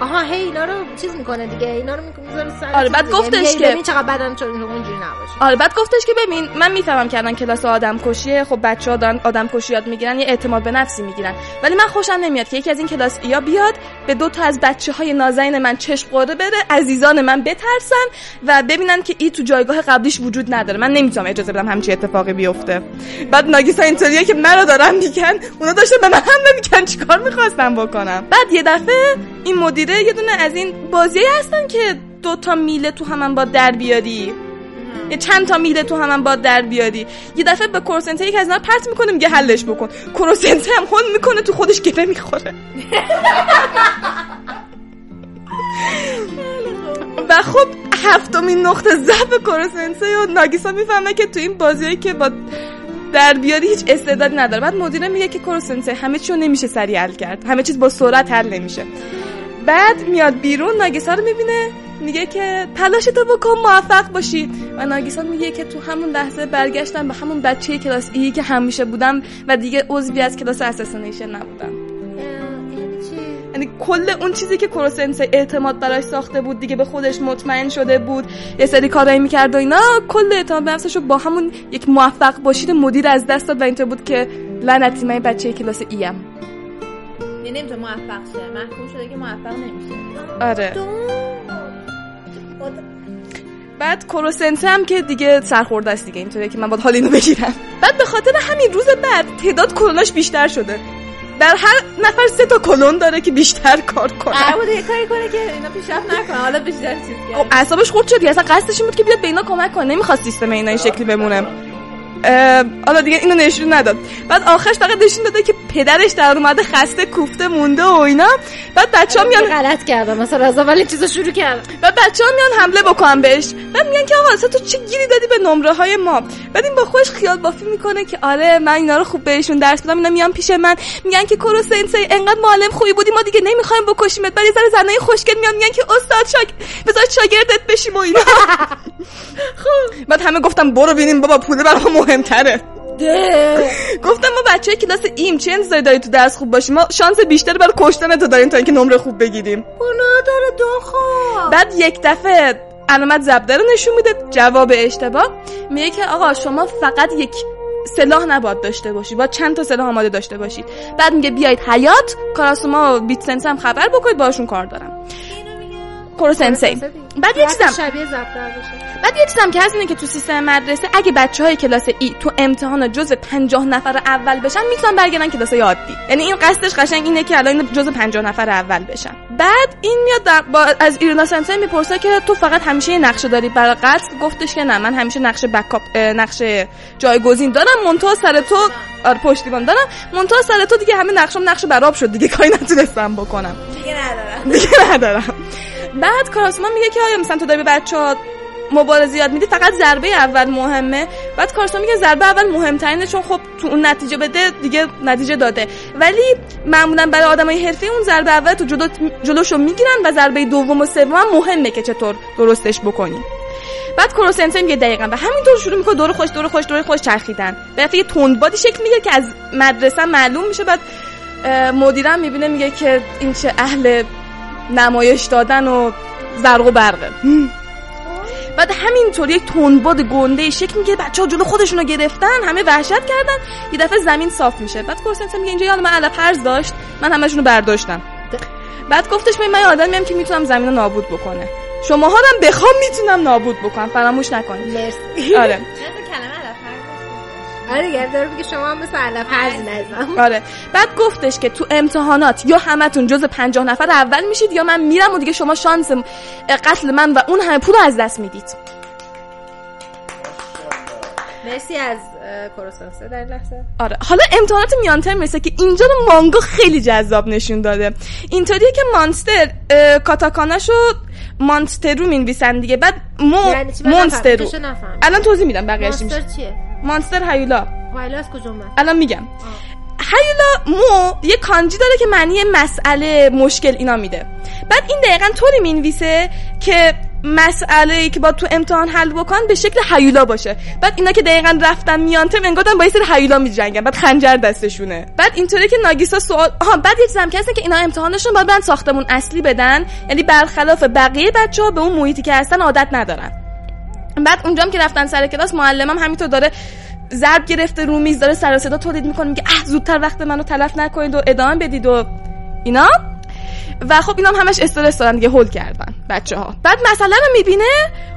آها هی اینا رو چیز می‌کنه دیگه اینا رو می‌ذاره سر آره بعد گفتش که ببین چقدر بدن چون اونجوری نباشه. آره بعد گفتش که ببین من می‌فهمم کردن کلاس آدم کشیه خب بچه‌ها دارن آدم کشی یاد می‌گیرن یه اعتماد به نفسی می‌گیرن. ولی من خوشم نمیاد که یکی از این کلاس ایا بیاد به دو تا از بچه های نازنین من چشم قوره بره عزیزان من بترسن و ببینن که ای تو جایگاه قبلیش وجود نداره. من نمی‌تونم اجازه بدم همچین اتفاقی بیفته. بعد ناگیسا اینطوریه که مرا دارن میگن اونا داشتن به من هم نمیگن چیکار می‌خواستم بکنم؟ بعد یه دفعه این مدیره یه دونه از این بازی هستن که دوتا میله تو همان با در بیاری. یه چند تا میله تو هم باد در بیاری. یه دفعه به کروسنته یک از اینا پرت می‌کنه میگه حلش بکن. کروسنته هم خون می‌کنه تو خودش گره می‌خوره. و خب هفتمین نقطه ضعف کروسنسه و ناگیسا می‌فهمه که تو این بازیایی که با در بیاری هیچ استعدادی نداره. بعد مدیره میگه که کروسنسه همه چیو نمیشه سریع حل کرد. همه چیز با سرعت حل نمیشه. بعد میاد بیرون ناگیسا رو می‌بینه. میگه که تلاشتو بکن موفق باشی. و ناگیسا میگه که تو همون لحظه برگشتم به همون بچه کلاس ای که همیشه بودم و دیگه عضوی از کلاس اساسینیشن نبودم. یعنی کل اون چیزی که کروسنسه اعتماد براش ساخته بود دیگه به خودش مطمئن شده بود. یه سری کارایی می‌کرد و اینا. کل اعتماد به نفسش با همون یک موفق باشید مدیر از دست داد و اینطور بود که لعنتی من بچه کلاس ایم یعنی نمی‌تونه موفق شه. محکوم شده که موفق نمیشه. آره. بعد کروسنسه هم که دیگه سرخورده است دیگه اینطوریه که من باید حال اینو بگیرم. بعد به خاطر همین روز بعد تعداد کلوناش بیشتر شده. در هر نفر سه تا کلون داره که بیشتر کار کنه. قرار یه کاری کنه که اینا پیشرفت نکنه. حالا بیشتر چیز کرد. اعصابش خورد شد. اصلا قصدش این بود که بیاد به اینا کمک کنه. نمی‌خواست سیستم اینا این شکلی بمونه. حالا دیگه اینو نشون نداد. بعد آخرش فقط نشون داده که پدرش در اومده خسته کوفته مونده و اینا. بعد بچه‌ها میان غلط کردم. مثلا از اول چیزا شروع کردم. بعد بچه‌ها میان حمله بکنن بهش. بعد میگن که آقا اصلا تو چه گیری دادی به نمره های ما؟ بعد این با خودش خیال بافی می‌کنه که آره من اینا رو خوب بهشون درس دادم اینا میان پیش من. میگن که کرو سنسei انقدر معلم خوبی بودی ما دیگه نمی‌خوایم بکشیمت. بعد یه ذره زنای خوشگل میان میگن که استاد شاگ بذار شاگردت بشیم و اینا. خب بعد همه گفتم برو ببینیم بابا پول برام مهمتره. گفتم ما بچه کلاس ایم چه انتظاری داری تو درس خوب باشیم ما شانس بیشتر برای کشتن تو داریم تا اینکه نمره خوب بگیریم. اونا داره دو بعد یک دفعه علامت زبده رو نشون میده جواب اشتباه. میگه که آقا شما فقط یک سلاح نباید داشته باشی با چند تا سلاح آماده داشته باشید بعد میگه بیاید حیات کاراسوما و بیت هم خبر بکنید باشون کار دارم. کورو سنسی. بعد یه چیزم شبیه بعد یه چیزم که هست اینه که تو سیستم مدرسه اگه بچه های کلاس ای تو امتحان جز 50 نفر اول بشن می‌تونن برگردن کلاس عادی. یعنی این قصدش قشنگ اینه که الان جز 50 نفر اول بشن. بعد این میاد با از ایرنا سنسای می‌پرسه که تو فقط همیشه یه نقشه داری. برای قتل گفتش که نه من همیشه نقشه بکاپ نقشه جایگزین دارم. مونتا سر تو آره پشتیبان دارم. مونتا سر تو دیگه همه نقشم نقشه براب شد دیگه. کاری نتونستم بکنم. دیگه ندارم. دیگه ندارم. بعد کاراسمان میگه که آیا مثلا تو داری به بچه مبارزه یاد میدی؟ فقط ضربه اول مهمه. بعد کارسون میگه ضربه اول مهمترینه چون خب تو اون نتیجه بده دیگه نتیجه داده. ولی معمولا برای آدمای حرفه اون ضربه اول تو جلو جلوشو می‌گیرن و ضربه دوم و سوم مهمه که چطور درستش بکنی. بعد کروسنسه میگه دقیقا و همینطور شروع می‌کنه دور خوش دور خوش دور خوش چرخیدن. به یه تندبادی شکل میگه که از مدرسه معلوم میشه. بعد مدیرم می‌بینه میگه که این چه اهل نمایش دادن و زرق و برقه بعد همینطور یک تندباد گنده شکل میگه بچه ها جلو خودشونو گرفتن همه وحشت کردن. یه دفعه زمین صاف میشه. بعد کورسنس میگه اینجا یادم علف هرز داشت. من همشونو برداشتم. بعد گفتش من آدمیم که می‌تونم زمین رو نابود بکنه. شما ها هم بخوام می‌تونم نابود بکنم. فراموش نکنید. مرسی. آره. آره دیگه داره میگه شما هم مثل علف نزم آره. بعد گفتش که تو امتحانات یا همتون جز پنجاه نفر اول میشید یا من میرم و دیگه شما شانس قتل من و اون همه پول از دست می‌دید. مرسی از کروسنسه در لحظه. آره. حالا امتحانات میان ترم مثل که اینجا رو مانگا خیلی جذاب نشون داده. اینطوریه که مانستر کاتاکاناشو مانسترو می‌نویسن دیگه. بعد مو یعنی مونسترو الان توضیح میدم بقیه‌اش مانستر چیه؟ مانستر هیولا. هیولا از کجا الان میگم. هیولا مو یه کانجی داره که معنی مسئله مشکل اینا میده. بعد این دقیقا طوری می‌نویسه که مسئله ای که با تو امتحان حل بکن به شکل هیولا باشه. بعد اینا که دقیقا رفتن میانتم انگارن با یه سری هیولا میجنگن. بعد خنجر دستشونه. بعد اینطوری که ناگیسا سوال ها بعد یه چیزم که که اینا امتحانشون باید برن ساختمون اصلی بدن. یعنی برخلاف بقیه بچه ها به اون محیطی که هستن عادت ندارن. بعد اونجام که رفتن سر کلاس معلمم همینطور داره ضرب گرفته رو میز داره سر صدا تولید می‌کنه میگه اه زودتر وقت منو تلف نکنید و ادامه بدید و اینا. و خب اینا هم همش استرس دارن دیگه هول کردن بچه ها بعد مسئله رو می‌بینه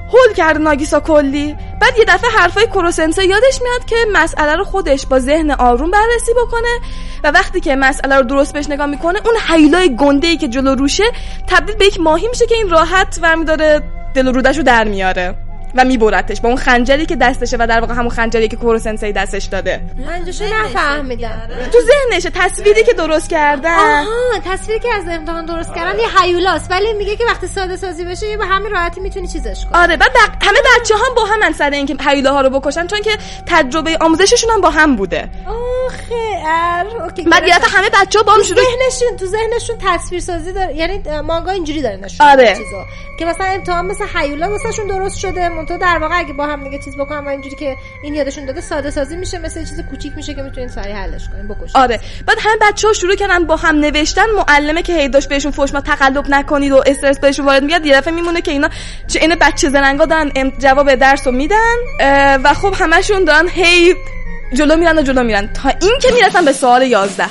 هول کرد ناگیسا کلی. بعد یه دفعه حرفای کروسنسه یادش میاد که مسئله رو خودش با ذهن آروم بررسی بکنه و وقتی که مسئله رو درست بهش نگاه می‌کنه اون حیلای گنده ای که جلو روشه تبدیل به یک ماهی میشه که این راحت ورمی داره دل و رودش رو در میاره. و میبرتش با اون خنجری که دستشه و در واقع همون خنجری که کورو سنسei دستش داده. منجوشو نفهمیدم. تو ذهنشه تصویری که درست کردن. آها تصویری که از امتحان درست کردن یه هیولاست ولی میگه که وقتی ساده سازی بشه یه به همین راحتی می‌تونی چیزش کنی. آره بعد همه بچه هم با هم سر اینکه هیوله ها رو بکشن چون که تجربه آموزششون هم با هم بوده. آخه اوکی بعد همه بچه ها با هم شروع ذهنشون تو ذهنشون تصویر سازی داره. یعنی مانگا اینجوری داره نشون آره. چیزا. که مثلا امتحان مثل هیولا واسهشون درست شده منتها در واقع اگه با هم دیگه چیز بکنن و اینجوری که این یادشون داده ساده سازی میشه مثل چیز کوچیک میشه که می‌تونین سریع حلش کنین. بکشین. آره. بعد همه بچه ها شروع کردن با هم نوشتن. معلمه که هی داشت بهشون فوش ما تقلب نکنید و استرس بهشون وارد میاد یه دفعه میمونه که اینا چه این بچه زرنگا دارن جواب درس رو میدن و خب همشون دارن هی جلو میرن و جلو میرن. تا این که می‌رسن به سوال 11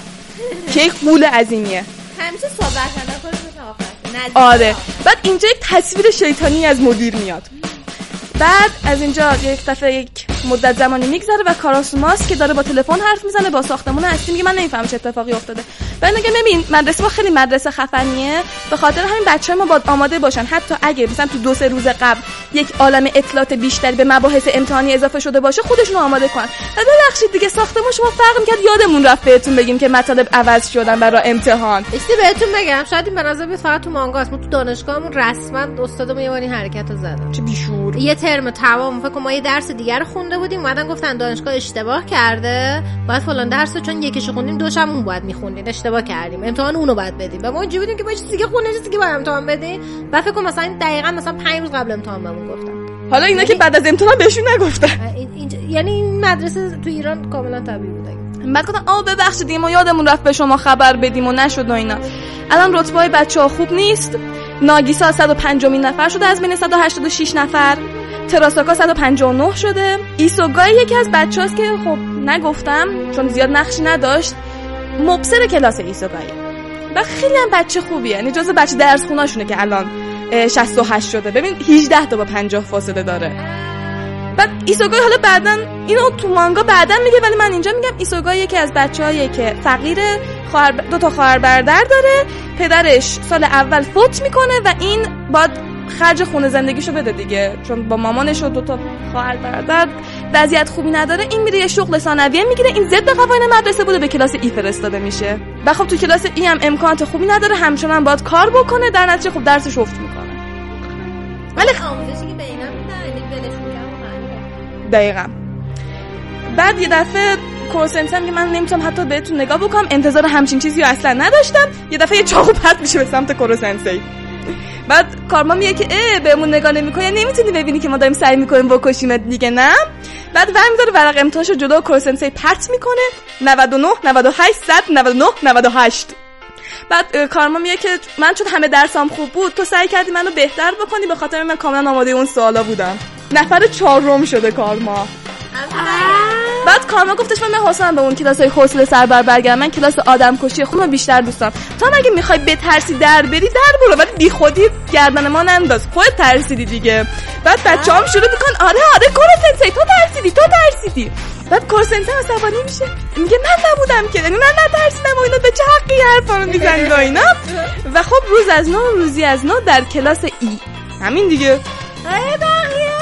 که یک قول عظیمیه. همیشه صحبت آره. بعد اینجا یک تصویر شیطانی از مدیر میاد. بعد از اینجا یک دفعه یک مدت زمانی میگذره و کاراسوماس که داره با تلفن حرف می‌زنه با ساختمون اصلی میگه من نمی‌فهمم چه اتفاقی افتاده. بعد میگه ببین مدرسه ما خیلی مدرسه خفنیه. به خاطر همین بچه ما باید آماده باشن. حتی اگه مثلا تو دو سه روز قبل یک عالم اطلاعات بیشتری به مباحث امتحانی اضافه شده باشه خودشون آماده کنن. و ببخشید دیگه ساختمون شما فرق می‌کرد. یادمون رفت بهتون بگیم که مطالب عوض شدن برای امتحان. استی بهتون بگم شاید این به فقط تو مانگاست ما تو دانشگاهمون رسما استادمون یه بار این حرکت رو زدن. چه بیشور. یه ترم تمام. فکر ما یه درس دیگر خونده بودیم اومدن گفتن دانشگاه اشتباه کرده. باید فلان درس چون یکیشو خوندیم دوشم اون باید میخوندین. اشتباه کردیم. امتحان اونو باید بدیم. و ما اونجوری بودیم که با چیز دیگه خونه چیز دیگه باید امتحان بدیم. و فکر کنم مثلا دقیقا مثلا 5 روز قبل امتحان بهمون گفتن. حالا اینا که بعد از امتحان بهشون نگفتن. یعنی این مدرسه تو ایران کاملا طبیعی بوده بعد گفتن آ ببخشید ما یادمون رفت به شما خبر بدیم و نشد و اینا. الان رتبه های بچه ها خوب نیست؟ ناگیسا 105 مین نفر شده از بین 186 نفر. تراساکا 159 شده. ایسوگای یکی از بچه هاست که خب نگفتم چون زیاد نقشی نداشت. مبصر کلاس ایسوگایی و خیلی هم بچه خوبیه یعنی جز بچه درس خوناشونه که الان 68 شده. ببین 18 تا با 50 فاصله داره. بعد ایسوگای حالا بعدا اینو تو مانگا بعدا میگه ولی من اینجا میگم ایسوگای یکی از بچه‌هایی که فقیره خواهر دو تا خواهر برادر داره پدرش سال اول فوت می‌کنه و این باید خرج خونه زندگیشو بده دیگه چون با مامانش و دو تا خواهر برادر وضعیت خوبی نداره. این میره یه شغل ثانویه می‌گیره این ضد قوانین مدرسه بوده به کلاس ای فرستاده میشه. و خب تو کلاس ای هم امکانات خوبی نداره همچنان باید کار بکنه در نتیجه خب درسش افت می‌کنه. ولی اینا دقیقا. بعد یه دفعه کورسنسن که من نمی‌تونم حتی بهتون نگاه بکنم انتظار همچین چیزی رو اصلا نداشتم. یه دفعه یه چاقو پرت میشه به سمت کورسنسی بعد کارما میگه که اه بهمون نگاه نمی‌کنه یعنی نمی‌تونی ببینی که ما داریم سعی می‌کنیم بکشیمت دیگه نه؟ بعد ور میداره ورق امتحانشو جلو کورسنسی پرت می‌کنه. 99 98 100 99 98 بعد کارما میگه که من چون همه درسام خوب بود تو سعی کردی منو بهتر بکنی به خاطر من کاملا آماده اون سوالا بودم. نفر چهارم شده کارما. بعد کارما گفتش من حوصله‌ام به اون کلاس های حوصله سربر برگردم. من کلاس آدم کشی خودم بیشتر دوست دارم. تو هم اگه می‌خوای بترسی در بری در برو. ولی بی خودی گردن ما ننداز. خودت ترسیدی دیگه. بعد بچه‌ام شروع میکن آره آره کورسنسی تو ترسیدی تو ترسیدی. بعد کورسنسی عصبانی میشه. میگه من نبودم که. یعنی من نترسیدم و اینا به چه حقی حرفا رو می‌زنید و اینا؟ و خب روز از نو روزی از نو در کلاس ای. همین دیگه. ای همین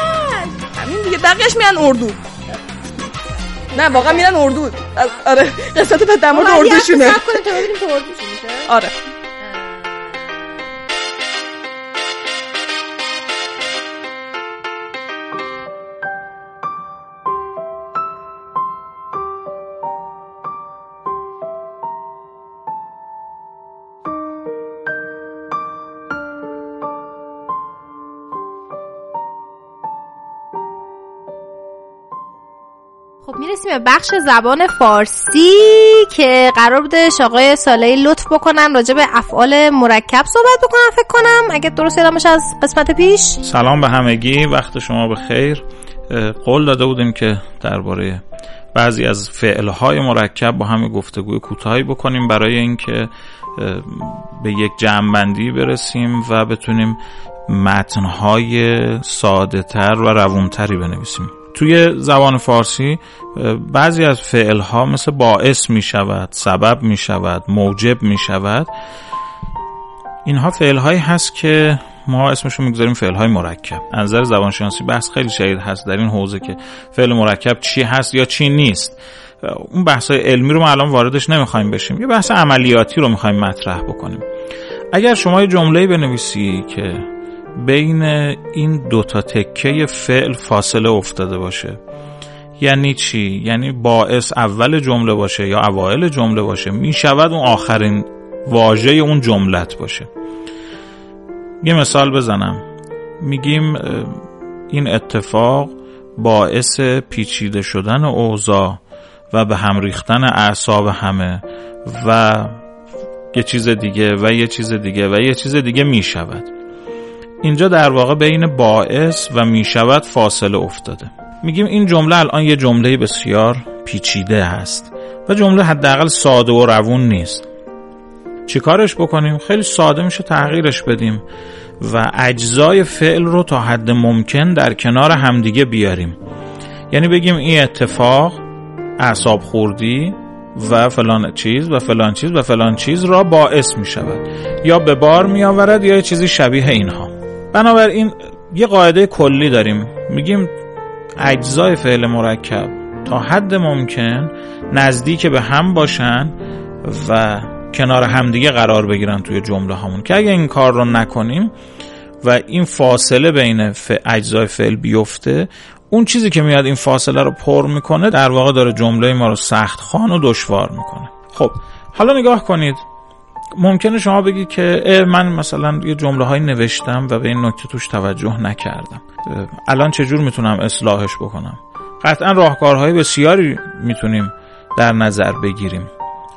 دیگه بقیه‌اش میان اردو. نه واقعا میرن اردو. آره قصت به در مورد اردوشونه. آره خب می‌رسیم به بخش زبان فارسی که قرار بوده آقای ساله لطف بکنن راجع به افعال مرکب صحبت بکنن فکر کنم. اگه درست یادم از قسمت پیش. سلام به همگی. وقت شما به خیر. قول داده بودیم که درباره بعضی از فعلهای مرکب با همه گفتگوی کوتاهی بکنیم برای اینکه به یک جمعبندی برسیم و بتونیم متنهای ساده تر و روونتری بنویسیم. توی زبان فارسی بعضی از فعل ها مثل باعث می شود سبب می شود موجب می شود اینها فعل هایی هست که ما اسمشو می‌گذاریم فعل های مرکب نظر زبانشناسی بحث خیلی شدید هست در این حوزه که فعل مرکب چی هست یا چی نیست. اون بحث های علمی رو ما الان واردش نمی‌خوایم بشیم. یه بحث عملیاتی رو می‌خوایم مطرح بکنیم. اگر شما یه جمله بنویسی که بین این دوتا تکه فعل فاصله افتاده باشه. یعنی چی؟ یعنی باعث اول جمله باشه یا اوائل جمله باشه؟ می‌شود اون آخرین واژه اون جملت باشه. یه مثال بزنم. میگیم این اتفاق باعث پیچیده شدن اوضاع و به هم ریختن اعصاب همه و یه چیز دیگه و یه چیز دیگه و یه چیز دیگه می شود اینجا در واقع بین باعث و می شود فاصله افتاده. میگیم این جمله الان یه جمله بسیار پیچیده هست و جمله حداقل ساده و روون نیست. چیکارش بکنیم؟ خیلی ساده میشه تغییرش بدیم و اجزای فعل رو تا حد ممکن در کنار همدیگه بیاریم. یعنی بگیم این اتفاق اعصاب خوردی و فلان چیز و فلان چیز و فلان چیز را باعث می شود یا به بار می آورد یا چیزی شبیه اینها. بنابراین یه قاعده کلی داریم. میگیم اجزای فعل مرکب تا حد ممکن نزدیک به هم باشن و کنار همدیگه قرار بگیرن توی جمله همون که اگه این کار رو نکنیم و این فاصله بین اجزای فعل بیفته اون چیزی که میاد این فاصله رو پر می‌کنه در واقع داره جمله ما رو سخت خان و دشوار می‌کنه. خب حالا نگاه کنید. ممکنه شما بگید که من مثلا یه جمله های نوشتم و به این نکته توش توجه نکردم. الان چجور می‌تونم اصلاحش بکنم؟ قطعا راهکارهای بسیاری می‌تونیم در نظر بگیریم.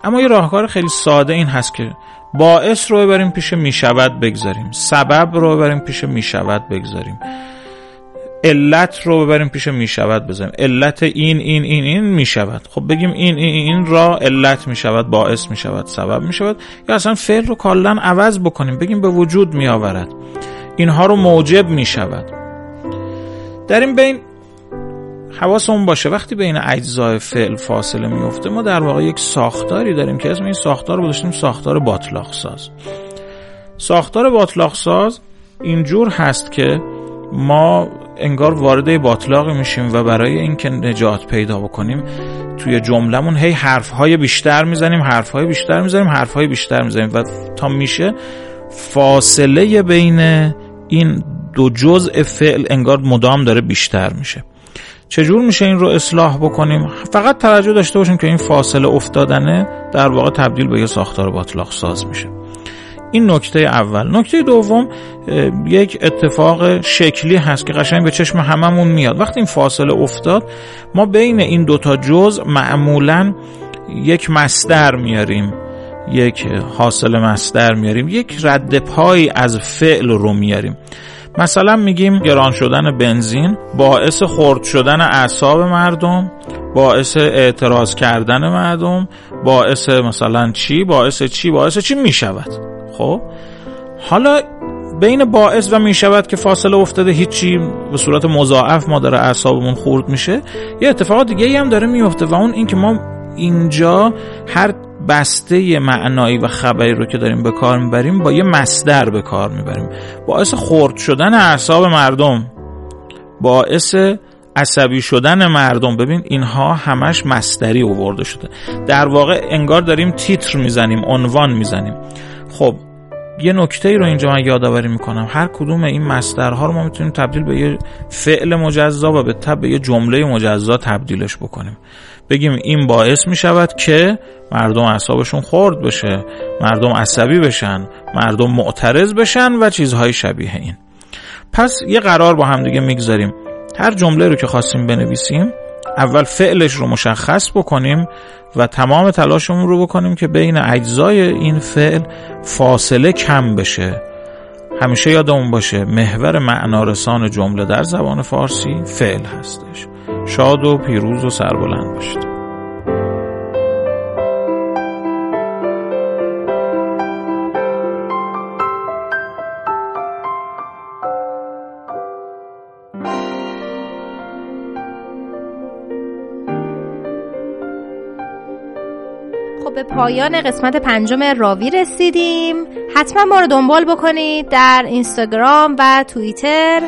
اما یه راهکار خیلی ساده این هست که باعث رو ببریم پیش می‌شود بگذاریم. سبب رو ببریم پیش می‌شود بگذاریم. علت رو ببریم پیش می‌شود بذاریم علت این این این این می‌شود. خب بگیم این این این را علت می‌شود باعث می‌شود سبب می‌شود یا اصلا فعل رو کلا عوض بکنیم. بگیم به وجود میآورد. اینها رو موجب می‌شود. در این بین حواسمون باشه. وقتی بین اجزای فعل فاصله میفته ما در واقع یک ساختاری داریم که اسم این ساختار رو گذاشتیم ساختار باطلاق ساز ساختار باطلاق ساز اینجور هست که ما انگار وارد باطلاقی میشیم و برای اینکه نجات پیدا بکنیم توی جملمون هی حرفهای بیشتر می‌زنیم حرفهای بیشتر می‌زنیم حرفهای بیشتر می‌زنیم و تا میشه فاصله بین این دو جزء فعل انگار مدام داره بیشتر میشه. چجور میشه این رو اصلاح بکنیم؟ فقط توجه داشته باشیم که این فاصله افتادنه در واقع تبدیل به یه ساختار باطلاق ساز میشه. این نکته اول. نکته دوم یک اتفاق شکلی هست که قشنگ به چشم هممون میاد. وقتی این فاصله افتاد ما بین این دوتا جز معمولا یک مصدر میاریم. یک حاصل مصدر میاریم. یک رد پای از فعل رو میاریم. مثلا میگیم گران شدن بنزین باعث خرد شدن اعصاب مردم باعث اعتراض کردن مردم باعث مثلا چی باعث چی باعث چی می‌شود. خب؟ حالا بین باعث و می‌شود که فاصله افتاده هیچی به صورت مضاعف ما داره اعصابمون خورد میشه یه اتفاق دیگه ای هم داره میفته و اون اینکه ما اینجا هر بسته معنایی و خبری رو که داریم به کار می‌بریم با یه مصدر به کار می‌بریم. باعث خرد شدن اعصاب مردم باعث عصبی شدن مردم. ببین اینها همش مصدری اوورده شده. در واقع انگار داریم تیتر می‌زنیم عنوان می‌زنیم. خب یه نکته ای رو اینجا من یادآوری می‌کنم. هر کدوم این مصدرها رو ما می‌تونیم تبدیل به یه فعل مجزا و به تب به یه جمله مجزا تبدیلش بکنیم. بگیم این باعث می‌شود که مردم اعصابشون خورد بشه مردم عصبی بشن مردم معترض بشن و چیزهای شبیه این. پس یه قرار با هم دیگه می‌گذاریم. هر جمله رو که خواستیم بنویسیم اول فعلش رو مشخص بکنیم و تمام تلاشمون رو بکنیم که بین اجزای این فعل فاصله کم بشه. همیشه یادمون باشه محور معنارسان جمله در زبان فارسی فعل هستش. شاد و پیروز و سربلند باشید. پایان قسمت پنجم راوی رسیدیم. حتما ما رو دنبال بکنید در اینستاگرام و توییتر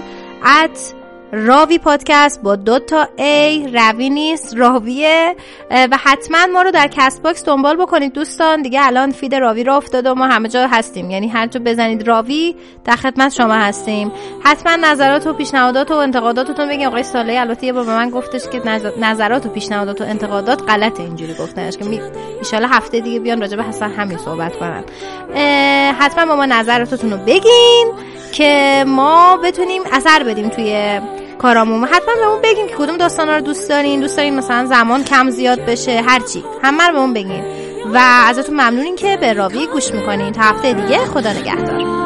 at راوی پادکست با دو تا A روی نیست راویه و حتما ما رو در CastBox دنبال بکنید دوستان. دیگه الان feed راوی راه افتاده و ما همه جا هستیم. یعنی هر جا بزنید راوی در خدمت شما هستیم. حتما نظرات و پیشنهادات و انتقاداتتون بگین. آقای ساله البته یه با من گفتش که نظرات و پیشنهادات و انتقادات غلطه اینجوری گفتنش که می هفته دیگه بیان راجع به حسن همین صحبت کنن. حتما با ما نظراتتون رو بگین که ما بتونیم اثر بدیم توی کارامون حتما به اون بگین که کدوم داستانا رو دوست دارین. دوست دارین مثلا زمان کم زیاد بشه هرچی. همه رو به اون بگین. و ازتون ممنونین که به راوی گوش می‌کنین. تا هفته دیگه خدا نگهدار.